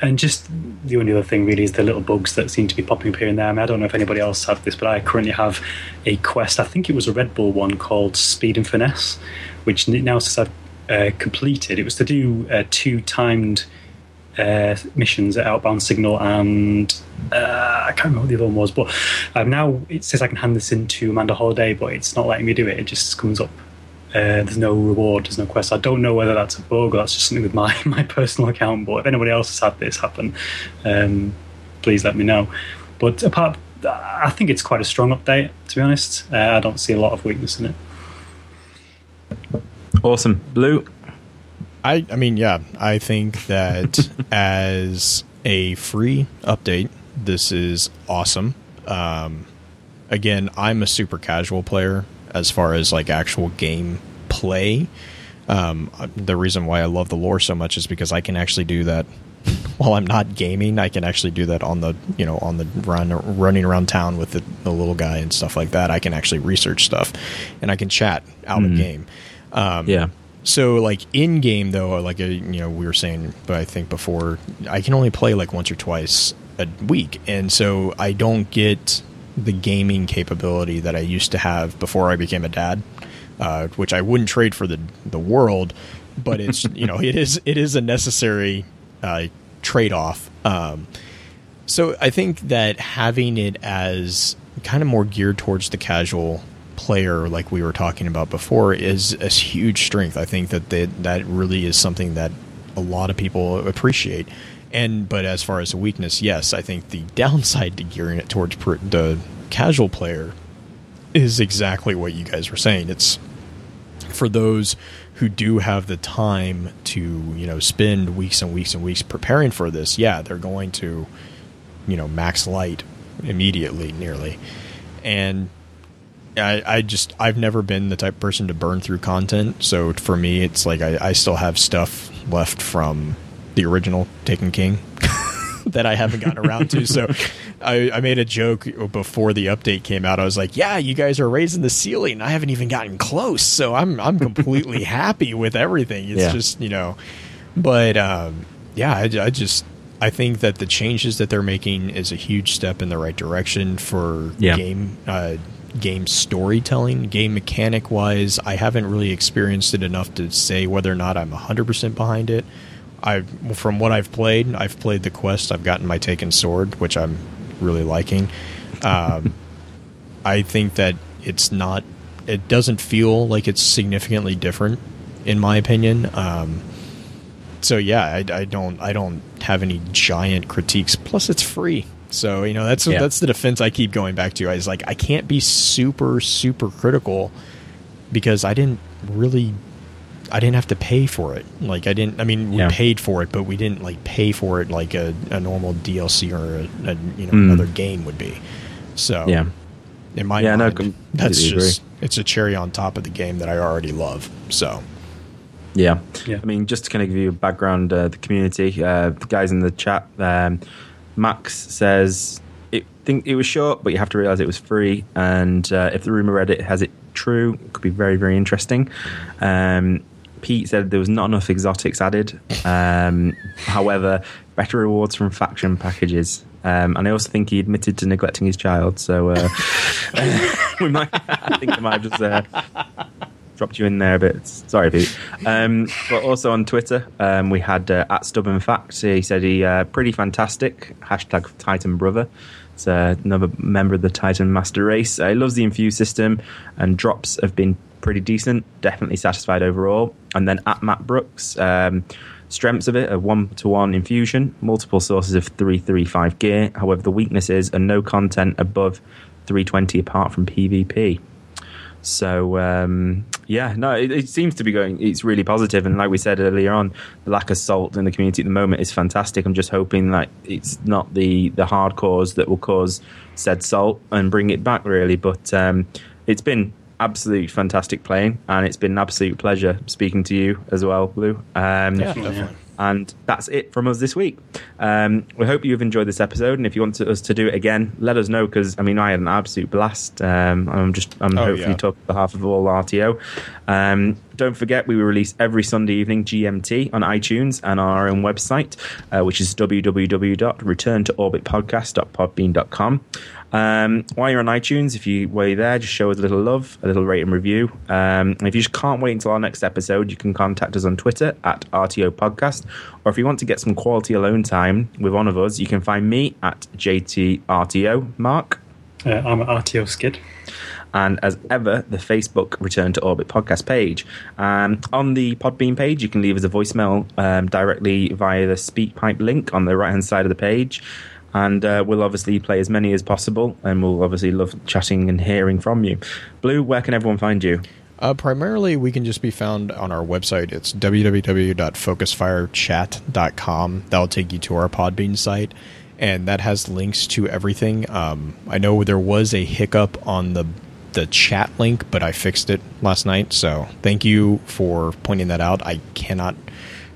and just the only other thing really is the little bugs that seem to be popping up here and there. I, mean, I don't know if anybody else have this, but I currently have a quest. I think it was a Red Bull one called Speed and Finesse, which now since I've uh, completed. It was to do uh, two timed uh, missions at Outbound Signal and uh, I can't remember what the other one was, but um, now it says I can hand this in to Amanda Holliday, but it's not letting me do it. It just comes up. Uh, there's no reward, there's no quest. I don't know whether that's a bug or that's just something with my, (laughs) my personal account. But if anybody else has had this happen, um, please let me know. But apart, I think it's quite a strong update. To be honest, uh, I don't see a lot of weakness in it.
Awesome, Blue.
I I mean, yeah, I think that (laughs) as a free update, this is awesome. Um, again, I'm a super casual player as far as like actual game play. Um, the reason why I love the lore so much is because I can actually do that (laughs) while I'm not gaming. I can actually do that on the you know on the run running around town with the, the little guy and stuff like that. I can actually research stuff, and I can chat out
Mhm.
of game. Um,
Yeah.
So like in game though, like uh, you know we were saying, but I think before I can only play like once or twice a week, and so I don't get the gaming capability that I used to have before I became a dad, uh, which I wouldn't trade for the the world, but it's (laughs) you know it is it is a necessary uh, trade off. Um, so I think that having it as kind of more geared towards the casual player, like we were talking about before, is a huge strength. I think that they, that really is something that a lot of people appreciate. And but as far as a weakness, yes, I think the downside to gearing it towards per, the casual player is exactly what you guys were saying. It's for those who do have the time to you know spend weeks and weeks and weeks preparing for this. Yeah, they're going to you know max light immediately, nearly, and I, I just I've never been the type of person to burn through content. So for me, it's like I, I still have stuff left from the original Taken King (laughs) that I haven't gotten around to. So (laughs) I, I made a joke before the update came out. I was like, "Yeah, you guys are raising the ceiling. I haven't even gotten close, so I'm I'm completely (laughs) happy with everything. It's
Yeah.
just you know, but um, yeah, I, I just." I think that the changes that they're making is a huge step in the right direction for
Yeah.
game uh, game storytelling, game mechanic wise. I haven't really experienced it enough to say whether or not I'm 100% behind it. I from what I've played, I've played the quest. I've gotten my taken sword, which I'm really liking. Um, (laughs) I think that it's not. It doesn't feel like it's significantly different, in my opinion. Um, so yeah, I, I don't I don't have any giant critiques. Plus, it's free. So you know that's
Yeah.
that's the defense I keep going back to. I was like I can't be super super critical because I didn't really I didn't have to pay for it. Like I didn't. I mean, we
Yeah.
paid for it, but we didn't like pay for it like a, a normal DLC or a, a you know
Mm.
another game would be. So
Yeah.
in my
Yeah, no,
mind,
completely
that's
agree.
just it's a cherry on top of the game that I already love. So
Yeah.
Yeah.
I mean, just to kind of give you a background, uh, the community, uh, the guys in the chat, um, Max says, it, think it was short, but you have to realize it was free. And uh, if the rumor Reddit has it true, it could be very, very interesting. Um, Pete said there was not enough exotics added. Um, (laughs) however, better rewards from faction packages. Um, and I also think he admitted to neglecting his child. So uh, (laughs) we might, I (laughs) think I might have just uh, dropped you in there a bit. Sorry, Pete. Um, but also on Twitter, um, we had uh, at Stubborn Facts. He said he uh, pretty fantastic. Hashtag Titan Brother. It's uh, another member of the Titan Master race. Uh, he loves the infuse system, and drops have been pretty decent. Definitely satisfied overall. And then at Matt Brooks. Um, Strengths of it are one to one infusion, multiple sources of 335 gear. However, the weakness is a no content above 320 apart from PvP. So um, yeah, no, it, it seems to be going. It's really positive, and like we said earlier on, the lack of salt in the community at the moment is fantastic. I'm just hoping that it's not the the hardcores that will cause said salt and bring it back really. But um, it's been absolutely fantastic playing, and it's been an absolute pleasure speaking to you as well, Lou. Um,
yeah,
Definitely,
definitely.
And that's it from us this week. Um, we hope you've enjoyed this episode, and if you want to, us to do it again, let us know because I mean I had an absolute blast. Um, I'm just I'm
Oh,
hopefully
yeah.
talking on behalf of all RTO. Um, don't forget we release every Sunday evening GMT on iTunes and our own website, uh, which is www.returnToOrbitPodcast.podbean.com. Um, while you're on iTunes, if you you're there, just show us a little love, a little rate and review. Um, and if you just can't wait until our next episode, you can contact us on Twitter at RTO Podcast, or if you want to get some quality alone time with one of us, you can find me at JTRTO Mark.
Uh, I'm at RTO Skid.
and as ever, the Facebook Return to Orbit podcast page. Um, on the Podbean page, you can leave us a voicemail um, directly via the SpeakPipe link on the right hand side of the page. And uh, we'll obviously play as many as possible, and we'll obviously love chatting and hearing from you. Blue, where can everyone find you?
Uh, primarily, we can just be found on our website. It's www.focusfirechat.com. That'll take you to our Podbean site, and that has links to everything. Um, I know there was a hiccup on the the chat link, but I fixed it last night. So thank you for pointing that out. I cannot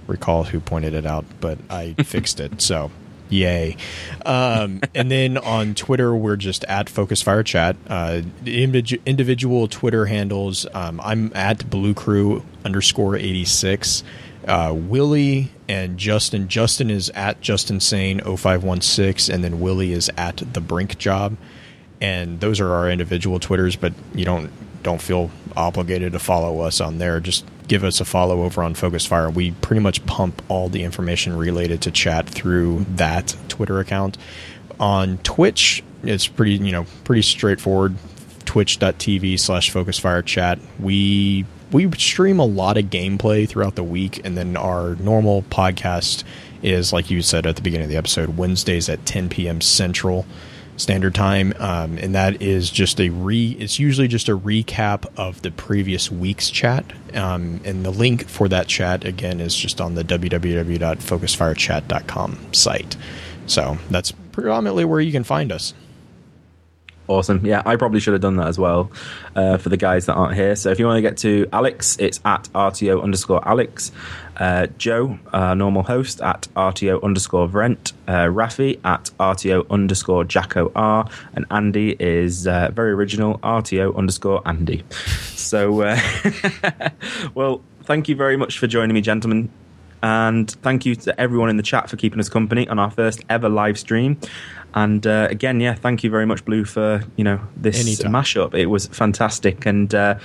recall who pointed it out, but I (laughs) fixed it. So yay. Um, (laughs) and then on Twitter, we're just at Focus Fire Chat. Uh, the individual Twitter handles, um, I'm at Blue Crew underscore 86. Uh, Willie and Justin. Justin is at Justin Sane 0516, and then Willie is at The Brink Job and those are our individual twitters but you don't don't feel obligated to follow us on there just give us a follow over on focus fire. We pretty much pump all the information related to chat through that twitter account. On twitch it's pretty you know pretty straightforward. Twitch.tv slash focus fire chat. We we stream a lot of gameplay throughout the week and then our normal podcast is like you said at the beginning of the episode wednesdays at 10 p.m central standard time um, and that is just a re it's usually just a recap of the previous week's chat um, and the link for that chat again is just on the www.focusfirechat.com site so that's predominantly where you can find us
Awesome. Yeah, I probably should have done that as well uh, for the guys that aren't here. So if you want to get to Alex, it's at RTO underscore Alex. Uh, Joe, our normal host, at RTO underscore Vrent. Uh, Rafi at RTO underscore Jacko R. And Andy is uh, very original, RTO underscore Andy. So, uh, (laughs) well, thank you very much for joining me, gentlemen. And thank you to everyone in the chat for keeping us company on our first ever live stream. And uh, again, yeah, thank you very much, Blue, for you know this
Anytime.
mashup. It was fantastic. And uh,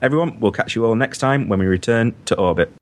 everyone, we'll catch you all next time when we return to orbit.